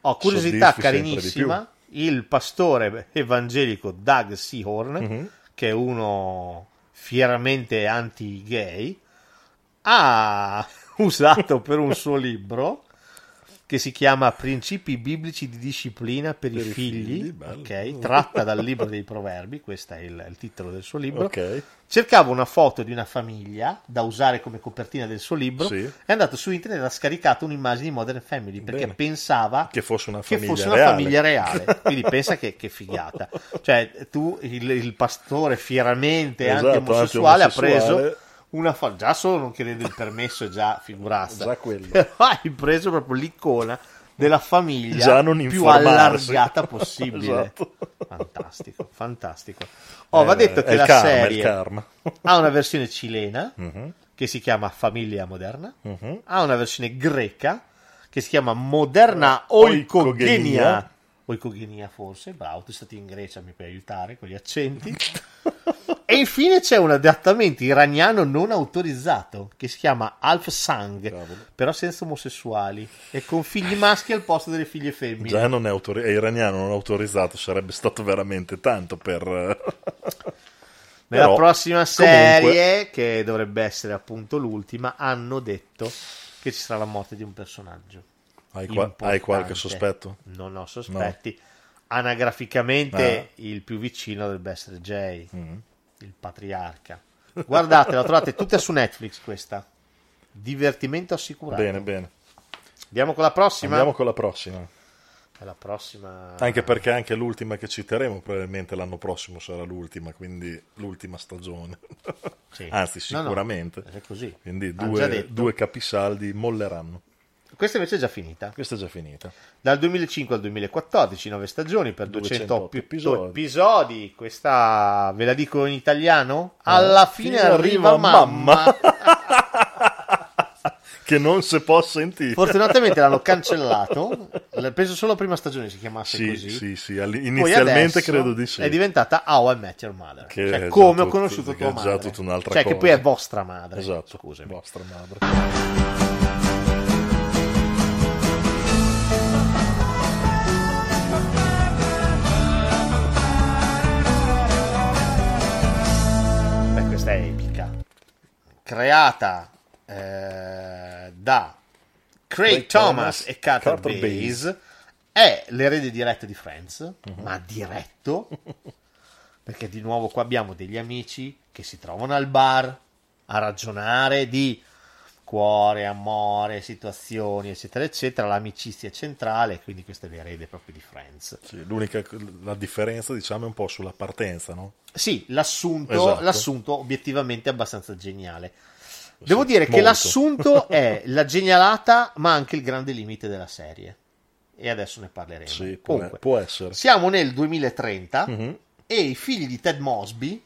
Ho curiosità carinissima, il pastore evangelico Doug Seahorn, Mhm. che è uno fieramente anti-gay, ha usato per un suo libro che si chiama Principi biblici di disciplina per, i figli, ok? tratta dal libro dei proverbi, questo è il, il titolo del suo libro. Ok. Cercava una foto di una famiglia da usare come copertina del suo libro Sì. è andato su internet e ha scaricato un'immagine di Modern Family perché Bene. pensava Che fosse una famiglia fosse una reale. famiglia reale. Quindi pensa che, che figata. Cioè, tu, il, il pastore fieramente Esatto, anti-omosessuale, ha anti-omosessuale. preso una foto, già solo non chiedendo il permesso è già figurassa. Già quello. Però hai preso proprio l'icona della famiglia più allargata possibile. Esatto. Fantastico, fantastico. Oh, Eh, va detto che la karma, serie ha una versione cilena Mhm. che si chiama Famiglia Moderna, Mhm. ha una versione greca che si chiama Moderna Oikogenia. Oikogenia forse, bravo, tu sei stato in Grecia, mi puoi aiutare con gli accenti. e infine c'è un adattamento iraniano non autorizzato che si chiama Alf Sang, però senza omosessuali e con figli maschi al posto delle figlie femmine. Già non è, autori- è iraniano, non autorizzato, sarebbe stato veramente tanto per... Nella Però, prossima comunque- serie, che dovrebbe essere appunto l'ultima, hanno detto che ci sarà la morte di un personaggio. Hai qua- hai qualche sospetto? Non ho sospetti. Anagraficamente il più vicino dovrebbe essere Jay, Mm. il patriarca. Guardate, la trovate tutta su Netflix questa. Divertimento assicurato. Bene, bene. Andiamo con la prossima? Andiamo con la prossima. E La prossima... Anche perché anche l'ultima che citeremo probabilmente l'anno prossimo sarà l'ultima, quindi l'ultima stagione. Sì. Anzi, No, no, sicuramente. è così. Quindi due, due capisaldi molleranno. Questa invece è già finita. Questa è già finita. Dal 2005 al 2014, 9 stagioni per 208 208 episodi. episodi. Questa ve la dico in italiano? Alla fine, arriva, mamma. che non si può sentire. Fortunatamente l'hanno cancellato. Penso solo la prima stagione si chiamasse Sì, così. sì, sì, inizialmente credo di sì. È diventata How I Met Your Mother. Che cioè, è come ho tutto- conosciuto che è tua già madre. tutta un'altra cioè, che cosa. poi è vostra madre. Esatto, Scusami. vostra madre. Creata eh, da Craig, Craig Thomas, Thomas e Carter, Carter Bays. È l'erede diretto di Friends, ma diretto. Perché di nuovo qua abbiamo degli amici che si trovano al bar a ragionare di cuore, amore, situazioni, eccetera, eccetera. L'amicizia è centrale, quindi questo è l'erede proprio di Friends. Sì, l'unica la differenza, diciamo, è un po' sulla partenza, no? Sì, l'assunto, Esatto. l'assunto obiettivamente è abbastanza geniale. Devo dire che molto. l'assunto è la genialata, ma anche il grande limite della serie. E adesso ne parleremo. Sì, può, Comunque, può essere. siamo nel 2030 Mhm. e i figli di Ted Mosby,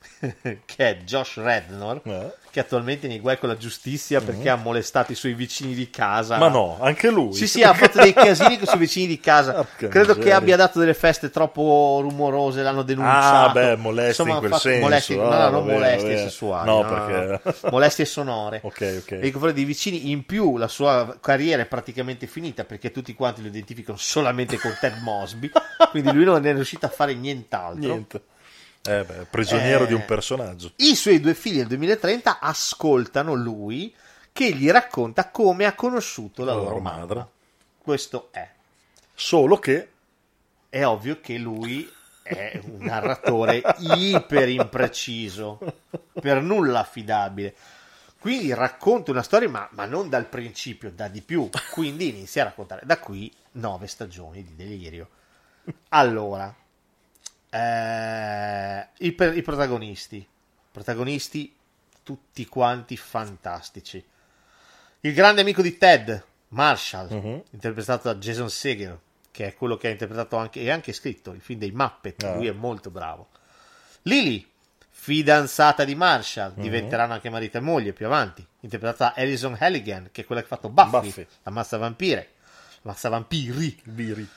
che è Josh Rednor, Eh. che attualmente è nei guai con la giustizia perché ha molestato i suoi vicini di casa. Ma no, anche lui. Sì, sì, ha fatto dei casini con i suoi vicini di casa. Porca Credo che miseria. abbia dato delle feste troppo rumorose, l'hanno denunciato. Ah, beh, molestie in ha quel fatto senso. no, Ah, no, non va bene, molestie sessuali. No, no, perché- no. molestie sonore. Ok, ok. Nei confronti dei vicini, in più la sua carriera è praticamente finita perché tutti quanti lo identificano solamente con Ted Mosby, quindi lui non è riuscito a fare nient'altro. Niente. Eh beh, prigioniero Eh, di un personaggio. I suoi due figli nel 2030 ascoltano lui che gli racconta come ha conosciuto la, La loro loro madre. madre. Questo è. Solo che È ovvio che lui è un narratore iper impreciso, per nulla affidabile. Quindi racconta una storia, ma, ma non dal principio, da di più. Quindi inizia a raccontare. Da qui nove stagioni di delirio. Allora, eh, i, per- i protagonisti. Protagonisti tutti quanti fantastici. Il grande amico di Ted, Marshall, Mhm. interpretato da Jason Segel, che è quello che ha interpretato anche e anche scritto il film dei Muppet. Ah. Lui è molto bravo. Lily, fidanzata di Marshall, Mhm. diventeranno anche marito e moglie più avanti. Interpretata da Alison Halligan, che è quella che ha fatto Buffy, Buffy. la mazza vampire. La mazza vampiri. Biri.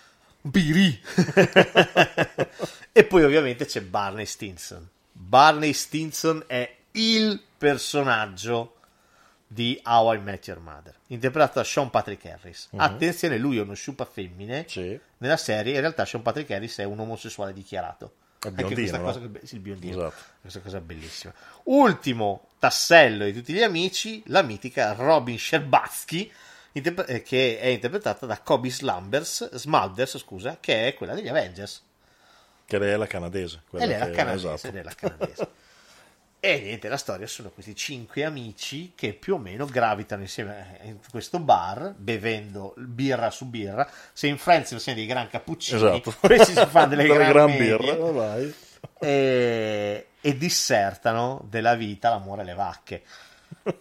Biri. e poi ovviamente c'è Barney Stinson. Barney Stinson è il personaggio di How I Met Your Mother, interpretato da Sean Patrick Harris. Mhm. Attenzione, lui è uno sciupa femmine. Nella serie, in realtà, Sean Patrick Harris è un omosessuale dichiarato. Anche questa no? cosa, sì, il biondino. Esatto. Questa cosa bellissima. Ultimo tassello di tutti gli amici, la mitica Robin Scherbatsky, interpre- eh, che è interpretata da Kobe Slumbers, Smulders, scusa, che è quella degli Avengers. Che lei è la canadese. quella Ed è la canadese, esatto. è la canadese. E niente, la storia sono questi cinque amici che più o meno gravitano insieme in questo bar, bevendo birra su birra. Se in Friends sono dei gran cappuccini, Esatto. questi si fanno delle gran, gran medie. birre, vai. E, e dissertano della vita l'amore e le vacche.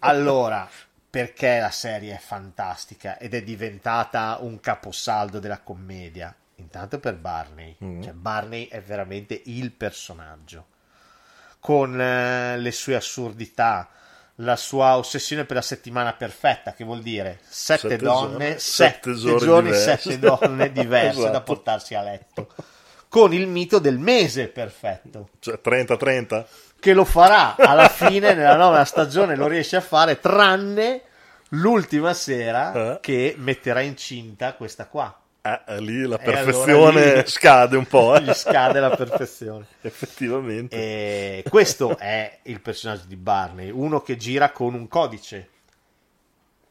Allora, perché la serie è fantastica ed è diventata un caposaldo della commedia? Intanto per Barney, Mm. cioè Barney è veramente il personaggio con eh, le sue assurdità, la sua ossessione per la settimana perfetta, che vuol dire sette, Sette donne, giorni- sette, sette giorni sette donne diverse da Esatto. portarsi a letto, con il mito del mese perfetto, Cioè 30-30? che lo farà alla fine, nella nuova stagione, lo riesce a fare, tranne l'ultima sera che metterà incinta questa qua. Eh, lì la E allora perfezione lì- scade un po'. eh. Gli scade la perfezione. Effettivamente. E questo è il personaggio di Barney, uno che gira con un codice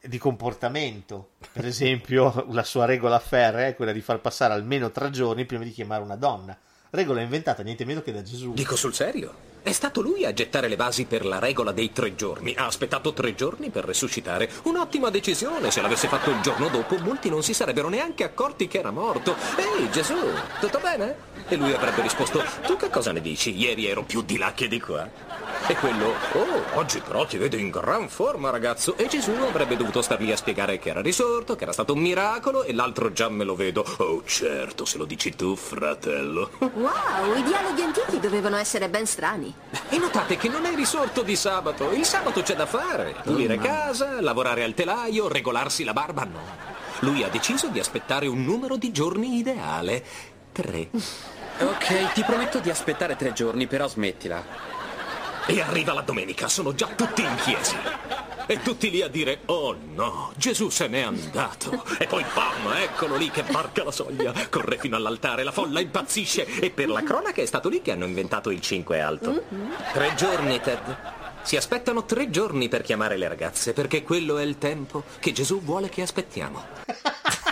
di comportamento. Per esempio, la sua regola ferrea è quella di far passare almeno tre giorni prima di chiamare una donna. Regola inventata niente meno che da Gesù. Dico sul serio? È stato lui a gettare le basi per la regola dei tre giorni. Ha aspettato tre giorni per resuscitare. Un'ottima decisione. Se l'avesse fatto il giorno dopo, molti non si sarebbero neanche accorti che era morto. Ehi, Gesù, tutto bene? E lui avrebbe risposto: Tu che cosa ne dici? Ieri ero più di là che di qua. E quello, oh, oggi però ti vedo in gran forma, ragazzo. E Gesù avrebbe dovuto star lì a spiegare che era risorto, che era stato un miracolo, e l'altro già me lo vedo. Oh, certo, se lo dici tu, fratello. Wow, i dialoghi antichi dovevano essere ben strani. E notate che non è risorto di sabato. Il sabato c'è da fare. Pulire casa, lavorare al telaio, regolarsi la barba, no. Lui ha deciso di aspettare un numero di giorni ideale. Tre. Ok, ti prometto di aspettare tre giorni, però smettila. E arriva la domenica, sono già tutti in chiesa. E tutti lì a dire, oh no, Gesù se n'è andato. E poi bam, eccolo lì che varca la soglia. Corre fino all'altare, la folla impazzisce. E per la cronaca è stato lì che hanno inventato il 5 alto. Tre giorni, Ted. Si aspettano tre giorni per chiamare le ragazze, perché quello è il tempo che Gesù vuole che aspettiamo.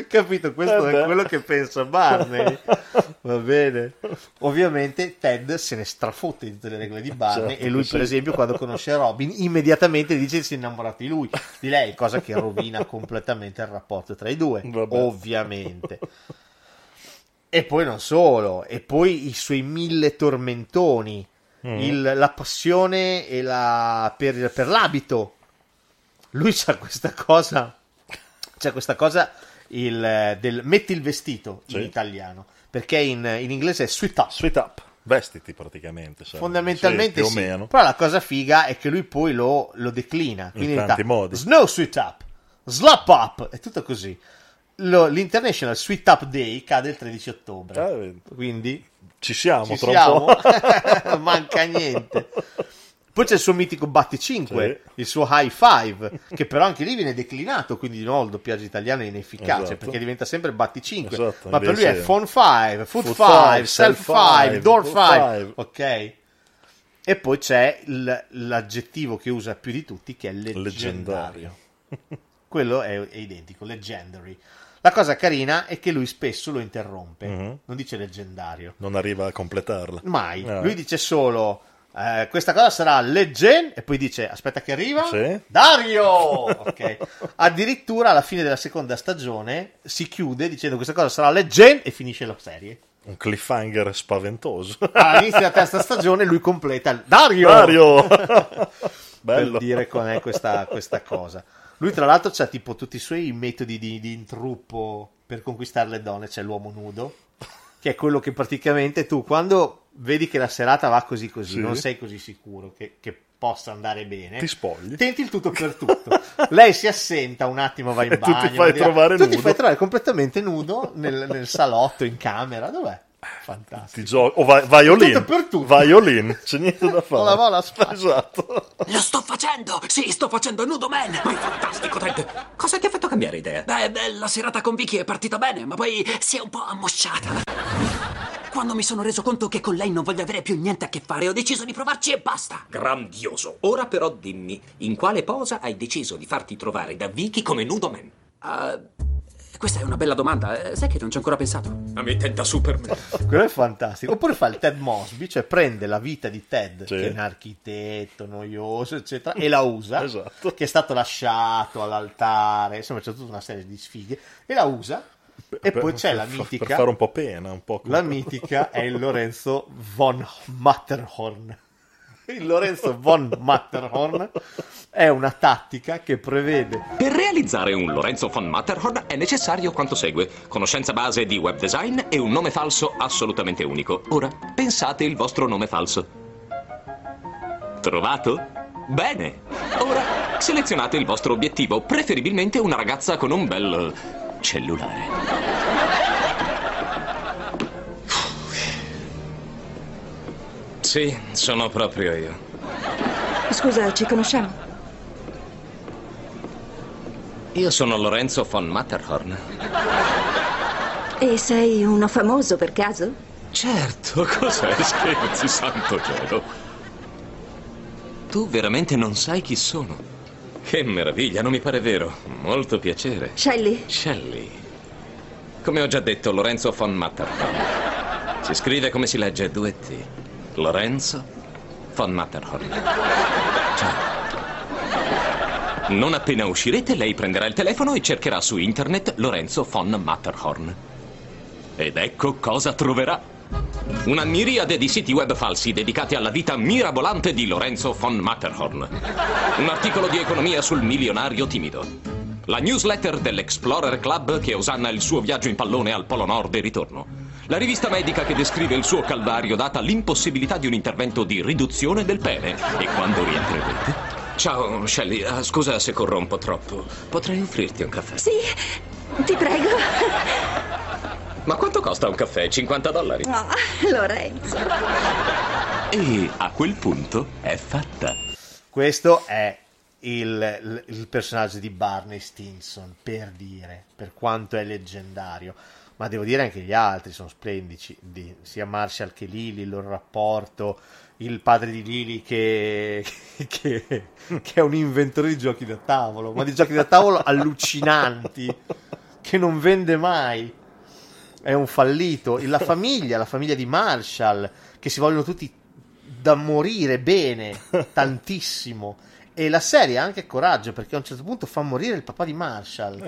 Capito? Questo Eh è quello che pensa Barney. Va bene. Ovviamente Ted se ne strafotte di tutte le regole di Barney Certo e lui, che per sì. esempio, quando conosce Robin, immediatamente dice di si è innamorato di lui, di lei, cosa che rovina completamente il rapporto tra i due. Ovviamente. E poi non solo, e poi i suoi mille tormentoni, Mm. il- la passione e la, per, per l'abito. Lui c'ha questa cosa, c'è questa cosa il, eh, del metti il vestito in Sì. italiano, perché in, in inglese è sweet up. Sweet up, vestiti praticamente. sai. Fondamentalmente Sì, sì, più o meno. però la cosa figa è che lui poi lo, lo declina. Quindi tanti diventa modi. Snow sweet up, slap up, è tutto così. Lo- L'International Sweet Up Day cade il 13 ottobre. Quindi ci siamo ci siamo. manca niente. Poi c'è il suo mitico Batti 5, il suo High Five, che però anche lì viene declinato, quindi di nuovo il doppiaggio italiano è inefficace, Esatto. perché diventa sempre Batti 5. Esatto, ma per lui è Phone 5, Foot Foot 5, five, Self self 5, five, Door door 5, five. ok? E poi c'è il- l'aggettivo che usa più di tutti, che è leggendario. Leggendario. Quello è, è identico, legendary. La cosa carina è che lui spesso lo interrompe, Mhm. non dice leggendario. Non arriva a completarla. Mai. Ah. Lui dice solo eh, questa cosa sarà legend e poi dice aspetta che arriva Sì. Dario. Ok. Addirittura alla fine della seconda stagione si chiude dicendo questa cosa sarà legend e finisce la serie. Un cliffhanger spaventoso. All'inizio della terza stagione lui completa il Dario. Dario! per Bello. dire com'è questa, questa cosa. Lui, tra l'altro, c'ha tipo tutti i suoi metodi di, di intruppo per conquistare le donne. C'è l'uomo nudo, che è quello che praticamente tu, quando vedi che la serata va così così, Sì. non sei così sicuro che, che possa andare bene, Ti spogli. tenti il tutto per tutto. Lei si assenta un attimo, va in E tu ti bagno. fai va di là. trovare tu ti nudo. fai trovare completamente nudo nel, nel salotto, in camera. Dov'è? Fantastico. Ti giochi. O vai, vai all Tutto in. per tutto. Vai all in. C'è niente da fare. Vola, vola. Esatto. Lo sto facendo! Sì, sto facendo Nudo Man! Ma è fantastico, Ted! Cosa ti ha fatto cambiare idea? Beh, beh, la serata con Vicky è partita bene, ma poi si è un po' ammosciata. quando mi sono reso conto che con lei non voglio avere più niente a che fare, ho deciso di provarci e basta. Grandioso. Ora però dimmi, in quale posa hai deciso di farti trovare da Vicky come nudo man? Ah, questa è una bella domanda. eh, Sai che non ci ho ancora pensato? A me tenta Superman. Quello è fantastico. Oppure fa il Ted Mosby, cioè prende la vita di Ted, che è un architetto noioso, eccetera, e la usa, Esatto. che è stato lasciato all'altare, insomma c'è tutta una serie di sfighe, e la usa. E Per- poi c'è la mitica. Per fare un po' pena, un po' come- La mitica è il Lorenzo von Matterhorn. Il Lorenzo von Matterhorn è una tattica che prevede Per realizzare un Lorenzo von Matterhorn è necessario quanto segue: conoscenza base di web design e un nome falso assolutamente unico. Ora, pensate il vostro nome falso. Trovato? Bene. Ora, selezionate il vostro obiettivo, preferibilmente una ragazza con un bel cellulare. Sì, sono proprio io. Scusa, ci conosciamo? Io sono Lorenzo von Matterhorn. E sei uno famoso per caso? Certo, cos'è? Scherzi, santo cielo. Tu veramente non sai chi sono. Che meraviglia, non mi pare vero. Molto piacere. Shelley? Shelley. Come ho già detto, Lorenzo von Matterhorn. Si scrive come si legge, due T. Lorenzo von Matterhorn. Ciao. Non appena uscirete, lei prenderà il telefono e cercherà su internet Lorenzo von Matterhorn. Ed ecco cosa troverà. Una miriade di siti web falsi dedicati alla vita mirabolante di Lorenzo von Matterhorn. Un articolo di economia sul milionario timido. La newsletter dell'Explorer Club che osanna il suo viaggio in pallone al Polo Nord e ritorno. La rivista medica che descrive il suo calvario data l'impossibilità di un intervento di riduzione del pene. E quando rientrerete... Ciao, Shelley. Ah, scusa se corrompo troppo. Potrei offrirti un caffè? Sì, ti prego. Ma quanto costa un caffè? 50 dollari? Oh, Lorenzo. E a quel punto è fatta. Questo è il- il personaggio di Barney Stinson, per dire, per quanto è leggendario. Ma devo dire anche gli altri sono splendici, di- sia Marshall che Lily, il loro rapporto, il padre di Lily che, che- che è un inventore di giochi da tavolo, ma di giochi da tavolo allucinanti, che non vende mai. È un fallito. La famiglia, la famiglia di Marshall, che si vogliono tutti da morire bene, tantissimo. E la serie ha anche coraggio perché a un certo punto fa morire il papà di Marshall.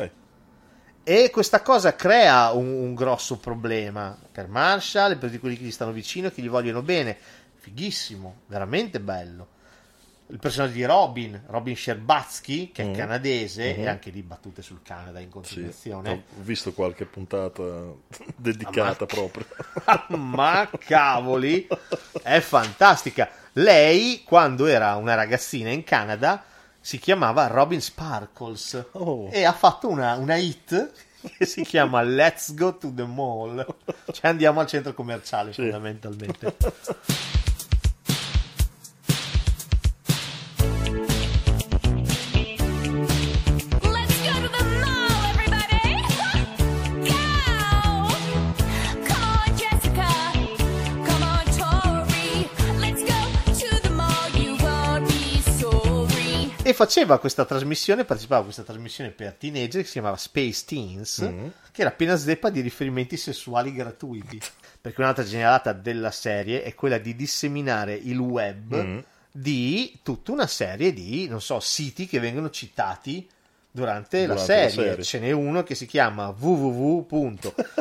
E questa cosa crea un, un grosso problema per Marshall e per tutti quelli che gli stanno vicino e che gli vogliono bene. Fighissimo, veramente bello. Il personaggio di Robin, Robin Sherbatsky, che è Mhm. canadese, Mhm. e anche lì battute sul Canada in Sì, continuazione. ho visto qualche puntata dedicata proprio. Ma cavoli, è fantastica. Lei, quando era una ragazzina in Canada, si chiamava Robin Sparkles Oh. e ha fatto una, una hit che si chiama Let's Go to the Mall. Cioè andiamo al centro commerciale fondamentalmente. faceva questa trasmissione, partecipava a questa trasmissione per teenager che si chiamava Space Teens, Mm. che era piena zeppa di riferimenti sessuali gratuiti. Perché un'altra genialata della serie è quella di disseminare il web Mm. di tutta una serie di, non so, siti che vengono citati durante, la, Durante la serie. serie. Ce n'è uno che si chiama www.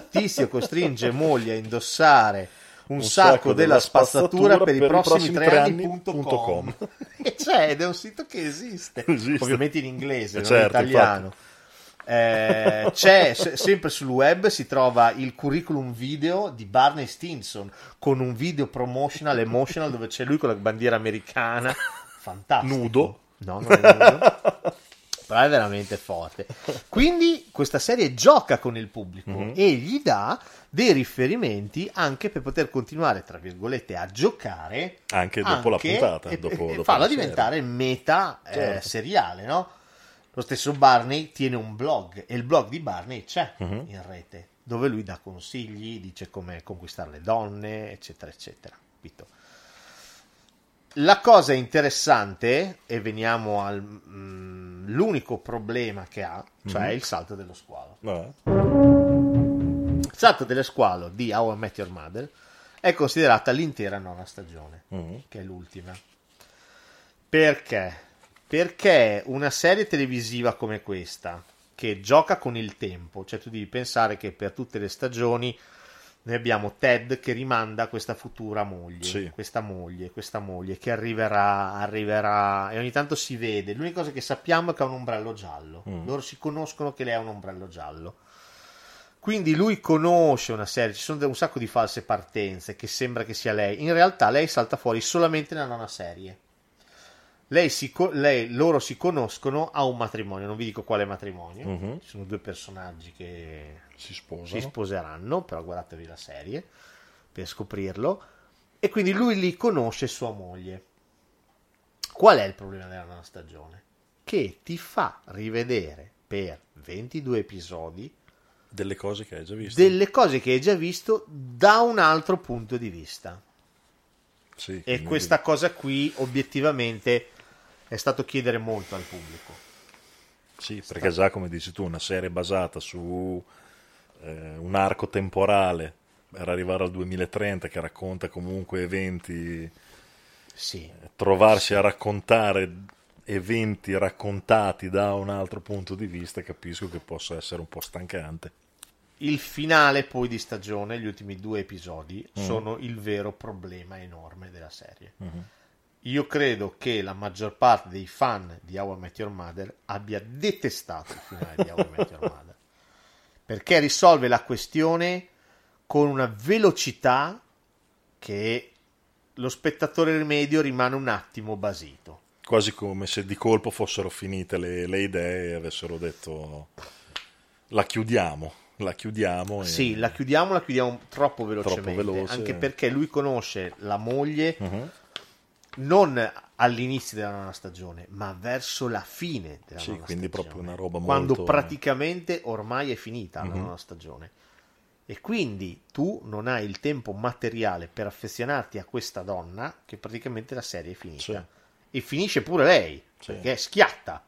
Tizio costringe moglie a indossare un, sacco, della spazzatura, per, i prossimi tre anni. punto punto com. com. E c'è, ed è un sito che esiste, Esiste. ovviamente in inglese, Eh, non certo, in italiano. Eh, c'è se- sempre sul web si trova il curriculum video di Barney Stinson con un video promotional emotional dove c'è lui con la bandiera americana fantastico Nudo? no non è nudo però è veramente forte quindi questa serie gioca con il pubblico Mhm. e gli dà dei riferimenti anche per poter continuare tra virgolette a giocare Anche dopo la anche- puntata, e, dopo- e dopo farla la diventare meta eh, Certo. seriale no? Lo stesso Barney tiene un blog e il blog di Barney c'è Mhm. in rete dove lui dà consigli, dice come conquistare le donne, eccetera, eccetera. Capito? La cosa interessante, e veniamo all'unico problema che ha, cioè Mhm. il salto dello squalo. Vabbè. Il salto dello squalo di How I Met Your Mother è considerata l'intera nona stagione, Mhm. che è l'ultima. Perché? Perché una serie televisiva come questa, che gioca con il tempo, cioè tu devi pensare che per tutte le stagioni noi abbiamo Ted che rimanda questa futura moglie, Sì. questa moglie, questa moglie che arriverà, arriverà e ogni tanto si vede. L'unica cosa che sappiamo è che ha un ombrello giallo. Mm. Loro si conoscono che lei ha un ombrello giallo. Quindi lui conosce una serie, ci sono un sacco di false partenze che sembra che sia lei. In realtà lei salta fuori solamente nella nona serie. Lei si lei- loro si conoscono a un matrimonio, non vi dico quale matrimonio. Mhm. Ci sono due personaggi che Si sposano. si sposeranno, però guardatevi la serie per scoprirlo. E quindi lui lì conosce sua moglie. Qual è il problema della nona stagione? Che ti fa rivedere per 22 episodi Delle cose che hai già visto. delle cose che hai già visto da un altro punto di vista. Sì, E quindi- questa cosa qui obiettivamente è stato chiedere molto al pubblico. Sì, perché già come dici tu, una serie basata su eh, un arco temporale per arrivare al 2030 che racconta comunque eventi, Sì. eh, trovarsi a raccontare eventi raccontati da un altro punto di vista, capisco che possa essere un po' stancante. Il finale poi di stagione, gli ultimi due episodi, Mm. sono il vero problema enorme della serie. Mhm. Io credo che la maggior parte dei fan di How I Met Your Mother abbia detestato il finale di How I Met Your Mother. Perché risolve la questione con una velocità che lo spettatore medio rimane un attimo basito. Quasi come se di colpo fossero finite le, le idee e avessero detto la chiudiamo, la chiudiamo. e- Sì, la chiudiamo, la chiudiamo troppo velocemente. veloce. Anche perché lui conosce la moglie Mhm. Non all'inizio della nona stagione, ma verso la fine della Sì, nona quindi stagione. proprio una roba Quando molto... praticamente ormai è finita la Mhm. nona stagione. E quindi tu non hai il tempo materiale per affezionarti a questa donna che praticamente la serie è finita. E finisce pure lei, Sì. perché schiatta.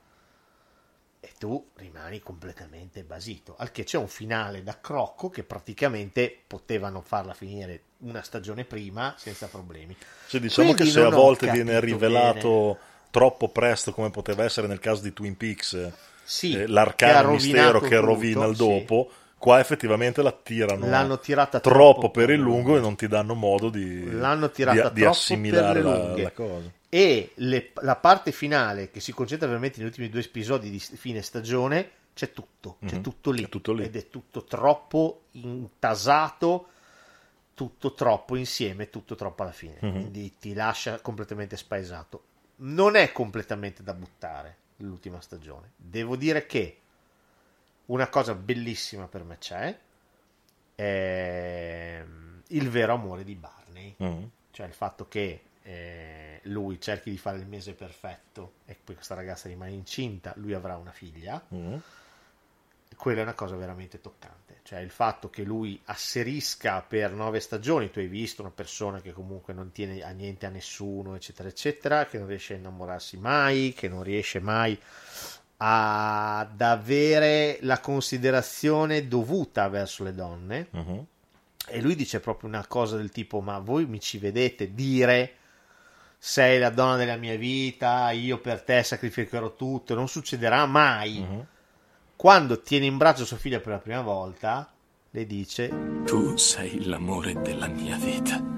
E tu rimani completamente basito. Al che c'è un finale da crocco che praticamente potevano farla finire una stagione prima senza problemi. Sì, diciamo Quindi che se a volte viene rivelato bene. troppo presto, come poteva essere nel caso di Twin Peaks, Sì, eh, che ha l'arcano mistero che tutto, rovina il sì. dopo, qua effettivamente la tirano L'hanno tirata troppo, troppo per il lungo e non ti danno modo di, L'hanno tirata di, di assimilare la, la cosa. E le- la parte finale, che si concentra veramente negli ultimi due episodi di fine stagione, c'è tutto, c'è Mhm. tutto lì. È tutto lì. Ed è tutto troppo intasato, tutto troppo insieme, tutto troppo alla fine. Mhm. Quindi ti lascia completamente spaesato. Non è completamente da buttare l'ultima stagione. Devo dire che una cosa bellissima per me c'è, è il vero amore di Barney. Mhm. Cioè il fatto che eh, lui cerchi di fare il mese perfetto e poi questa ragazza rimane incinta, lui avrà una figlia. Mhm. Quella è una cosa veramente toccante. Cioè il fatto che lui asserisca per nove stagioni, tu hai visto una persona che comunque non tiene a niente a nessuno, eccetera, eccetera, che non riesce a innamorarsi mai, che non riesce mai ad avere la considerazione dovuta verso le donne. Mhm. E lui dice proprio una cosa del tipo: Ma voi mi ci vedete dire sei la donna della mia vita, io per te sacrificherò tutto, non succederà mai. Mhm. Quando tiene in braccio sua figlia per la prima volta, le dice: Tu sei l'amore della mia vita.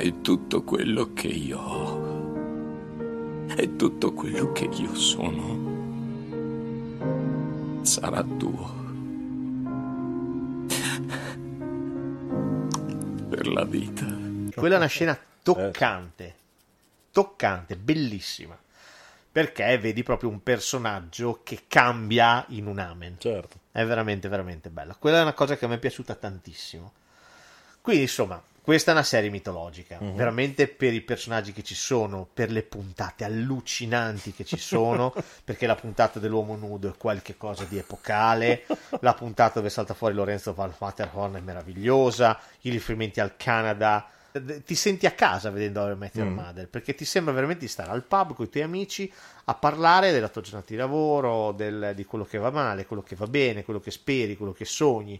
E tutto quello che io ho, e tutto quello che io sono, sarà tuo. Per la vita. Quella è una scena toccante, toccante, bellissima. Perché vedi proprio un personaggio che cambia in un amen. Certo. È veramente, veramente bella. Quella è una cosa che a me è piaciuta tantissimo. Quindi, insomma, Questa è una serie mitologica, Mhm. veramente per i personaggi che ci sono, per le puntate allucinanti che ci sono, perché la puntata dell'uomo nudo è qualche cosa di epocale, la puntata dove salta fuori Lorenzo Van Matterhorn è meravigliosa, i riferimenti al Canada, eh, ti senti a casa vedendo How I Met Your Mm. Mother, perché ti sembra veramente di stare al pub con i tuoi amici a parlare della tua giornata di lavoro, del- di quello che va male, quello che va bene, quello che speri, quello che sogni.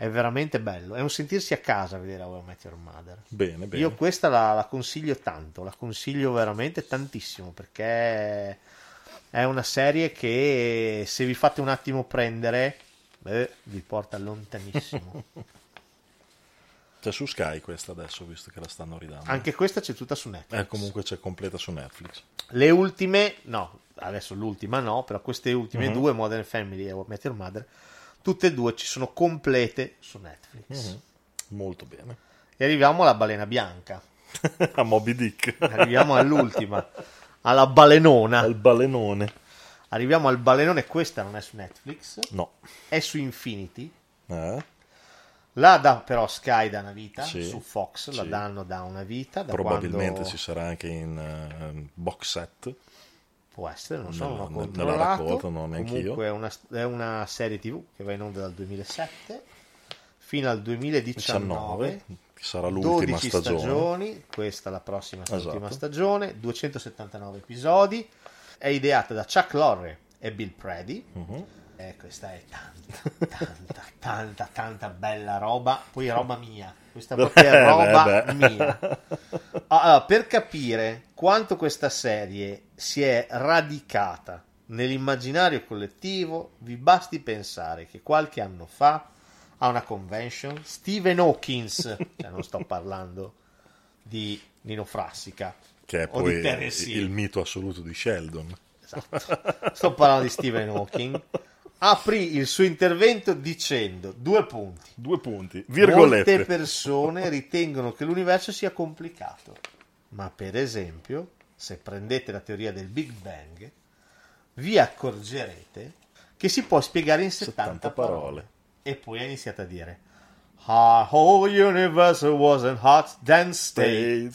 È veramente bello, è un sentirsi a casa a vedere How I Met Your Mother. Bene, bene. Io questa la, la consiglio tanto, la consiglio veramente tantissimo perché è una serie che se vi fate un attimo prendere beh, vi porta lontanissimo. C'è su Sky questa adesso, visto che la stanno ridando. Anche questa c'è tutta su Netflix. Eh, comunque c'è completa su Netflix. Le ultime, no, adesso l'ultima no, però queste ultime Mhm. due, Modern Family e How I Met Your Mother, tutte e due ci sono complete su Netflix. Mhm. Molto bene. E arriviamo alla balena bianca. a Moby Dick. Arriviamo all'ultima, alla balenona. Al balenone. Arriviamo al balenone, questa non è su Netflix, No. è su Infinity. Eh? La dà però Sky da una vita, Sì, su Fox la sì. danno da una vita. Da Probabilmente quando- ci sarà anche in eh, box set. Può essere, non so, Nella- non ho nella controllato. raccolta, no, neanch'io. Comunque è una, è una serie TV che va in onda dal 2007 fino al 2019. 19, che sarà l'ultima 12 stagione. stagioni, questa è la prossima Esatto. ultima stagione, 279 episodi. È ideata da Chuck Lorre e Bill Prady. Mhm. Eh, questa è tanta, tanta, tanta, tanta bella roba. Poi roba mia. Questa proprio Eh, è roba beh. mia. Allora, per capire quanto questa serie si è radicata nell'immaginario collettivo, vi basti pensare che qualche anno fa a una convention Stephen Hawkins, cioè non sto parlando di Nino Frassica Che è o poi il mito assoluto di Sheldon. Esatto. Sto parlando di Stephen Hawking. Aprì il suo intervento dicendo due punti. Due punti. Virgolette. Molte persone ritengono che l'universo sia complicato, ma per esempio, se prendete la teoria del Big Bang, vi accorgerete che si può spiegare in 70, 70 parole. parole. E poi ha iniziato a dire The whole universe wasn't hot, then stayed.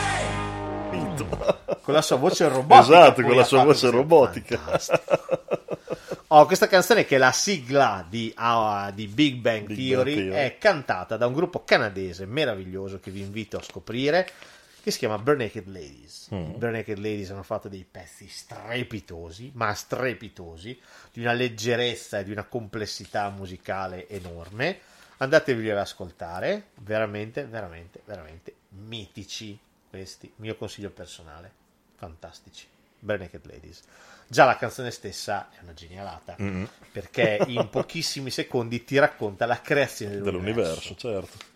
Con la sua voce robotica. Esatto, con la sua voce robotica. Oh, questa canzone che è la sigla di, ah, di Big Bang Big Theory Bang Theory. è cantata da un gruppo canadese meraviglioso che vi invito a scoprire che si chiama Bare Naked Ladies. Mm. Bare Naked Ladies hanno fatto dei pezzi strepitosi, ma strepitosi, di una leggerezza e di una complessità musicale enorme. Andatevi ad ascoltare, veramente, veramente, veramente mitici questi, mio consiglio personale, fantastici. Bare Naked Ladies. Già la canzone stessa è una genialata, Mm. perché in pochissimi secondi ti racconta la creazione dell'universo. Dell'universo, certo.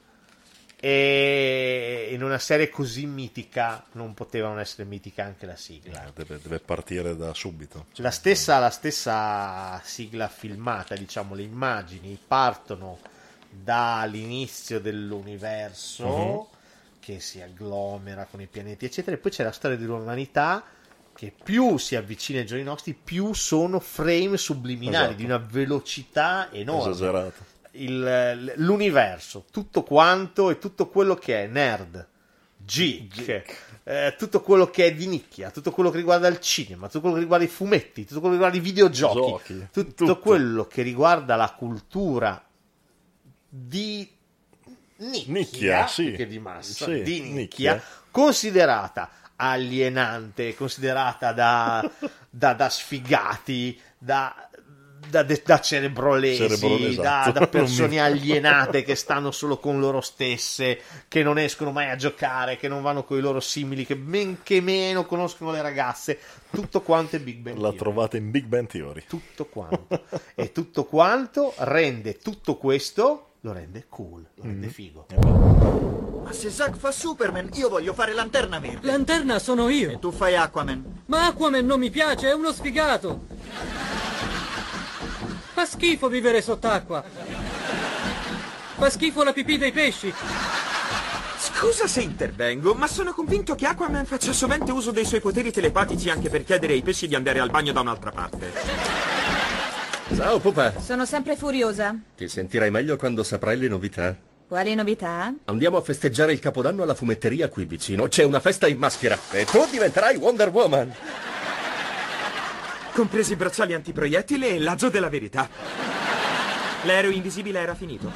E in una serie così mitica non poteva non essere mitica anche la sigla. Eh, Deve, deve partire da subito. La stessa, la stessa sigla filmata, diciamo, le immagini partono dall'inizio dell'universo Mhm. Che si agglomera con i pianeti, eccetera, e poi c'è la storia dell'umanità che più si avvicina ai giorni nostri, più sono frame subliminali Esatto. di una velocità enorme. Esagerato. Il- l'universo, tutto quanto e tutto quello che è nerd, geek, eh, tutto quello che è di nicchia, tutto quello che riguarda il cinema, tutto quello che riguarda i fumetti, tutto quello che riguarda i videogiochi, Giochi, tutto, tutto. quello che riguarda la cultura di nicchia, Nicchia, sì. che di massa, Sì, di nicchia, nicchia. considerata alienante, considerata da, da- da sfigati, da, da, da cerebrolesi, Cerebrole, esatto. da, da persone alienate che stanno solo con loro stesse, che non escono mai a giocare, che non vanno con i loro simili, che men che meno conoscono le ragazze. Tutto quanto è Big Bang La Theory. trovate in Big Bang Theory. Tutto quanto. e tutto quanto rende tutto questo, lo rende cool, lo Mm. rende figo. Ma se Zack fa Superman, io voglio fare Lanterna Verde. Lanterna sono io. E tu fai Aquaman. Ma Aquaman non mi piace, è uno sfigato. Fa schifo vivere sott'acqua. Fa schifo la pipì dei pesci. Scusa se intervengo, ma sono convinto che Aquaman faccia sovente uso dei suoi poteri telepatici anche per chiedere ai pesci di andare al bagno da un'altra parte. Ciao pupa, Sono sempre furiosa. ti sentirai meglio quando saprai le novità. Quali novità? Andiamo a festeggiare il capodanno alla fumetteria qui vicino. C'è una festa in maschera e tu diventerai Wonder Woman. Compresi i bracciali antiproiettile e l'aggio della verità. L'aereo invisibile era finito.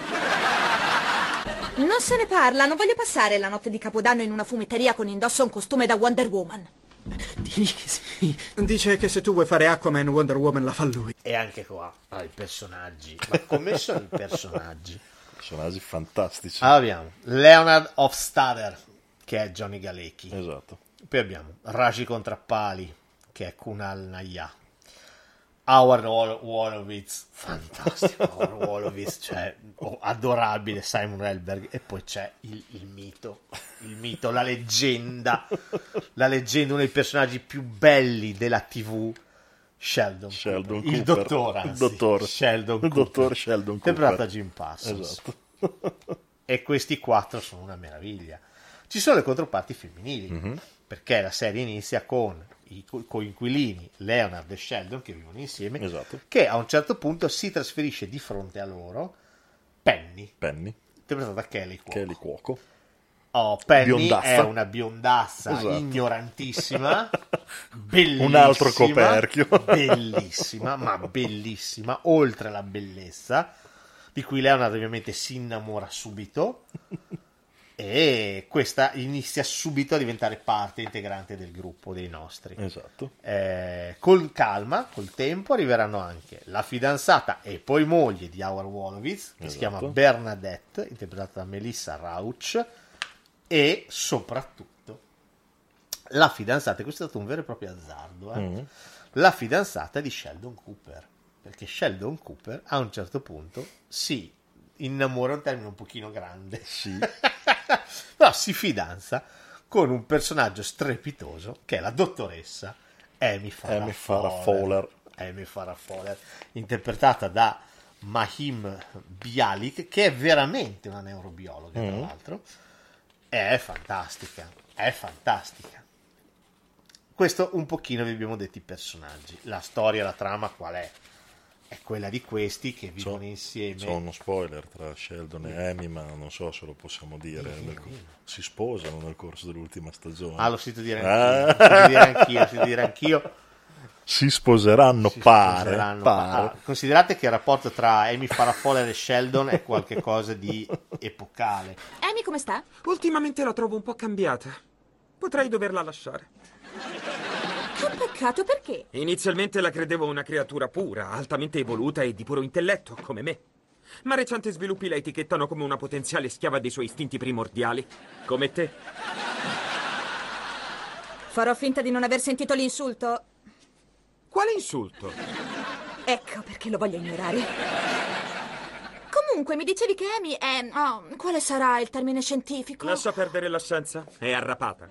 Non se ne parla, non voglio passare la notte di Capodanno in una fumetteria con indosso un costume da Wonder Woman. Dice che se tu vuoi fare Aquaman, Wonder Woman la fa lui. E anche qua, ah, i personaggi. Ma come sono i personaggi? Personaggi fantastici. Allora abbiamo Leonard Hofstadter, che è Johnny Galecki. Esatto. Poi abbiamo Raji Contrappali, che è Kunal Nayar. Howard Wol- Wolowitz, fantastico Howard Wolowitz, cioè oh, adorabile Simon Helberg. E poi c'è il, il mito, il mito, la leggenda, la leggenda, uno dei personaggi più belli della TV. Sheldon, Sheldon Cooper. il Cooper. dottore, Il anzi, dottore. Sheldon Il dottor Sheldon interpretato Cooper. da Jim Parsons Esatto. e questi quattro sono una meraviglia ci sono le controparti femminili Mhm. perché la serie inizia con i co- coinquilini Leonard e Sheldon che vivono insieme Esatto. che a un certo punto si trasferisce di fronte a loro Penny Penny. interpretata da Kelly Cuoco. Kelly Cuoco. Oh, Penny Biondazza. è una biondazza Esatto. ignorantissima, bellissima, Un altro coperchio. bellissima, ma bellissima, oltre la bellezza, di cui Leonard ovviamente si innamora subito e questa inizia subito a diventare parte integrante del gruppo dei nostri. Esatto. Eh, col calma, col tempo, arriveranno anche la fidanzata e poi moglie di Howard Wolowitz, che si Esatto. chiama Bernadette, interpretata da Melissa Rauch, e soprattutto la fidanzata, questo è stato un vero e proprio azzardo, eh, Mm. la fidanzata di Sheldon Cooper, perché Sheldon Cooper a un certo punto si innamora, un termine un pochino grande, però si fidanza con un personaggio strepitoso che è la dottoressa Amy Farrah, Amy Farrah Fowler. Fowler. Amy Farrah Fowler, interpretata da Mahim Bialik, che è veramente una neurobiologa, tra Mm. l'altro. È fantastica, è fantastica. Questo un pochino vi abbiamo detto i personaggi. La storia, la trama qual è? È quella di questi che vivono insieme. C'è uno spoiler tra Sheldon e Amy, ma non so se lo possiamo dire. Sì, Nel- sì. Si sposano nel corso dell'ultima stagione. Ah, l'ho sentito dire Ah. anch'io. L'ho sentito dire anch'io, l'ho sentito dire anch'io. Si sposeranno, pare. Sposeranno, pare. ah, considerate che il rapporto tra Amy Farrah Fowler e Sheldon è qualcosa di epocale. Amy come sta? Ultimamente la trovo un po' cambiata. Potrei doverla lasciare. Che peccato, perché? Inizialmente la credevo una creatura pura, altamente evoluta e di puro intelletto, come me. Ma recenti sviluppi la etichettano come una potenziale schiava dei suoi istinti primordiali, come te. Farò finta di non aver sentito l'insulto. Quale insulto? Ecco perché lo voglio ignorare. Comunque, mi dicevi che Amy è... oh, quale sarà il termine scientifico? Lascia perdere la scienza, è arrapata.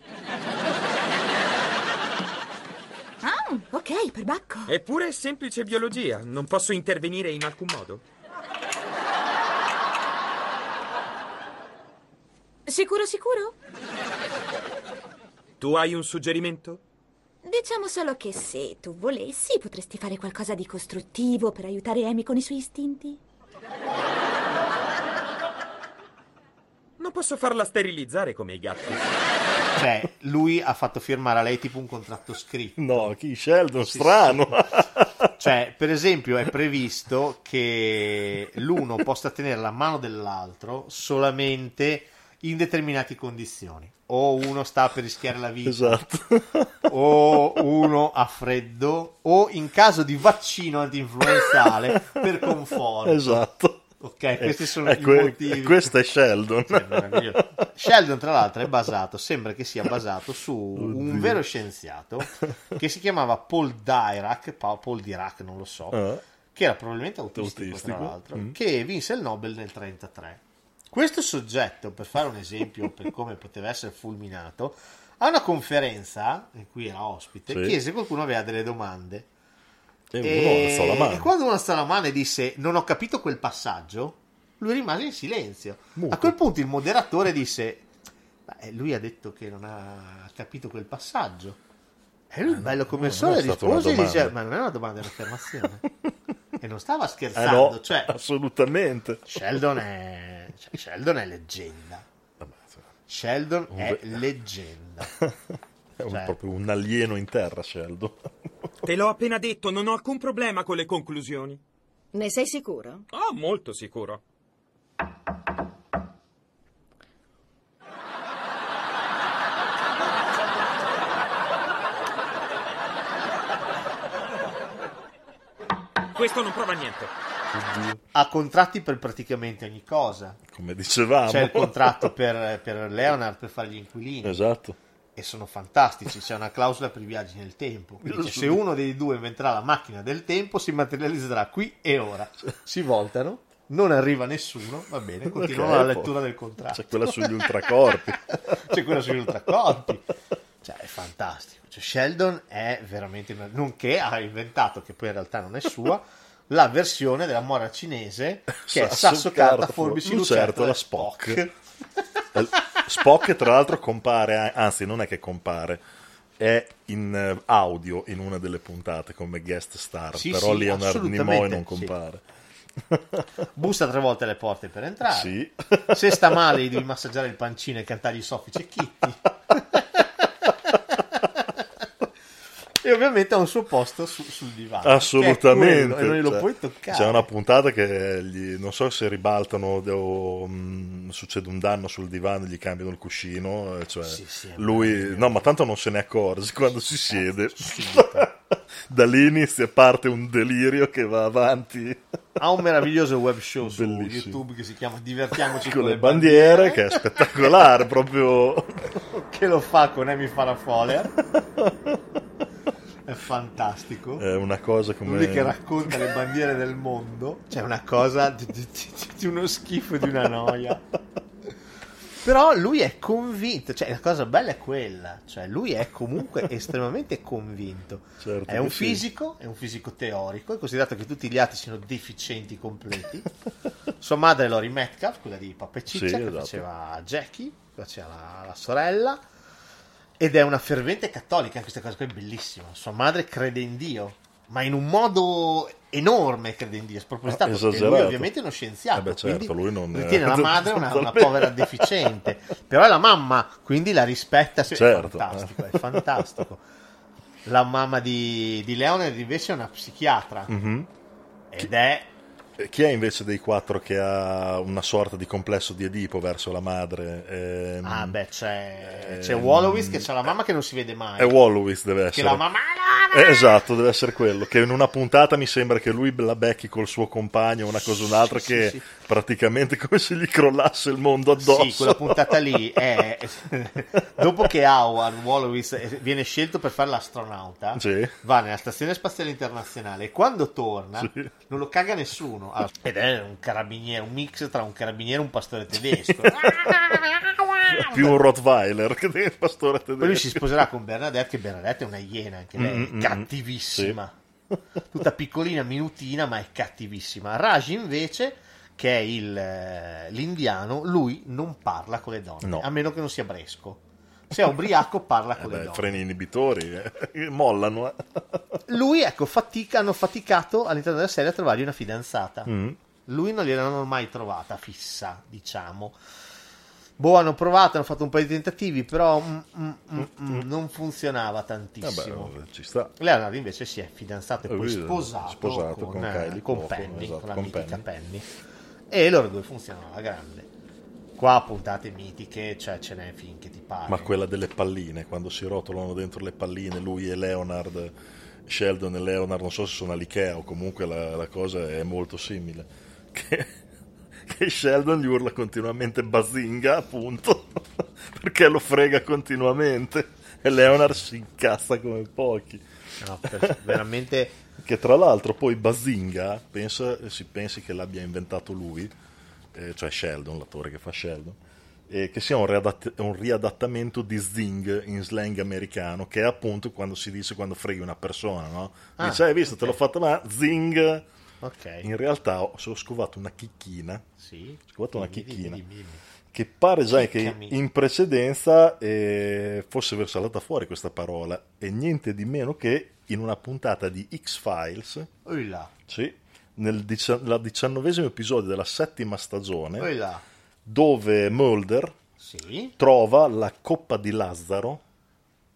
Ah, ok, perbacco. Eppure è semplice biologia, non posso intervenire in alcun modo. Sicuro, sicuro? Tu hai un suggerimento? Diciamo solo che se tu volessi, potresti fare qualcosa di costruttivo per aiutare Amy con i suoi istinti. Non posso farla sterilizzare come i gatti. Cioè, lui ha fatto firmare a lei tipo un contratto scritto. No, chi Sheldon? Strano. Cioè, per esempio, è previsto che l'uno possa tenere la mano dell'altro solamente in determinate condizioni. O uno sta per rischiare la vita, Esatto. o uno ha freddo, o in caso di vaccino antinfluenzale per conforto. Esatto. Ok, questi sono E i que- motivi. questo è Sheldon. Cioè. Sheldon, tra l'altro, è basato, sembra che sia basato su un Oddio. vero scienziato che si chiamava Paul Dirac, Pa- Paul Dirac, non lo so, Ah. che era probabilmente autistico, Autistico. tra l'altro, Mm. che vinse il Nobel nel 1933. Questo soggetto, per fare un esempio per come poteva essere fulminato, a una conferenza in cui era ospite, Sì. chiese se qualcuno aveva delle domande. E uno la mano. e quando uno alzò la mano e disse non ho capito quel passaggio, lui rimase in silenzio. A quel punto il moderatore disse "Beh, lui ha detto che non ha capito quel passaggio. E lui, bello come il sole, rispose e dice ma non è una domanda, è un'affermazione. e non stava Eh scherzando, no, cioè assolutamente. Sheldon è, cioè, Sheldon è leggenda. Sheldon è leggenda. È un- Cioè- proprio un alieno in terra, Sheldon. Te l'ho appena detto, non ho alcun problema con le conclusioni. Ne sei sicuro? Oh, molto sicuro. Questo non prova niente. Ha contratti per praticamente ogni cosa. Come dicevamo. C'è il contratto per, per Leonard per fare gli inquilini. Esatto. E sono fantastici. C'è una clausola per i viaggi nel tempo. Quindi dice, se uno dei due inventerà la macchina del tempo, si materializzerà qui e ora. Si voltano, non arriva nessuno, va bene, continuano Ok, la lettura del contratto. C'è quella sugli ultracorpi. C'è quella sugli ultracorpi. Cioè, è fantastico. Cioè, Sheldon è veramente nonché ha inventato, che poi in realtà non è sua, la versione della mora cinese che è Sasso, sasso, carta, carta, forbici, lucertola, lucertola, Spock. Eh, Spock tra l'altro compare, anzi non è che compare, è in eh, audio in una delle puntate come guest star, Sì, però sì, Leonard Nimoy non sì. compare. Bussa tre volte alle porte per entrare. Sì. Se sta male, gli devi massaggiare il pancino e cantargli i soffici e ovviamente ha un suo posto su- sul divano. Assolutamente. quello, non glielo Cioè, puoi toccare. C'è una puntata che gli- non so se ribaltano o mm, succede un danno sul divano e gli cambiano il cuscino. eh, Cioè, lui, no, ma tanto non se ne accorge quando si siede. da lì inizia parte un delirio che va avanti. Ha un meraviglioso web show su Bellissimo. YouTube che si chiama Divertiamoci con le bandiere, che è spettacolare, proprio che lo fa con Amy Farrah Fowler. È fantastico. è una cosa come Lui che racconta le bandiere del mondo. C'è una cosa di, di- di- uno schifo di una noia. Però lui è convinto, cioè la cosa bella è quella, cioè lui è comunque estremamente convinto. Certo è un sì. fisico, è un fisico teorico, è considerato che tutti gli altri siano deficienti completi. Sua madre è Lori Metcalf, quella di Pappa e Ciccia, Sì, che esatto. faceva Jackie, faceva la, la sorella, ed è una fervente cattolica, questa cosa qui è bellissima. Sua madre crede in Dio, ma in un modo enorme crede in Dio, spropositato, Ah, perché lui ovviamente è uno scienziato, Eh beh, certo, lui non- ritiene la madre una, una povera deficiente, però è la mamma, quindi la rispetta, Certo. è fantastico, è fantastico. La mamma di, di Leonard invece è una psichiatra, Mhm. ed è Chi è invece dei quattro che ha una sorta di complesso di Edipo verso la madre? Ehm, Ah, beh, c'è, c'è ehm, Wallowis che c'ha la mamma che non si vede mai. È Wallowis deve Che essere. la mamma Eh, esatto, deve essere quello. Che in una puntata mi sembra che lui la becchi col suo compagno, una cosa o un'altra, Sì, che sì, sì. Praticamente come se gli crollasse il mondo addosso. Sì, quella puntata lì è dopo che Howard Wallowis viene scelto per fare l'astronauta, Sì. va nella stazione spaziale internazionale e quando torna Sì. non lo caga nessuno. Allora, ed è un carabiniere, un mix tra un carabiniere e un pastore tedesco. Più un Rottweiler che il pastore tedesco. Poi lui si sposerà con Bernadette, che Bernadette è una iena, anche lei, Mm, mm, mm, cattivissima. Tutta piccolina, minutina, ma è cattivissima. Raj invece, che è il, eh, l'indiano, lui non parla con le donne, No. a meno che non sia bresco. Se è ubriaco parla Eh con beh, le donne. freni inibitori eh, mollano. eh. Lui, ecco, fatica, hanno faticato all'interno della serie a trovargli una fidanzata. Mm. Lui non gliel'hanno mai trovata fissa, diciamo. Boh, hanno provato, hanno fatto un paio di tentativi, però mm, mm, mm, mm, non funzionava tantissimo. Vabbè, ci sta. Leonardo invece si è fidanzato e Eh, poi è sposato, sposato con, con eh, Kylie con Penny, esatto, con la con Penny. Penny. E loro due funzionano alla grande. Qua puntate mitiche, cioè ce n'è finché ti pare. Ma quella delle palline, quando si rotolano dentro le palline, lui e Leonard, Sheldon e Leonard, non so se sono all'Ikea o comunque la, la cosa è molto simile. Che, che Sheldon gli urla continuamente bazinga, appunto, perché lo frega continuamente. E Leonard si incazza come pochi. No, per- veramente Che tra l'altro poi Bazinga, pensa, si pensi che l'abbia inventato lui, eh, cioè Sheldon, l'attore che fa Sheldon, eh, che sia un, riadatt- un riadattamento di zing in slang americano, che è appunto quando si dice quando freghi una persona, no? Ah, Dice, hai visto, te l'ho fatta ma zing. Ok. In realtà ho, ho scovato una chicchina. Sì. Ho scovato una Dimmi, dimmi, chicchina. dimmi, dimmi. Che pare già che in precedenza eh, fosse versata fuori questa parola e niente di meno che in una puntata di X-Files, là. sì, nel dici- diciannovesimo episodio della settima stagione, là. dove Mulder Sì. trova la coppa di Lazzaro,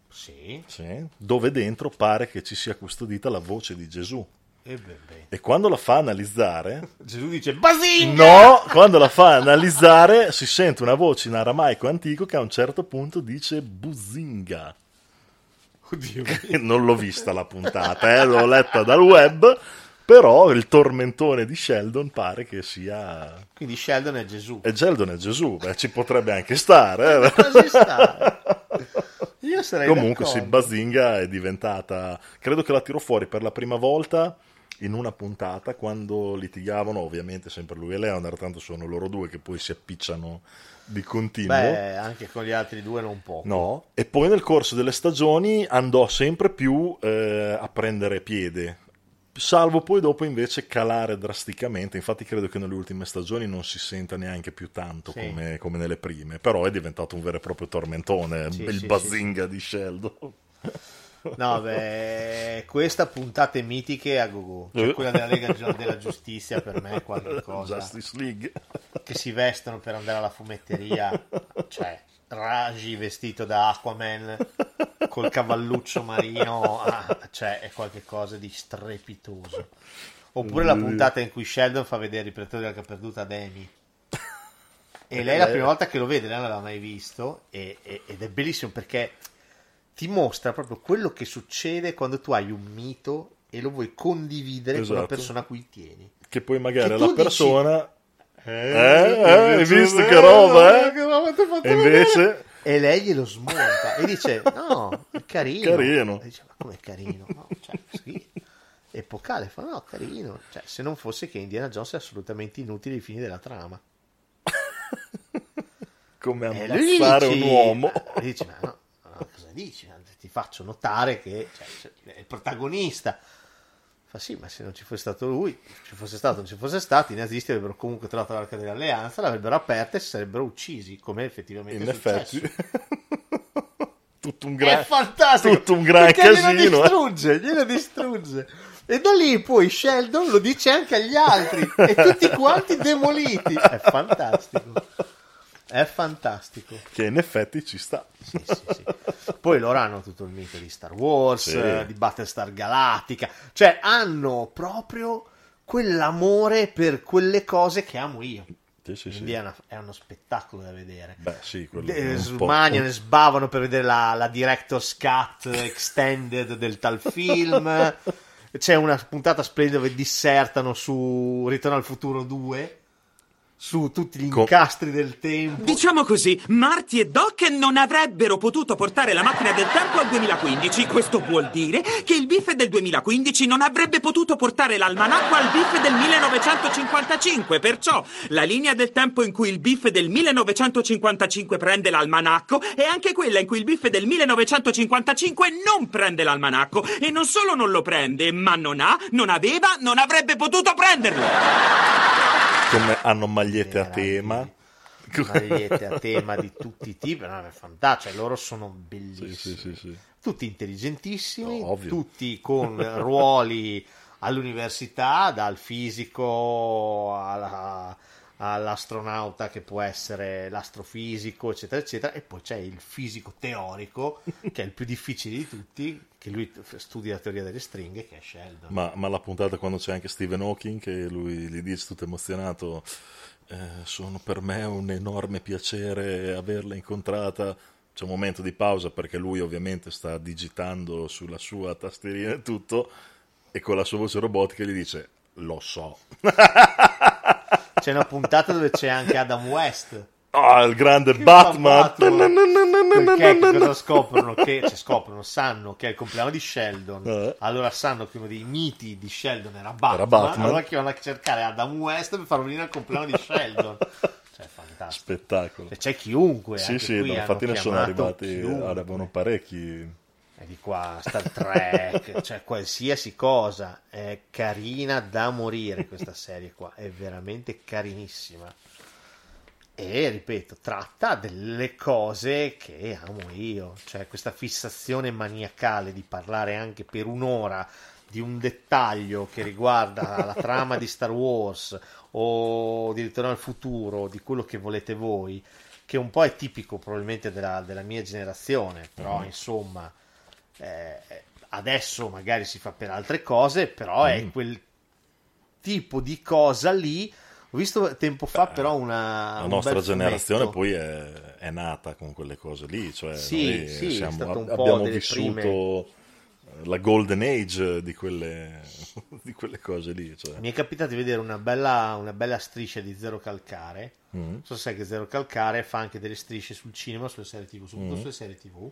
Sì. sì, dove dentro pare che ci sia custodita la voce di Gesù. E beh, beh. E quando la fa analizzare, Gesù dice Basinga! no, quando la fa analizzare si sente una voce in aramaico antico che a un certo punto dice Buzinga. Oddio. non l'ho vista la puntata, eh, l'ho letta dal web, però il tormentone di Sheldon pare che sia... Quindi Sheldon è Gesù. E Sheldon è Gesù, beh, ci potrebbe anche stare. eh. Quasi sta. Io sarei Comunque sì, d'accordo. Basinga è diventata... Credo che la tirò fuori per la prima volta in una puntata quando litigavano, ovviamente sempre lui e Leonard, tanto sono loro due che poi si appicciano di continuo. Beh, anche con gli altri due non poco. No, e poi nel corso delle stagioni andò sempre più eh, a prendere piede, salvo poi dopo invece calare drasticamente. Infatti, credo che nelle ultime stagioni non si senta neanche più tanto Sì. come, come nelle prime, però è diventato un vero e proprio tormentone Sì, il sì, bazinga di Sheldon. No, beh, questa puntate mitiche a gogo. Cioè, Eh. quella della Lega della Giustizia per me è qualcosa. Justice League. Che si vestono per andare alla fumetteria. Cioè, Raji vestito da Aquaman col cavalluccio marino. ah, cioè, è qualcosa di strepitoso. Oppure la puntata in cui Sheldon fa vedere il pretore della perduta ad Amy. E lei è la prima volta che lo vede, lei non l'aveva mai visto. e- e- ed è bellissimo perché ti mostra proprio quello che succede quando tu hai un mito e lo vuoi condividere con una Esatto. persona a cui tieni. Che poi magari Che la tu dici, persona... Eh, Eh, eh, hai invece visto bello, che roba, eh? che roba fatto E invece... vedere. E lei glielo smonta e dice: No, è carino. Carino. E dice: Ma come carino? No, cioè, sì. Epocale, fa no, carino. Cioè, se non fosse che Indiana Jones è assolutamente inutile ai fini della trama. Come ammazzare dici- un uomo. E dici: Ma no, cosa dici? Ti faccio notare che cioè, è il protagonista. Fa sì, ma se non ci fosse stato lui, ci fosse stato, non ci fosse stato, i nazisti avrebbero comunque trovato l'arca dell'alleanza, l'avrebbero aperta e si sarebbero uccisi, come effettivamente In è successo. tutto un gran, È fantastico! tutto un gran casino. Glielo eh. distrugge, glielo distrugge. E da lì poi Sheldon lo dice anche agli altri e tutti quanti demoliti. È fantastico. È fantastico. Che in effetti ci sta. Poi loro hanno tutto il mito di Star Wars, Sì. eh, di Battlestar Galactica, cioè hanno proprio quell'amore per quelle cose che amo io. Sì, sì, sì. È, una- è uno spettacolo da vedere. Beh, sì, quello De- po'- smaniano e sbavano per vedere la, la director's cut extended del tal film. C'è una puntata splendida dove dissertano su Ritorno al futuro 2 su tutti gli incastri del tempo. Diciamo così, Marty e Doc non avrebbero potuto portare la macchina del tempo al 2015. Questo vuol dire che il biff del 2015 non avrebbe potuto portare l'almanacco al biff del 1955. Perciò la linea del tempo in cui il biff del 1955 prende l'almanacco è anche quella in cui il biff del 1955 non prende l'almanacco. E non solo non lo prende, ma non ha, non aveva, non avrebbe potuto prenderlo. Come hanno magliette a tema. magliette a tema di tutti i tipi, no, è fantastico, cioè, loro sono bellissimi. Sì, sì, sì. Tutti intelligentissimi, Ovvio. tutti con ruoli all'università, dal fisico alla- all'astronauta che può essere l'astrofisico, eccetera, eccetera, e poi c'è il fisico teorico, che è il più difficile di tutti, che lui studia la teoria delle stringhe, che è Sheldon. Ma, ma la puntata quando c'è anche Stephen Hawking che lui gli dice tutto emozionato eh, sono per me un enorme piacere averla incontrata c'è un momento di pausa perché lui ovviamente sta digitando sulla sua tastierina e tutto e con la sua voce robotica gli dice lo so C'è una puntata dove c'è anche Adam West. Ah, il grande Che Batman. Perché cosa scoprono? Che cioè, scoprono, sanno che è il compleanno di Sheldon. Eh. Allora sanno che uno dei miti di Sheldon era Batman. Era Batman. Allora che vanno a cercare Adam West per farlo venire al compleanno di Sheldon. Cioè, fantastico. Spettacolo. Cioè, c'è chiunque. Sì, sì, no, infatti ne sono arrivati, arrivano parecchi. E di qua Star Trek, cioè qualsiasi cosa. È carina da morire questa serie qua, è veramente carinissima. E ripeto, tratta delle cose che amo io, cioè questa fissazione maniacale di parlare anche per un'ora di un dettaglio che riguarda la trama di Star Wars o di Ritorno al futuro, di quello che volete voi, che un po' è tipico probabilmente della, della mia generazione, però Mhm. insomma eh, adesso magari si fa per altre cose, però è Mm. quel tipo di cosa lì. Ho visto tempo fa però una... La un nostra generazione fumetto. poi è, è nata con quelle cose lì, cioè Sì, sì, è siamo- po' abbiamo vissuto prime- la golden age di quelle, di quelle cose lì. Cioè. Mi è capitato di vedere una bella, una bella striscia di Zero Calcare. Mm. Non so se sai che Zero Calcare fa anche delle strisce sul cinema, sulle serie TV, soprattutto Mm. sulle serie TV.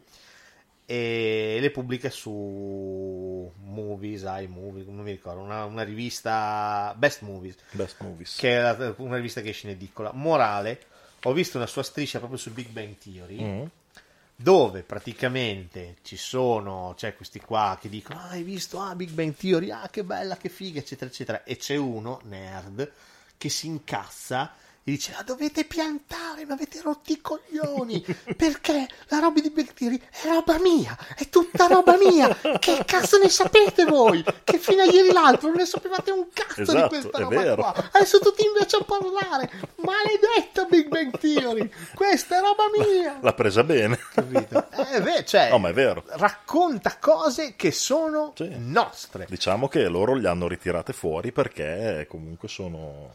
E le pubblica su Movies, iMovie, non mi ricordo, una, una rivista Best Movies, Best Movies. che è la- una rivista che esce in edicola. Morale, ho visto una sua striscia proprio su Big Bang Theory. Mm. Dove praticamente ci sono, c'è questi qua che dicono: Ah, hai visto? Ah, Big Bang Theory, ah, che bella, che figa, eccetera, eccetera. E c'è uno, nerd, che si incazza e dice: La dovete piantare, mi avete rotto i coglioni perché la roba di Big Theory è roba mia, è tutta roba mia. Che cazzo ne sapete voi? Che fino a ieri l'altro non ne sapevate un cazzo Esatto, di questa roba vero. qua. Adesso tutti invece a parlare. Maledetta Big Bang Theory, questa è roba mia. L'ha presa bene. Eh, beh, cioè, No, ma è vero. racconta cose che sono nostre. Diciamo che loro le hanno ritirate fuori perché comunque sono,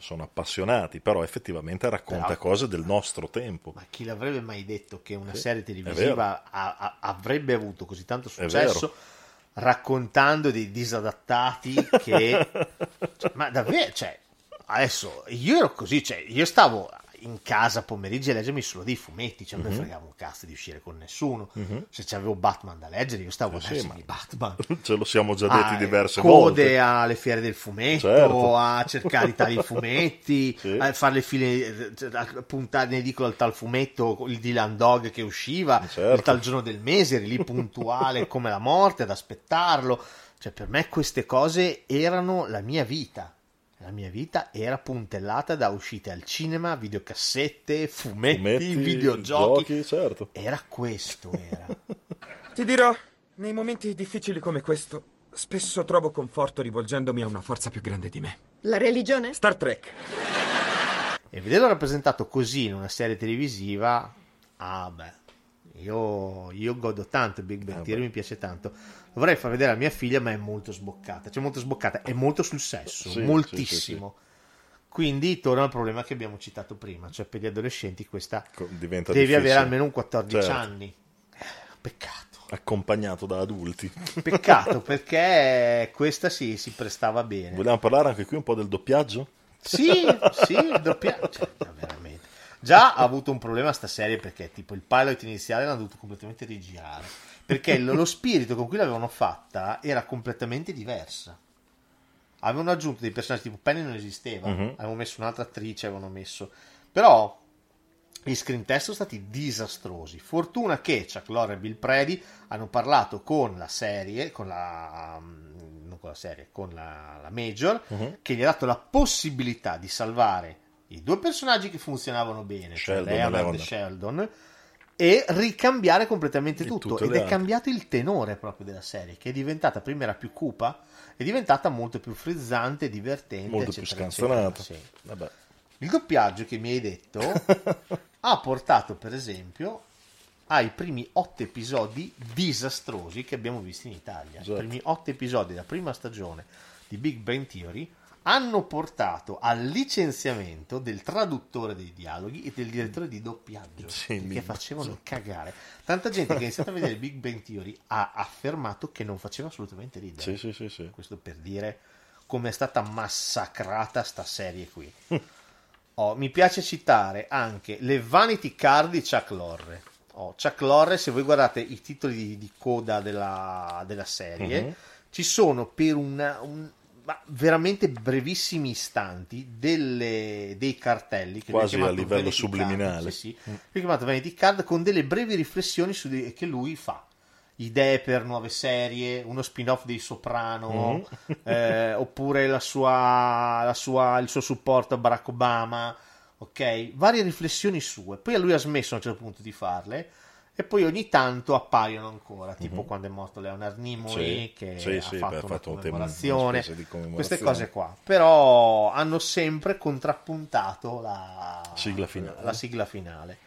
sono appassionati, però effettivamente racconta Però- cose del nostro tempo. Ma chi l'avrebbe mai detto che una Sì, serie televisiva a- a- avrebbe avuto così tanto successo raccontando dei disadattati che... cioè, ma davvero, cioè, adesso io ero così, cioè, io stavo in casa a pomeriggio a leggermi solo dei fumetti, cioè non mi fregavo un cazzo di uscire con nessuno. Mhm. Se c'avevo Batman da leggere, io stavo a Eh sì, leggermi Batman. Ce lo siamo già detti Ah, diverse code volte. alle fiere del fumetto, Certo. a cercare i tali fumetti, Sì. a fare le file, eh, a puntare in edicola al tal fumetto, il Dylan Dog che usciva, Certo. il tal giorno del mese, eri lì puntuale come la morte ad aspettarlo. Cioè, per me queste cose erano la mia vita. La mia vita era puntellata da uscite al cinema, videocassette, fumetti, Fumetti, videogiochi. giochi, certo. Era questo, era. Ti dirò, nei momenti difficili come questo, spesso trovo conforto rivolgendomi a una forza più grande di me. La religione? Star Trek. E vederlo rappresentato così in una serie televisiva, ah beh, io, io godo tanto Big Bang Ah, Theory, mi piace tanto. Vorrei far vedere a mia figlia, ma è molto sboccata, cioè molto sboccata, è molto sul sesso, Sì, moltissimo. Quindi torna al problema che abbiamo citato prima, cioè per gli adolescenti questa Diventa devi difficile. avere almeno un 14 Certo. anni. Peccato. Accompagnato da adulti. Peccato perché questa sì, si prestava bene. Vogliamo parlare anche qui un po' del doppiaggio? Sì, sì, il doppiaggio. Cioè, veramente. Già ha avuto un problema sta serie perché tipo il pilot iniziale l'hanno dovuto completamente rigirare. Perché lo, lo spirito con cui l'avevano fatta era completamente diversa. Avevano aggiunto dei personaggi tipo Penny non esisteva, Mhm. avevano messo un'altra attrice, avevano messo... Però gli screen test sono stati disastrosi. Fortuna che Chuck Lorre e Bill Predi hanno parlato con la serie, con la... mm, non con la serie, con la, la Major, Mhm. che gli ha dato la possibilità di salvare i due personaggi che funzionavano bene, cioè Sheldon e Leonard e. Sheldon, e ricambiare completamente tutto. tutte Ed è altre. cambiato il tenore proprio della serie, che è diventata, prima era più cupa, è diventata molto più frizzante, divertente, Molto più eccetera, scanzonato. eccetera, sì. Il doppiaggio che mi hai detto ha portato, per esempio, ai primi otto episodi disastrosi che abbiamo visto in Italia. Esatto. I primi otto episodi della prima stagione di Big Bang Theory hanno portato al licenziamento del traduttore dei dialoghi e del direttore di doppiaggio Sì, che facevano cagare. Tanta gente che ha iniziato a vedere Big Bang Theory ha affermato che non faceva assolutamente ridere. Sì, sì, sì, sì. Questo per dire come è stata massacrata sta serie qui. Oh, mi piace citare anche le Vanity Card di Chuck Lorre. Oh, Chuck Lorre, se voi guardate i titoli di, di coda della, della serie, Mhm. ci sono per una- un- ma veramente brevissimi istanti delle- dei cartelli che Quasi a livello subliminale. Card, sì, sì. Ha chiamato Vanity Card con delle brevi riflessioni su di- che lui fa idee per nuove serie, uno spin-off dei Soprano, Mm. eh, oppure la sua, la sua- il suo supporto a Barack Obama, ok? Varie riflessioni sue. Poi a lui ha smesso a un certo punto di farle. E poi ogni tanto appaiono ancora, tipo Mhm. quando è morto Leonard Nimoy, Sì, che sì, ha sì, fatto ha una fatto un tema- commemorazione, una di commemorazione. queste cose qua. Però hanno sempre contrappuntato la Sigla finale. la sigla finale.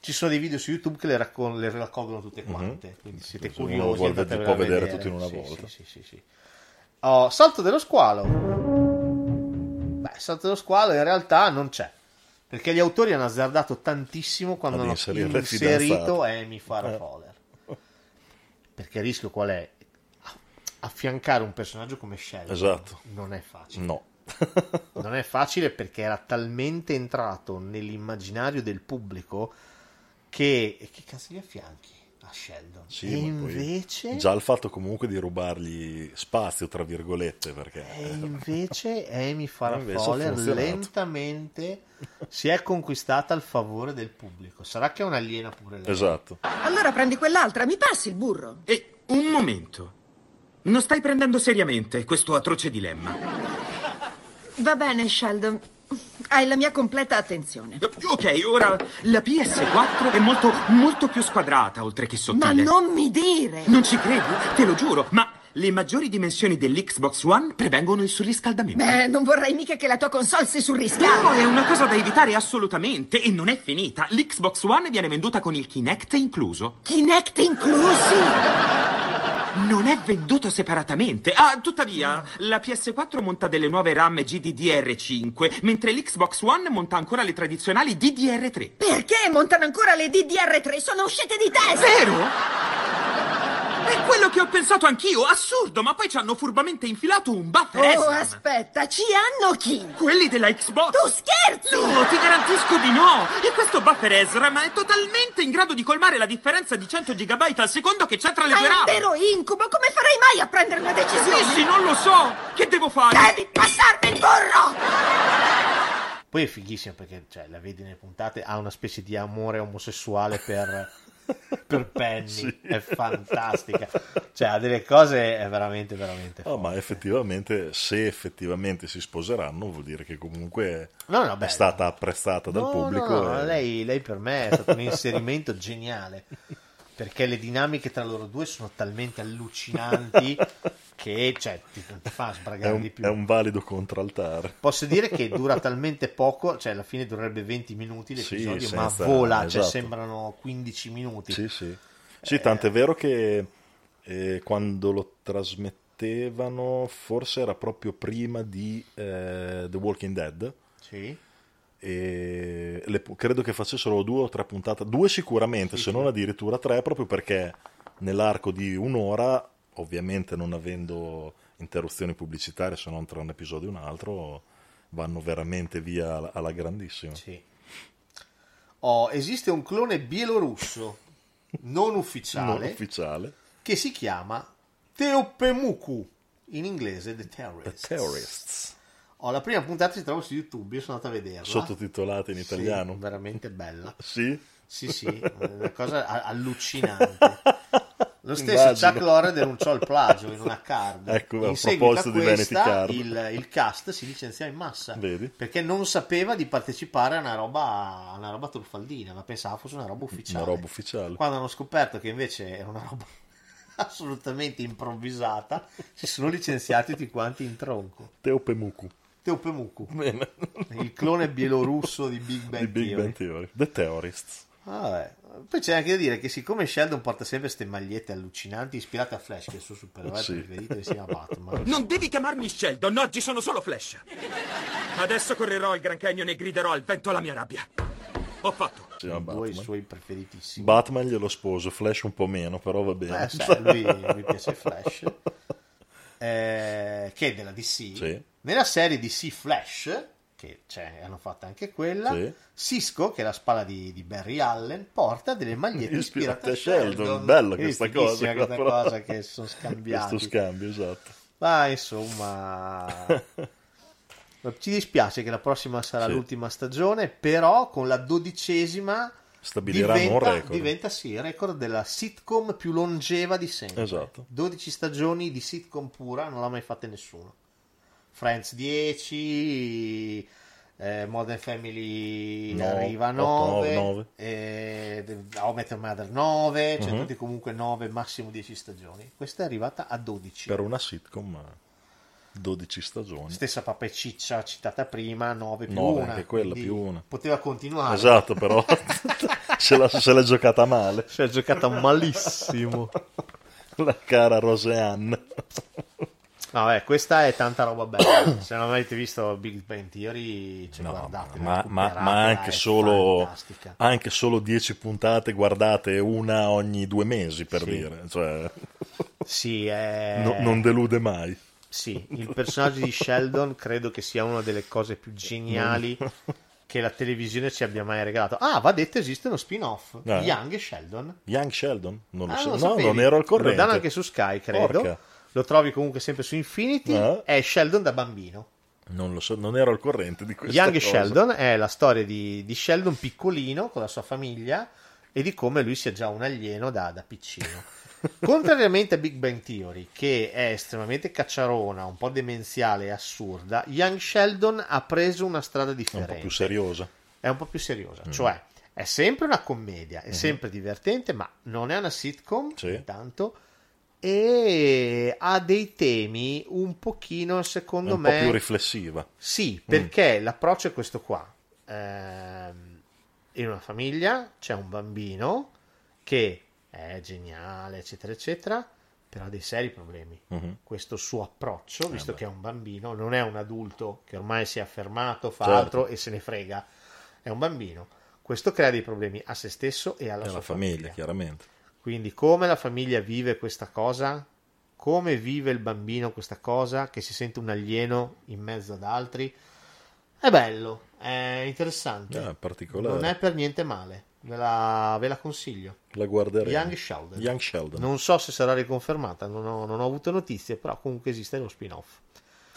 Ci sono dei video su YouTube che le, raccon- le raccolgono tutte Mhm. quante, quindi siete Se uno curiosi. vuole può a vedere tutto in una Sì, volta. sì, sì, sì, sì. Oh, Salto dello squalo. Beh, Salto dello squalo in realtà non c'è. Perché gli autori hanno azzardato tantissimo quando hanno inserito. Amy Farrah Eh. Fowler. Perché il rischio qual è? Affiancare un personaggio come Sheldon Esatto. non è facile. No. non è facile perché era talmente entrato nell'immaginario del pubblico che, e che cazzo gli affianchi a Sheldon? Sì, e invece, Già il fatto comunque di rubargli spazio, tra virgolette, perché... e invece Amy ha Fowler lentamente si è conquistata il favore del pubblico. Sarà che è un'aliena pure lei. Esatto. Allora prendi quell'altra, mi passi il burro. E un momento. Non stai prendendo seriamente questo atroce dilemma. Va bene, Sheldon. Hai la mia completa attenzione. Ok, ora la PS4 è molto, molto più squadrata, oltre che Ma sottile. non mi dire! Non ci credi? Te lo giuro, ma le maggiori dimensioni dell'Xbox One prevengono il surriscaldamento. Beh, non vorrei mica che la tua console si surriscaldi. No, è una cosa da evitare assolutamente e non è finita. L'Xbox One viene venduta con il Kinect incluso. Kinect inclusi! Non è venduto separatamente. Ah, tuttavia, la PS4 monta delle nuove RAM GDDR5, mentre l'Xbox One monta ancora le tradizionali DDR3. Perché montano ancora le DDR3? Sono uscite di testa! Vero? È quello che ho pensato anch'io, assurdo, ma poi ci hanno furbamente infilato un buffer Oh, SRAM. aspetta, ci hanno chi? Quelli della Xbox! Tu scherzi! No, ti garantisco di no! E questo buffer SRAM è totalmente in grado di colmare la differenza di 100 GB al secondo che c'è tra le È due un RAM! vero incubo, come farei mai a prendere una decisione? Sì, sì, non lo so! Che devo fare? Devi passarmi il burro! Poi è fighissimo perché cioè, la vedi nelle puntate, ha una specie di amore omosessuale per, per Penny. Sì. È fantastica. Cioè, ha delle cose è veramente, veramente. Oh, ma effettivamente, se effettivamente si sposeranno, vuol dire che comunque No, no, è stata apprezzata dal No, pubblico. e- lei, lei per me è stato un inserimento geniale. Perché le dinamiche tra loro due sono talmente allucinanti che cioè, ti, ti fa sbragare un, di più. è un valido contraltare. Posso dire che dura talmente poco, cioè alla fine durerebbe 20 minuti Sì, l'episodio, ma senza- vola, cioè esatto. sembrano 15 minuti. Sì, sì. Sì, tant'è vero che eh, quando lo trasmettevano, forse era proprio prima di eh, The Walking Dead. Sì. E le- credo che facessero due o tre puntate, due sicuramente, se non addirittura tre, proprio perché nell'arco di un'ora, ovviamente non avendo interruzioni pubblicitarie se non tra un episodio e un altro, vanno veramente via alla, alla grandissima. Sì. Oh, esiste un clone bielorusso non ufficiale Non ufficiale. che si chiama Teopemuku, in inglese The Terrorists. The Terrorists. Oh, la prima puntata si trova su YouTube, io sono andato a vederla. Sottotitolata in Sì, italiano. veramente bella. Sì? Sì, sì, una cosa allucinante. Lo stesso Immagino. Chuck Lorre denunciò il plagio in una card. Ecco, in a proposito di Vanity Card. il, il cast si licenziò in massa Vedi? perché non sapeva di partecipare a una roba, a una roba truffaldina, ma pensava fosse una roba ufficiale. Una roba ufficiale. Quando hanno scoperto che invece era una roba assolutamente improvvisata, si sono licenziati tutti quanti in tronco. Teopemuku. Teopemuku, Bene. il clone bielorusso di Big Bang Di Big Theory. Bang Theory. The Terrorists. Vabbè. Poi c'è anche da dire che siccome Sheldon porta sempre queste magliette allucinanti ispirate a Flash, che è il suo supereroe Sì. preferito, che si chiama Batman. Non devi chiamarmi Sheldon, oggi sono solo Flash. Adesso correrò al Grand Canyon e griderò al vento la mia rabbia. Ho fatto. Due Batman. i suoi preferitissimi. Batman glielo sposo, Flash un po' meno, però va bene. Eh, sai, lui, lui piace Flash. Eh, che è della DC. Sì. Nella serie DC Flash, che c'è, hanno fatto anche quella, Sì. Cisco, che è la spalla di, di Barry Allen, porta delle magliette ispirate Ispirate a Sheldon. Sheldon. Bella questa cosa. questa però. cosa che sono scambiati. Questo scambio, esatto. Ma insomma, ci dispiace che la prossima sarà Sì. l'ultima stagione, però con la dodicesima Stabiliranno un diventa, record. diventa sì il record della sitcom più longeva di sempre. Esatto. 12 stagioni di sitcom pura, non l'ha mai fatta nessuno. Friends 10, eh, Modern Family No, arriva a otto, 9, nove. eh, The- How I Met Your Mother 9, cioè Mhm. tutti comunque 9, massimo 10 stagioni. Questa è arrivata a 12. Per una sitcom, ma 12 stagioni. Stessa Papa e Ciccia citata prima, 9 più Nove, 1. anche quella, più una. Poteva continuare. Esatto, però se, la- se l'è giocata male. Se l'è giocata malissimo. La cara Roseanne. No, beh, questa è tanta roba bella. Se non avete visto Big Bang Theory, cioè, guardatela, Ma, ma- recuperatela, ma anche, solo, anche solo 10 puntate guardate una ogni due mesi per Sì. dire. Cioè, Sì, è... no- non delude mai. Sì, il personaggio di Sheldon credo che sia una delle cose più geniali che la televisione ci abbia mai regalato. Ah, va detto, esiste uno spin-off. Eh. Young Sheldon. Young Sheldon? Non lo Ah, so. non no, non ero al corrente. Lo danno anche su Sky, credo. Porca. Lo trovi comunque sempre su Infinity. Eh. È Sheldon da bambino. Non lo so, non ero al corrente di questa Young cosa. Sheldon è la storia di, di Sheldon piccolino con la sua famiglia e di come lui sia già un alieno da, da piccino. Contrariamente a Big Bang Theory, che è estremamente cacciarona, un po' demenziale e assurda, Young Sheldon ha preso una strada È un differente. po' più seriosa. È un po' più seriosa, Mm. cioè è sempre una commedia, è Mhm. sempre divertente, ma non è una sitcom, Sì. intanto, e ha dei temi un pochino, secondo un me... po' più riflessiva. Sì, perché l'approccio è questo qua. Ehm, in una famiglia c'è un bambino che è geniale, eccetera, eccetera, però ha dei seri problemi. Mhm. Questo suo approccio, Eh visto beh. che è un bambino, non è un adulto che ormai si è affermato, fa Certo. altro e se ne frega. È un bambino. Questo crea dei problemi a se stesso e alla E sua la famiglia, chiaramente. quindi come la famiglia vive questa cosa, come vive il bambino questa cosa, che si sente un alieno in mezzo ad altri, è bello, è interessante. Eh, particolare. Non è per niente male, ve la, ve la consiglio. La guarderemo. Young Sheldon. Young Sheldon. Non so se sarà riconfermata, non ho, non ho avuto notizie, però comunque esiste lo spin-off.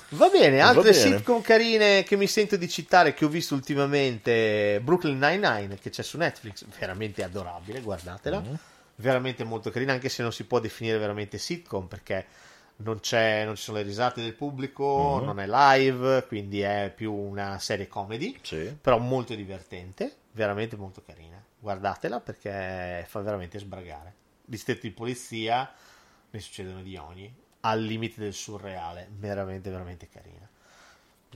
Va bene, Va altre bene. sitcom carine che mi sento di citare che ho visto ultimamente, Brooklyn Nine-Nine che c'è su Netflix, veramente adorabile, guardatela, Mm. veramente molto carina anche se non si può definire veramente sitcom perché non, c'è, non ci sono le risate del pubblico, Mhm. non è live, quindi è più una serie comedy, Sì. però molto divertente, veramente molto carina. Guardatela perché fa veramente sbragare. Distretto di polizia, ne succedono di ogni, al limite del surreale, veramente, veramente carina.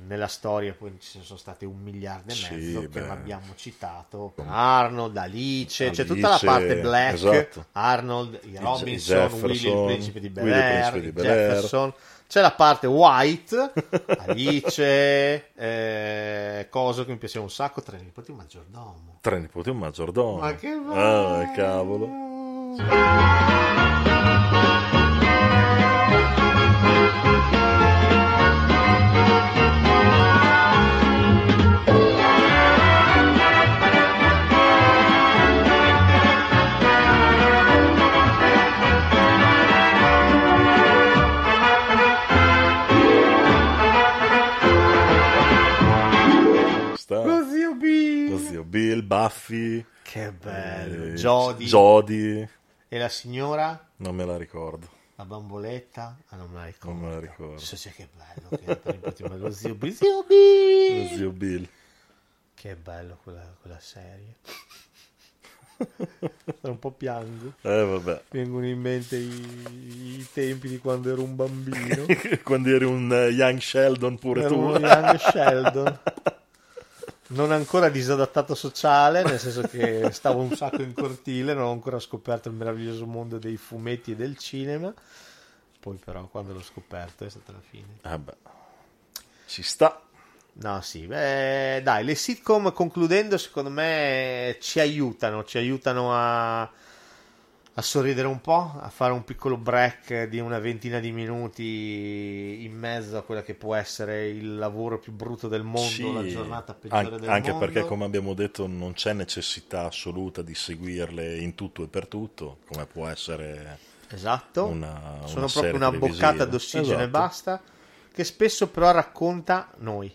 Nella storia poi ci sono state un miliardo e Sì, mezzo che beh. abbiamo citato. Arnold, Alice, c'è tutta la Alice, parte black, esatto. Arnold, Robinson, Willy il principe di Bel Air. Jefferson. C'è la parte white, Alice, eh, Coso che mi piaceva un sacco, Tre nipoti un maggiordomo. Tre nipoti un maggiordomo. Ma che Ah, cavolo. Zio Bill, Buffy. Che bello. eh, Jodie. Jodie. E la signora? Non me la ricordo. La bamboletta? Ah, non me la ricordo. Non me la ricordo. So se che bello. Che nipoti- lo zio Bill. Zio Bill. Lo zio Bill. Che bello quella, quella serie. un po' piango. Eh, vabbè. Vengono in mente i, i tempi di quando ero un bambino. Quando eri un eh, Young Sheldon pure Ero tu. un young Sheldon. Non ancora disadattato sociale, nel senso che stavo un sacco in cortile, non ho ancora scoperto il meraviglioso mondo dei fumetti e del cinema. Poi però quando l'ho scoperto è stata la fine. Ah, beh. Ci sta. No, sì, beh, dai, le sitcom concludendo secondo me ci aiutano, ci aiutano a, a sorridere un po', a fare un piccolo break di una ventina di minuti in mezzo a quella che può essere il lavoro più brutto del mondo, Sì, la giornata peggiore an- del anche mondo. perché, come abbiamo detto, non c'è necessità assoluta di seguirle in tutto e per tutto, come può essere Esatto, una, sono una proprio serie una televisiva. boccata d'ossigeno e Esatto. basta, che spesso però racconta noi,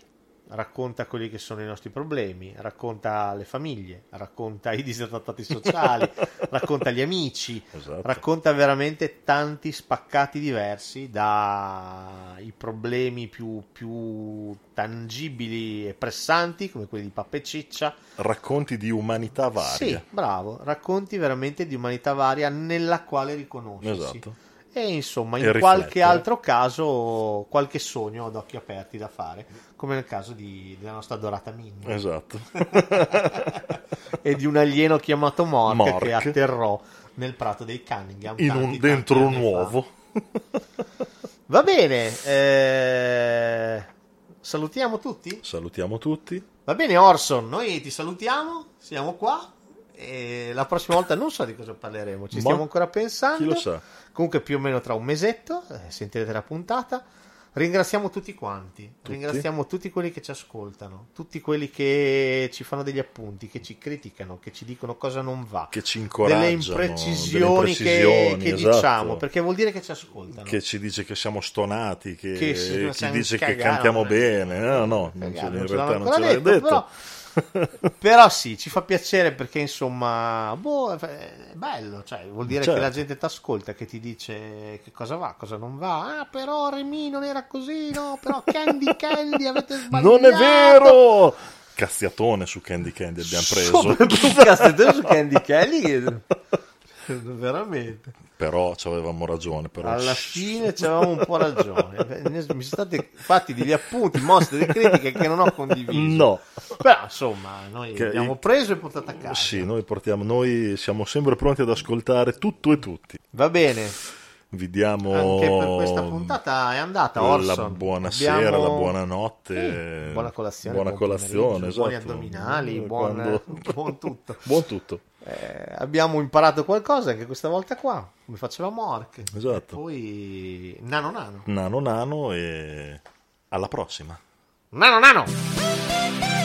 racconta quelli che sono i nostri problemi, racconta le famiglie, racconta i disadattati sociali, racconta gli amici, Esatto. racconta veramente tanti spaccati diversi dai problemi più, più tangibili e pressanti come quelli di Pappa e Ciccia Racconti di umanità varia. sì, bravo, racconti veramente di umanità varia nella quale riconoscersi. Esatto. E insomma, E in riflettere. qualche altro caso, qualche sogno ad occhi aperti da fare, come nel caso di- della nostra adorata Minnie. Esatto. e di un alieno chiamato Mork, Mork. che atterrò nel prato dei Cunningham. In tanti, un, dentro un uovo. Va bene, eh, salutiamo tutti? Salutiamo tutti. Va bene Orson, noi ti salutiamo, siamo qua e la prossima volta non so di cosa parleremo, ci Ma stiamo ancora pensando. chi lo sa? Comunque più o meno tra un mesetto eh, sentirete la puntata. Ringraziamo tutti quanti, ringraziamo tutti quelli che ci ascoltano, tutti quelli che ci fanno degli appunti, che ci criticano, che ci dicono cosa non va, Che ci incoraggiano. delle imprecisioni, che, imprecisioni, che esatto. diciamo, perché vuol dire che ci ascoltano. Che ci dice che siamo stonati, che, Che chi siamo dice che cagati. cantiamo bene. No, no, non ce- Cagare, in non realtà non ce l'hai detto, detto. Però, però sì, ci fa piacere perché insomma, boh, è bello, cioè, vuol dire Certo. che la gente ti ascolta, che ti dice che cosa va, cosa non va. Ah, però Remy non era così, no, però Candy Candy avete sbagliato. Non è vero! Cazziatone su Candy Candy abbiamo preso. Soprattutto Cazzettone su Candy Candy veramente. Però ci avevamo ragione. Però. Alla fine ci avevamo un po' ragione. Mi sono stati fatti degli appunti, mosse delle critiche che non ho condiviso. No. Però insomma, noi Che- abbiamo preso e portato a casa. Sì, noi portiamo, noi siamo sempre pronti ad ascoltare tutto e tutti. Va bene. Vi diamo Anche per questa puntata è andata la Orson. buonasera, Abbiamo- la buonanotte, Sì, buona colazione, buona buon colazione, pomeriggio, buoni esatto. addominali, buon- Quando- buon tutto. buon tutto. Eh, abbiamo imparato qualcosa anche questa volta qua, come faceva Mork. Esatto. E poi nano nano. Nano nano e alla prossima. Nano nano.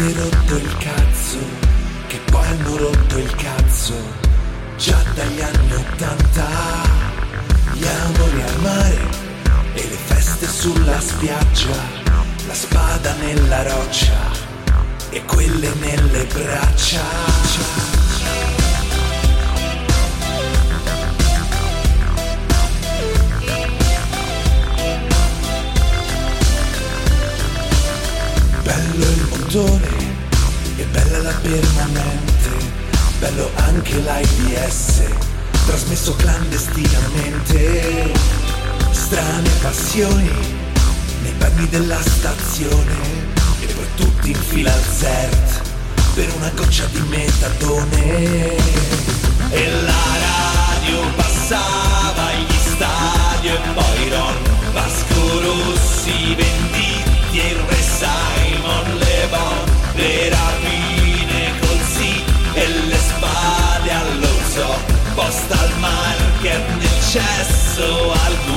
Avete rotto il cazzo, che poi hanno rotto il cazzo, già dagli anni 80. Gli amori al mare e le feste sulla spiaggia, la spada nella roccia e quelle nelle braccia. Bello il montone e bella la permanente, bello anche l'AIDS, trasmesso clandestinamente. Strane passioni nei bagni della stazione e poi tutti in fila al CERT per una goccia di metadone. E la radio passava gli stadio e poi Ron, Vasco Rossi, Venditti e il Ressai. Esteban, le rapine col sì e le spade all'uso, posta al market, nel cesso al